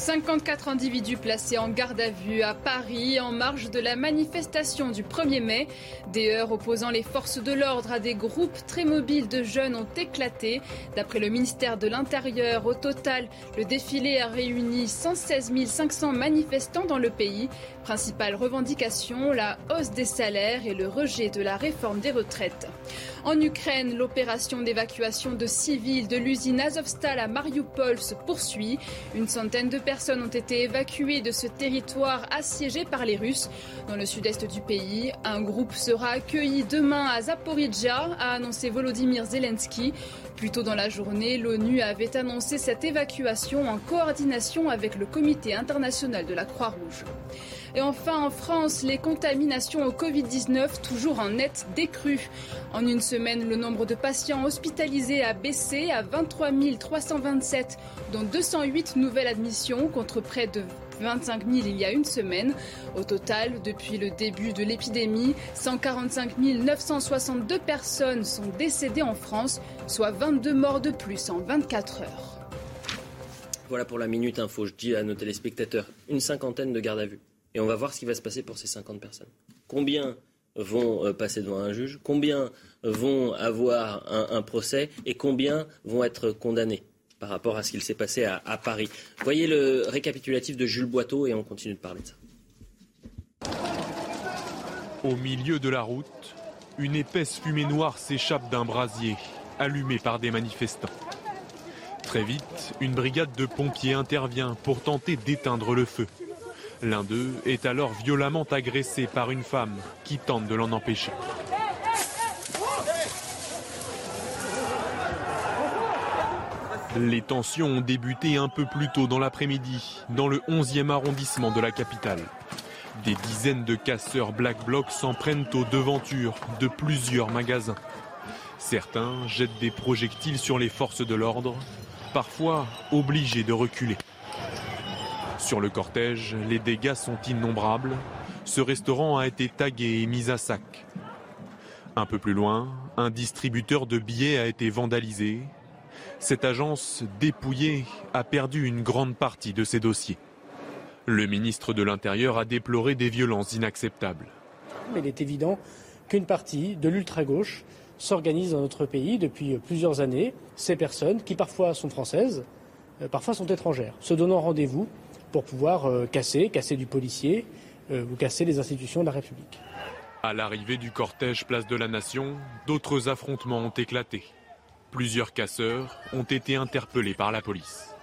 54 individus placés en garde à vue à Paris en marge de la manifestation du 1er mai. Des heures opposant les forces de l'ordre à des groupes très mobiles de jeunes ont éclaté. D'après le ministère de l'Intérieur, au total, le défilé a réuni 116 500 manifestants dans le pays. Principale revendication, la hausse des salaires et le rejet de la réforme des retraites. En Ukraine, l'opération d'évacuation de civils de l'usine Azovstal à Mariupol se poursuit. Une centaine de personnes ont été évacuées de ce territoire assiégé par les Russes. Dans le sud-est du pays, un groupe sera accueilli demain à Zaporizhia, a annoncé Volodymyr Zelensky. Plus tôt dans la journée, l'ONU avait annoncé cette évacuation en coordination avec le Comité international de la Croix-Rouge. Et enfin, en France, les contaminations au Covid-19 toujours en net décrue. En une semaine, le nombre de patients hospitalisés a baissé à 23 327, dont 208 nouvelles admissions contre près de 25 000 il y a une semaine. Au total, depuis le début de l'épidémie, 145 962 personnes sont décédées en France, soit 22 morts de plus en 24 heures. Voilà pour la minute info. Je dis à nos téléspectateurs une cinquantaine de gardes à vue. Et on va voir ce qui va se passer pour ces 50 personnes. Combien vont euh, passer devant un juge Combien vont avoir un, procès Et combien vont être condamnés par rapport à ce qu'il s'est passé à, Paris Voyez le récapitulatif de Jules Boiteau et on continue de parler de ça. Au milieu de la route, une épaisse fumée noire s'échappe d'un brasier allumé par des manifestants. Très vite, une brigade de pompiers intervient pour tenter d'éteindre le feu. L'un d'eux est alors violemment agressé par une femme qui tente de l'en empêcher. Les tensions ont débuté un peu plus tôt dans l'après-midi, dans le 11e arrondissement de la capitale. Des dizaines de casseurs Black Bloc s'en prennent aux devantures de plusieurs magasins. Certains jettent des projectiles sur les forces de l'ordre, parfois obligés de reculer. Sur le cortège, les dégâts sont innombrables. Ce restaurant a été tagué et mis à sac. Un peu plus loin, un distributeur de billets a été vandalisé. Cette agence dépouillée a perdu une grande partie de ses dossiers. Le ministre de l'Intérieur a déploré des violences inacceptables. Il est évident qu'une partie de l'ultra-gauche s'organise dans notre pays depuis plusieurs années. Ces personnes, qui parfois sont françaises, euh, parfois sont étrangères, se donnant rendez-vous pour pouvoir euh, casser, casser du policier euh, ou casser les institutions de la République. À l'arrivée du cortège Place de la Nation, d'autres affrontements ont éclaté. Plusieurs casseurs ont été interpellés par la police.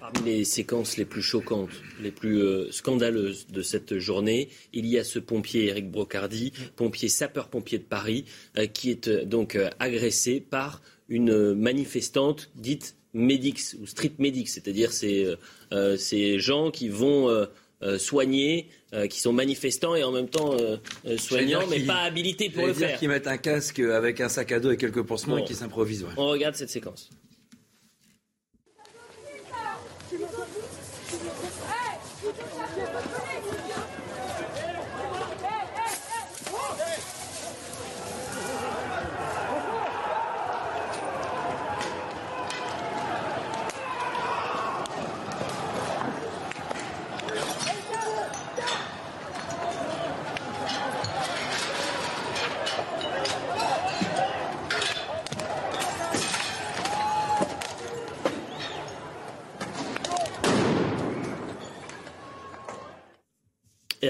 Parmi les séquences les plus choquantes, les plus euh, scandaleuses de cette journée, il y a ce pompier Eric Brocardi, pompier sapeur-pompier de Paris, qui est donc agressé par une manifestante dite medics ou street medics, c'est-à-dire ces, ces gens qui vont soigner, qui sont manifestants et en même temps soignants, mais pas habilités pour le faire. Qui mettent un casque avec un sac à dos et quelques pansements et qui s'improvisent. On regarde cette séquence.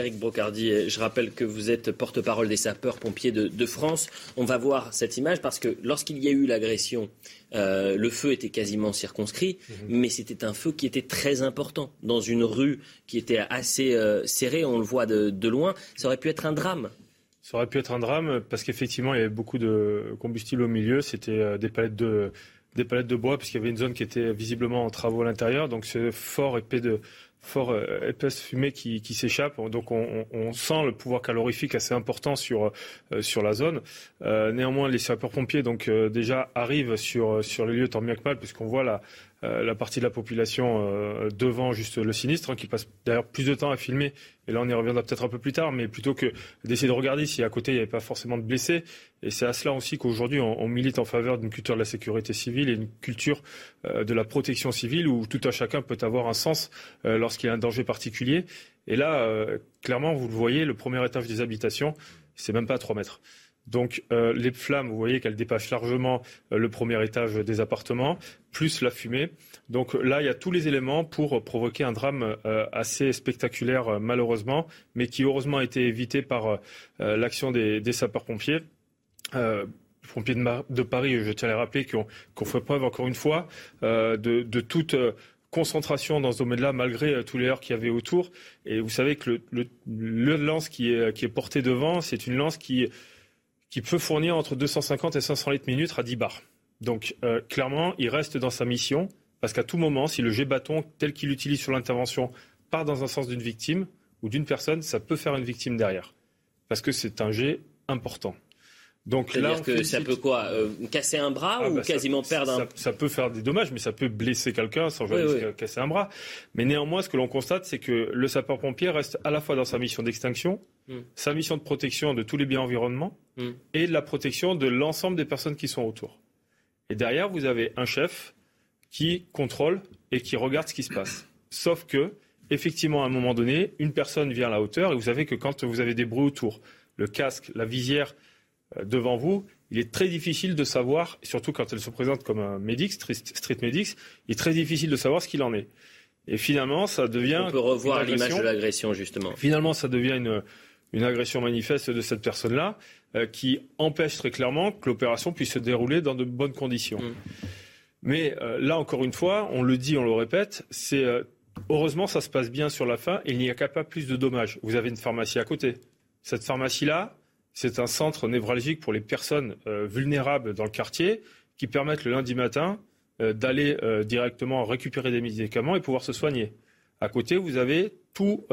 Eric Brocardi, je rappelle que vous êtes porte-parole des sapeurs-pompiers de, France. On va voir cette image parce que lorsqu'il y a eu l'agression, euh, le feu était quasiment circonscrit, mhm. mais c'était un feu qui était très important dans une rue qui était assez euh, serrée. On le voit de, loin. Ça aurait pu être un drame. Ça aurait pu être un drame parce qu'effectivement, il y avait beaucoup de combustible au milieu. C'était euh, des palettes de des palettes de bois puisqu'il y avait une zone qui était visiblement en travaux à l'intérieur. Donc ce fort épais de, fort euh, épaisse fumée qui, qui s'échappe. Donc on, on, sent le pouvoir calorifique assez important sur euh, sur la zone. Euh, néanmoins, les sapeurs-pompiers donc euh, déjà arrivent sur sur les lieux tant bien que mal, puisqu'on voit la la partie de la population euh, devant juste le sinistre, hein, qui passe d'ailleurs plus de temps à filmer. Et là, on y reviendra peut-être un peu plus tard, mais plutôt que d'essayer de regarder si à côté il n'y avait pas forcément de blessés. Et c'est à cela aussi qu'aujourd'hui, on, milite en faveur d'une culture de la sécurité civile et une culture euh, de la protection civile où tout un chacun peut avoir un sens lorsqu'il y a un danger particulier. Et là, clairement, vous le voyez, le premier étage des habitations, c'est même pas à 3 mètres. Donc euh, les flammes, vous voyez qu'elles dépassent largement euh, le premier étage des appartements, plus la fumée. Donc là, il y a tous les éléments pour provoquer un drame euh, assez spectaculaire, malheureusement, mais qui heureusement a été évité par l'action des, sapeurs-pompiers. pompiers de, Paris, je tiens à les rappeler, qu'on fait preuve encore une fois de, toute concentration dans ce domaine-là, malgré tous les heures qu'il y avait autour. Et vous savez que le, le lance qui est, qui est porté devant, c'est une lance qui qui peut fournir entre 250 et 500 litres minutes à 10 bars. Donc euh, clairement, il reste dans sa mission, parce qu'à tout moment, si le jet bâton tel qu'il l'utilise sur l'intervention part dans un sens d'une victime ou d'une personne, ça peut faire une victime derrière, parce que c'est un jet important. Donc là, que ça peut quoi euh, Casser un bras ah, ou bah, quasiment perdre un... Ça, peut faire des dommages, mais ça peut blesser quelqu'un sans jamais casser un bras. Mais néanmoins, ce que l'on constate, c'est que le sapeur-pompier reste à la fois dans sa mission d'extinction, hmm. sa mission de protection de tous les biens environnements hmm. et de la protection de l'ensemble des personnes qui sont autour. Et derrière, vous avez un chef qui contrôle et qui regarde ce qui se passe. Sauf que, effectivement, à un moment donné, une personne vient à la hauteur et vous savez que quand vous avez des bruits autour, le casque, la visière, devant vous, il est très difficile de savoir, surtout quand elle se présente comme un médic, street medics, il est très difficile de savoir ce qu'il en est. Et finalement, ça devient. On peut revoir l'image de l'agression, justement. Finalement, ça devient une, une agression manifeste de cette personne-là euh, qui empêche très clairement que l'opération puisse se dérouler dans de bonnes conditions. Mm. Mais euh, là, encore une fois, on le dit, on le répète, c'est heureusement ça se passe bien sur la fin et il n'y a qu'à pas plus de dommages. Vous avez une pharmacie à côté. Cette pharmacie-là, c'est un centre névralgique pour les personnes euh, vulnérables dans le quartier qui permettent le lundi matin euh, d'aller euh, directement récupérer des médicaments et pouvoir se soigner. À côté, vous avez toute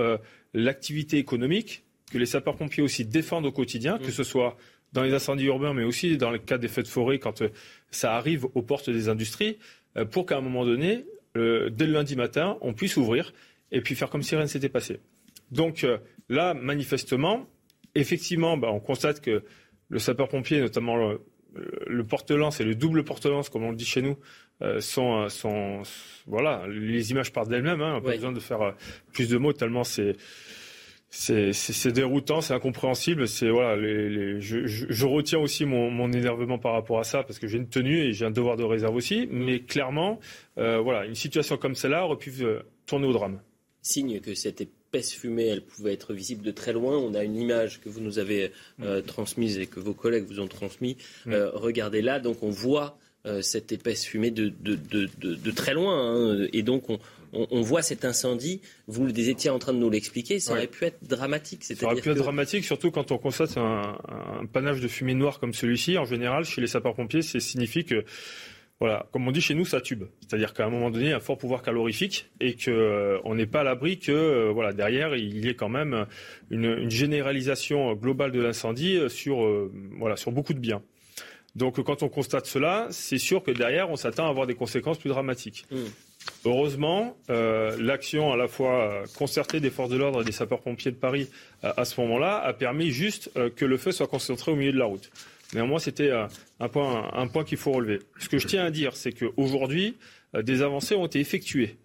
l'activité économique que les sapeurs-pompiers aussi défendent au quotidien, que ce soit dans les incendies urbains, mais aussi dans le cas des feux de forêt quand ça arrive aux portes des industries, pour qu'à un moment donné, dès le lundi matin, on puisse ouvrir et puis faire comme si rien ne s'était passé. Donc là, manifestement, effectivement, bah, on constate que le sapeur-pompier, notamment le, porte-lance et le double porte-lance, comme on le dit chez nous, euh, sont, sont, voilà, les images partent d'elles-mêmes. Hein, on n'a pas besoin de faire euh, plus de mots tellement c'est c'est déroutant, c'est incompréhensible. C'est voilà, les, je, je, retiens aussi mon, mon, énervement par rapport à ça parce que j'ai une tenue et j'ai un devoir de réserve aussi. Mais clairement, euh, voilà, une situation comme celle-là aurait pu euh, tourner au drame. Signe que cette fumée, elle pouvait être visible de très loin. On a une image que vous nous avez euh, transmise et que vos collègues vous ont transmise. Euh, regardez là, donc on voit euh, cette épaisse fumée de, de, très loin. Hein. et donc on, voit cet incendie. Vous étiez en train de nous l'expliquer. Ça aurait pu être dramatique. Ça aurait pu être dramatique, surtout quand on constate un, un panache de fumée noire comme celui-ci. En général, chez les sapeurs-pompiers, ça signifie que voilà, comme on dit chez nous, ça tube. C'est-à-dire qu'à un moment donné, il y a un fort pouvoir calorifique et qu'on euh, n'est pas à l'abri que euh, voilà, derrière, il y ait quand même une, généralisation globale de l'incendie sur, voilà, sur beaucoup de biens. Donc quand on constate cela, c'est sûr que derrière, on s'attend à avoir des conséquences plus dramatiques. Mmh. Heureusement, l'action à la fois concertée des forces de l'ordre et des sapeurs-pompiers de Paris à ce moment-là a permis juste que le feu soit concentré au milieu de la route. Néanmoins, c'était euh, un point, un point qu'il faut relever. Ce que je tiens à dire, c'est qu'aujourd'hui, euh, des avancées ont été effectuées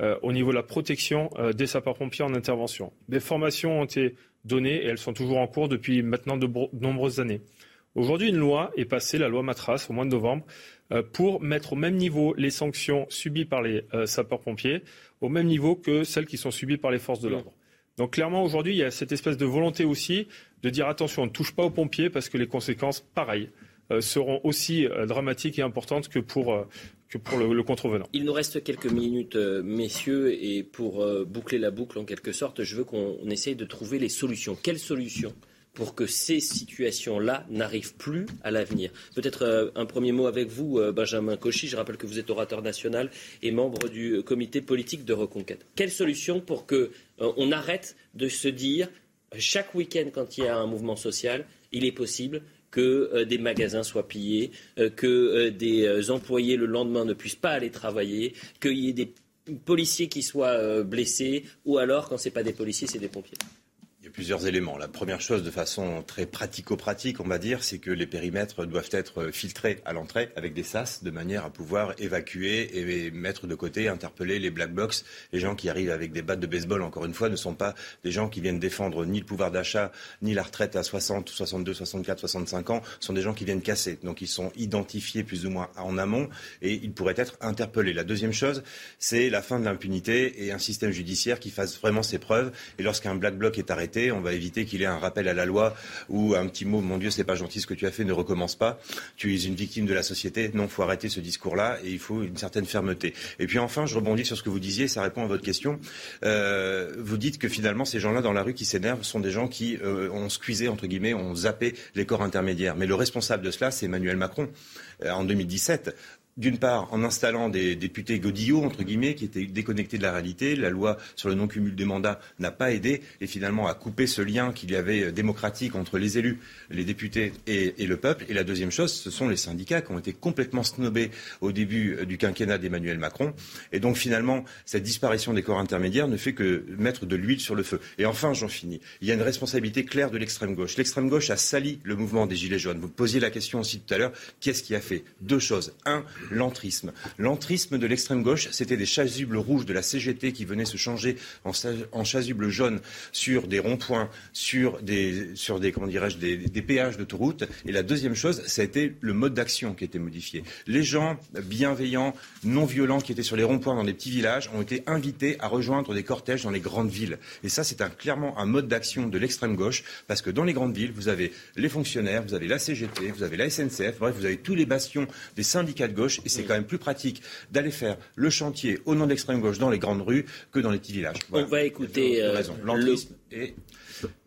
euh, au niveau de la protection des sapeurs-pompiers en intervention. Des formations ont été données et elles sont toujours en cours depuis maintenant de, nombreuses années. Aujourd'hui, une loi est passée, la loi Matras, au mois de novembre, pour mettre au même niveau les sanctions subies par les sapeurs-pompiers, au même niveau que celles qui sont subies par les forces de l'ordre. Donc clairement, aujourd'hui, il y a cette espèce de volonté aussi de dire attention, on ne touche pas aux pompiers parce que les conséquences, pareil, euh, seront aussi euh, dramatiques et importantes que pour, euh, le, contrevenant. Il nous reste quelques minutes, messieurs, et pour boucler la boucle en quelque sorte, je veux qu'on essaye de trouver les solutions. Quelles solutions pour que ces situations-là n'arrivent plus à l'avenir? Peut-être un premier mot avec vous, Benjamin Cauchy. Je rappelle que vous êtes orateur national et membre du comité politique de reconquête. Quelles solutions pour que on arrête de se dire chaque week-end, quand il y a un mouvement social, il est possible que euh, des magasins soient pillés, euh, que euh, des employés le lendemain ne puissent pas aller travailler, qu'il y ait des policiers qui soient blessés, ou alors, quand ce n'est pas des policiers, c'est des pompiers plusieurs éléments. La première chose, de façon très pratico-pratique, on va dire, c'est que les périmètres doivent être filtrés à l'entrée avec des sas, de manière à pouvoir évacuer et mettre de côté, interpeller les black box. Les gens qui arrivent avec des battes de baseball, encore une fois, ne sont pas des gens qui viennent défendre ni le pouvoir d'achat, ni la retraite à 60, 62, 64, 65 ans. Ce sont des gens qui viennent casser. Donc ils sont identifiés plus ou moins en amont et ils pourraient être interpellés. La deuxième chose, c'est la fin de l'impunité et un système judiciaire qui fasse vraiment ses preuves. Et lorsqu'un black bloc est arrêté, on va éviter qu'il ait un rappel à la loi ou un petit mot, mon Dieu, c'est pas gentil ce que tu as fait, ne recommence pas. Tu es une victime de la société. Non, faut arrêter ce discours-là et il faut une certaine fermeté. Et puis enfin, je rebondis sur ce que vous disiez, ça répond à votre question. Euh, vous dites que finalement, ces gens-là dans la rue qui s'énervent sont des gens qui euh, ont squeezé, entre guillemets, ont zappé les corps intermédiaires. Mais le responsable de cela, c'est Emmanuel Macron. Euh, en 2017, d'une part, en installant des députés godillots, entre guillemets, qui étaient déconnectés de la réalité. La loi sur le non-cumul des mandats n'a pas aidé et finalement a coupé ce lien qu'il y avait euh, démocratique entre les élus, les députés et, le peuple. Et la deuxième chose, ce sont les syndicats qui ont été complètement snobés au début euh, du quinquennat d'Emmanuel Macron. Et donc finalement, cette disparition des corps intermédiaires ne fait que mettre de l'huile sur le feu. Et enfin, j'en finis. Il y a une responsabilité claire de l'extrême gauche. L'extrême gauche a sali le mouvement des Gilets jaunes. Vous posiez la question aussi tout à l'heure. Qu'est-ce qui a fait Deux choses? Un, l'entrisme. L'entrisme de l'extrême gauche, c'était des chasubles rouges de la CGT qui venaient se changer en, chasubles jaunes sur des ronds-points, sur des, sur des, comment dirais-je, des, des péages d'autoroute. Et la deuxième chose, ça a été le mode d'action qui a été modifié. Les gens bienveillants, non violents, qui étaient sur les ronds-points dans les petits villages, ont été invités à rejoindre des cortèges dans les grandes villes. Et ça, c'est clairement un mode d'action de l'extrême gauche, parce que dans les grandes villes, vous avez les fonctionnaires, vous avez la CGT, vous avez la SNCF, bref, vous avez tous les bastions des syndicats de gauche et c'est quand même plus pratique d'aller faire le chantier au nom de l'extrême gauche dans les grandes rues que dans les petits villages. On va écouter euh, l'entrisme et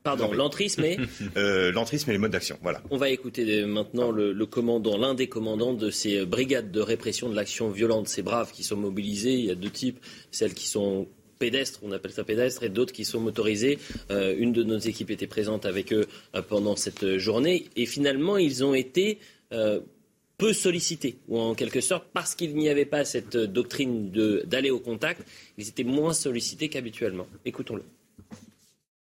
Pardon, l'entrisme et euh, L'entrisme et les modes d'action, voilà. On va écouter maintenant le, commandant, l'un des commandants de ces brigades de répression de l'action violente, ces braves qui sont mobilisés. Il y a deux types, celles qui sont pédestres, on appelle ça pédestres, et d'autres qui sont motorisés. Euh, une de nos équipes était présente avec eux pendant cette journée, et finalement ils ont été peu sollicités, ou en quelque sorte, parce qu'il n'y avait pas cette doctrine d'aller au contact, ils étaient moins sollicités qu'habituellement. Écoutons-le.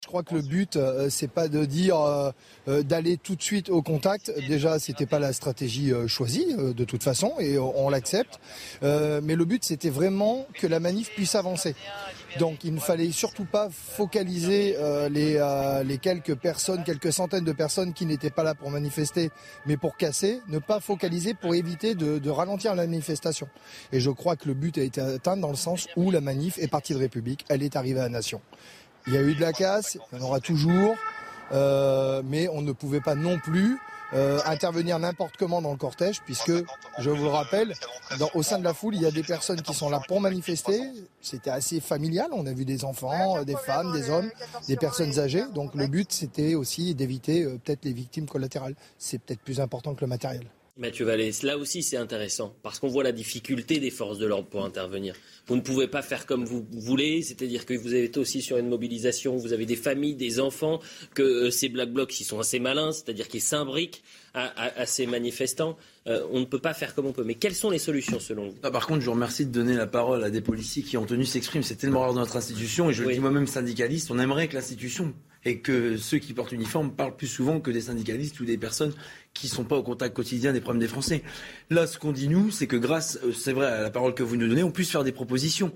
Je crois que le but, euh, c'est pas de dire euh, euh, d'aller tout de suite au contact. Déjà, c'était pas la stratégie choisie de toute façon, et on l'accepte. mais le but, c'était vraiment que la manif puisse avancer. Donc il ne fallait surtout pas focaliser euh, euh, les, quelques personnes, quelques centaines de personnes qui n'étaient pas là pour manifester, mais pour casser, ne pas focaliser pour éviter de, ralentir la manifestation. Et je crois que le but a été atteint dans le sens où la manif est partie de République, elle est arrivée à Nation. Il y a eu de la casse, il y en aura toujours, euh, mais on ne pouvait pas non plus euh, intervenir n'importe comment dans le cortège, puisque, je vous le rappelle, au sein de la foule, il y a des personnes qui sont là pour manifester. C'était assez familial. On a vu des enfants, des femmes, des hommes, des personnes âgées. Donc le but, c'était aussi d'éviter euh, peut-être les victimes collatérales. C'est peut-être plus important que le matériel. Mathieu Vallès, là aussi c'est intéressant, parce qu'on voit la difficulté des forces de l'ordre pour intervenir. Vous ne pouvez pas faire comme vous voulez, c'est-à-dire que vous êtes aussi sur une mobilisation, vous avez des familles, des enfants, que euh, ces Black Blocs, qui sont assez malins, c'est-à-dire qu'ils s'imbriquent à, ces manifestants. Euh, on ne peut pas faire comme on peut. Mais quelles sont les solutions selon vous? Par contre, je vous remercie de donner la parole à des policiers qui ont tenu s'exprimer. C'est tellement rare dans notre institution, et je le dis moi-même syndicaliste, on aimerait que l'institution et que ceux qui portent uniforme parlent plus souvent que des syndicalistes ou des personnes qui ne sont pas au contact quotidien des problèmes des Français. Là, ce qu'on dit, nous, c'est que grâce, euh, c'est vrai, à la parole que vous nous donnez, on puisse faire des propositions.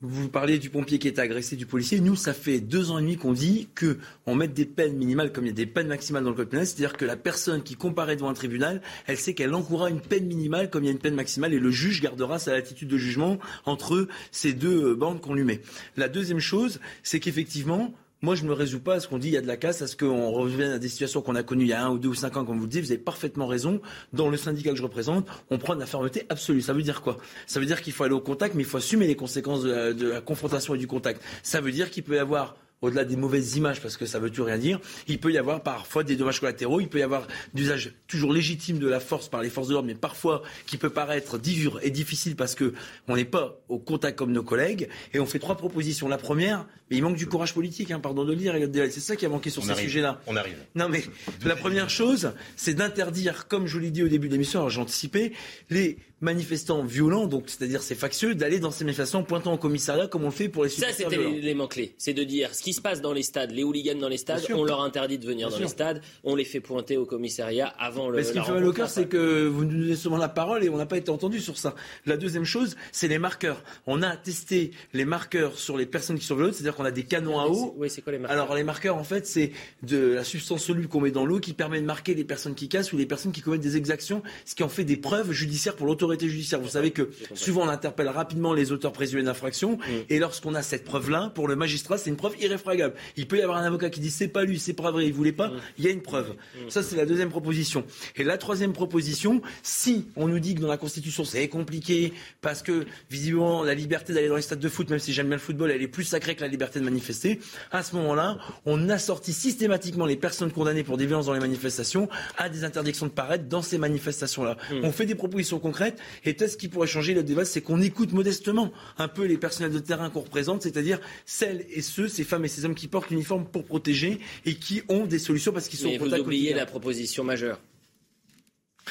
Vous parlez du pompier qui est agressé, du policier. Nous, ça fait deux ans et demi qu'on dit qu'on met des peines minimales comme il y a des peines maximales dans le code pénal. C'est-à-dire que la personne qui comparaît devant un tribunal, elle sait qu'elle encourra une peine minimale comme il y a une peine maximale et le juge gardera sa latitude de jugement entre ces deux euh, bandes qu'on lui met. La deuxième chose, c'est qu'effectivement, moi, je ne me résous pas à ce qu'on dit, il y a de la casse, à ce qu'on revienne à des situations qu'on a connues il y a un ou deux ou cinq ans, comme vous le dites. Vous avez parfaitement raison. Dans le syndicat que je représente, on prend de la fermeté absolue. Ça veut dire quoi? Ça veut dire qu'il faut aller au contact, mais il faut assumer les conséquences de la confrontation et du contact. Ça veut dire qu'il peut y avoir au-delà des mauvaises images, parce que ça veut tout rien dire, il peut y avoir parfois des dommages collatéraux, il peut y avoir d'usage toujours légitime de la force par les forces de l'ordre, mais parfois qui peut paraître dur et difficile parce que on n'est pas au contact comme nos collègues. Et on fait trois propositions. La première, mais il manque du courage politique, hein, pardon de le dire. C'est ça qui a manqué sur ces sujets-là. On arrive. Non, mais la première chose, c'est d'interdire, comme je vous l'ai dit au début de l'émission, alors j'ai anticipé, les manifestants violents, donc c'est-à-dire ces factieux, d'aller dans ces manifestations pointant au commissariat comme on le fait pour les Ça, c'était l'élément clé. C'est de dire ce qui se passe dans les stades, les hooligans dans les stades, on leur interdit de venir dans les stades, on les fait pointer au commissariat avant le. Mais ce qui me fait mal au cœur, c'est que vous nous donnez souvent la parole et on n'a pas été entendu sur ça. La deuxième chose, c'est les marqueurs. On a testé les marqueurs sur les personnes qui sont violentes, c'est-à-dire qu'on a des canons à eau. Oui, c'est quoi les marqueurs Alors les marqueurs, en fait, c'est de la substance soluble qu'on met dans l'eau qui permet de marquer les personnes qui cassent ou les personnes qui commettent des exactions, ce qui en fait des preuves judiciaires pour l'autorité judiciaire. Vous savez que souvent on interpelle rapidement les auteurs présumés d'infraction, mm. et lorsqu'on a cette preuve-là, pour le magistrat, c'est une preuve irréfragable. Il peut y avoir un avocat qui dit c'est pas lui, c'est pas vrai, il voulait pas, mm. il y a une preuve. Mm. Ça, c'est la deuxième proposition. Et la troisième proposition, si on nous dit que dans la Constitution c'est compliqué, parce que visiblement la liberté d'aller dans les stades de foot, même si j'aime bien le football, elle est plus sacrée que la liberté de manifester, à ce moment-là, on assortit systématiquement les personnes condamnées pour des violences dans les manifestations à des interdictions de paraître dans ces manifestations-là. On fait des propositions concrètes, et peut-être ce qui pourrait changer le débat, c'est qu'on écoute modestement un peu les personnels de terrain qu'on représente, c'est-à-dire celles et ceux, ces femmes et ces hommes qui portent l'uniforme pour protéger et qui ont des solutions parce qu'ils sont Mais vous oubliez la proposition majeure.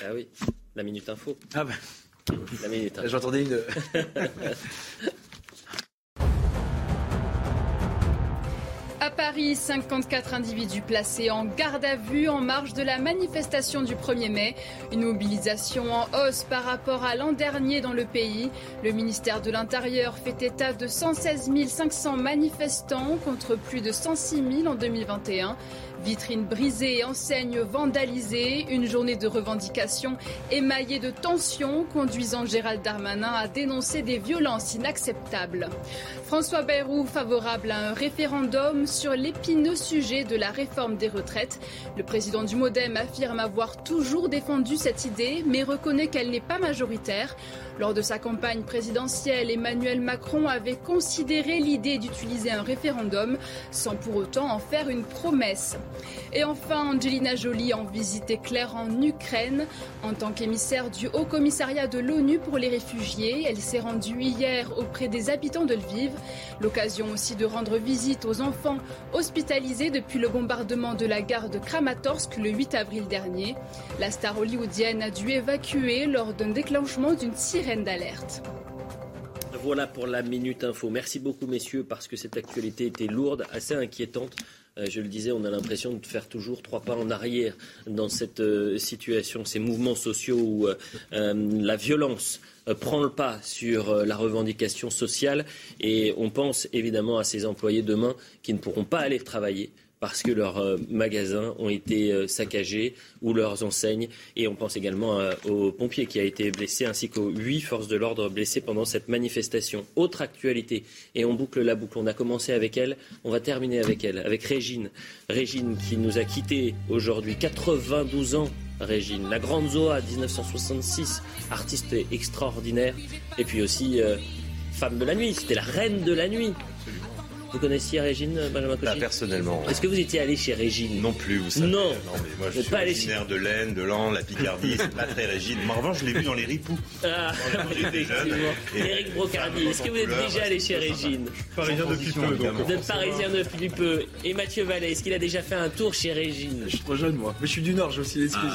Ah oui, la minute info. Ah ben. La minute. J'entendais une. Paris, 54 individus placés en garde à vue en marge de la manifestation du 1er mai. Une mobilisation en hausse par rapport à l'an dernier dans le pays. Le ministère de l'Intérieur fait état de 116 500 manifestants contre plus de 106 000 en 2021. Vitrines brisées enseignes vandalisées, une journée de revendication émaillée de tensions conduisant Gérald Darmanin à dénoncer des violences inacceptables. François Bayrou favorable à un référendum sur l'épineux sujet de la réforme des retraites. Le président du Modem affirme avoir toujours défendu cette idée mais reconnaît qu'elle n'est pas majoritaire. Lors de sa campagne présidentielle, Emmanuel Macron avait considéré l'idée d'utiliser un référendum sans pour autant en faire une promesse. Et enfin, Angelina Jolie en visite éclair en Ukraine. En tant qu'émissaire du Haut Commissariat de l'ONU pour les réfugiés, elle s'est rendue hier auprès des habitants de Lviv. L'occasion aussi de rendre visite aux enfants hospitalisés depuis le bombardement de la gare de Kramatorsk le 8 avril dernier. La star hollywoodienne a dû évacuer lors d'un déclenchement d'une sirène Voilà pour la Minute Info. Merci beaucoup, messieurs, parce que cette actualité était lourde, assez inquiétante. Euh, je le disais, on a l'impression de faire toujours trois pas en arrière dans cette euh, situation, ces mouvements sociaux où euh, la violence prend le pas sur la revendication sociale. Et on pense évidemment à ces employés demain qui ne pourront pas aller travailler parce que leurs euh, magasins ont été euh, saccagés ou leurs enseignes. Et on pense également euh, aux pompiers qui a été blessé ainsi qu'aux huit forces de l'ordre blessées pendant cette manifestation. Autre actualité, et on boucle la boucle. On a commencé avec elle, on va terminer avec elle, avec Régine. Régine qui nous a quittés aujourd'hui, 92 ans. Régine, la grande Zoa 1966, artiste extraordinaire, et puis aussi femme de la nuit, c'était la reine de la nuit. Vous connaissiez Régine, Benjamin Cauchy Pas personnellement. Est-ce que vous étiez allé chez Régine Non plus, vous savez. Non. Non, mais moi, je suis pas allé originaire de l'Aisne, de l'An, la Picardie, c'est pas très Régine. Mais en revanche, je l'ai vu dans les ripoux. Ah, effectivement. Éric Brocardi, est-ce que vous êtes déjà allé chez Régine Parisien depuis peu, donc. Vous êtes parisien depuis peu. Et Mathieu Vallet, est-ce qu'il a déjà fait un tour chez Régine Je suis trop jeune, moi. Mais je suis du Nord, j'ai aussi l'excuse.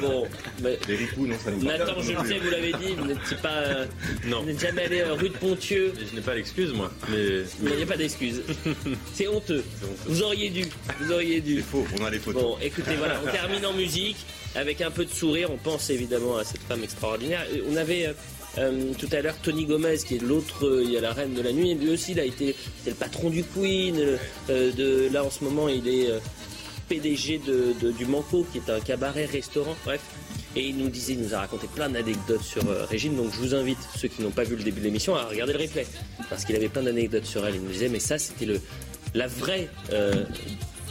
Bon, mais Les ripoux, non, ça nous Nathan, pas. je le sais, vous l'avez dit, vous n'êtes pas, euh, Non. vous n'êtes jamais allé euh, rue de Pontieux. Je n'ai pas l'excuse, moi. Mais Mais il n'y a pas d'excuse. C'est honteux. Vous auriez dû. Vous auriez dû. Faux, on a les photos. Bon, écoutez, voilà, on termine en musique avec un peu de sourire. On pense évidemment à cette femme extraordinaire. Euh, On avait euh, euh, tout à l'heure Tony Gomez, qui est l'autre, euh, il y a la reine de la nuit. Et lui aussi, il a été, c'est le patron du Queen. euh, de, là, en ce moment, il est PDG de, de- du Manco, qui est un cabaret-restaurant. Bref. Et il nous disait, il nous a raconté plein d'anecdotes sur euh, Régine. Donc je vous invite, ceux qui n'ont pas vu le début de l'émission, à regarder le replay. Parce qu'il avait plein d'anecdotes sur elle. Il nous disait, mais ça, c'était le, la vraie euh,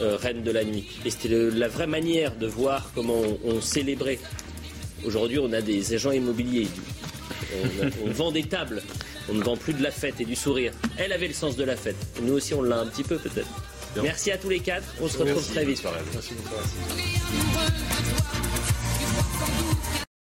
euh, reine de la nuit. Et c'était le- la vraie manière de voir comment on, on célébrait. Aujourd'hui, on a des agents immobiliers. On, on vend des tables. On ne vend plus de la fête et du sourire. Elle avait le sens de la fête. Nous aussi, on l'a un petit peu peut-être. Merci à tous les quatre. On se retrouve Merci, très vite. Merci sans doute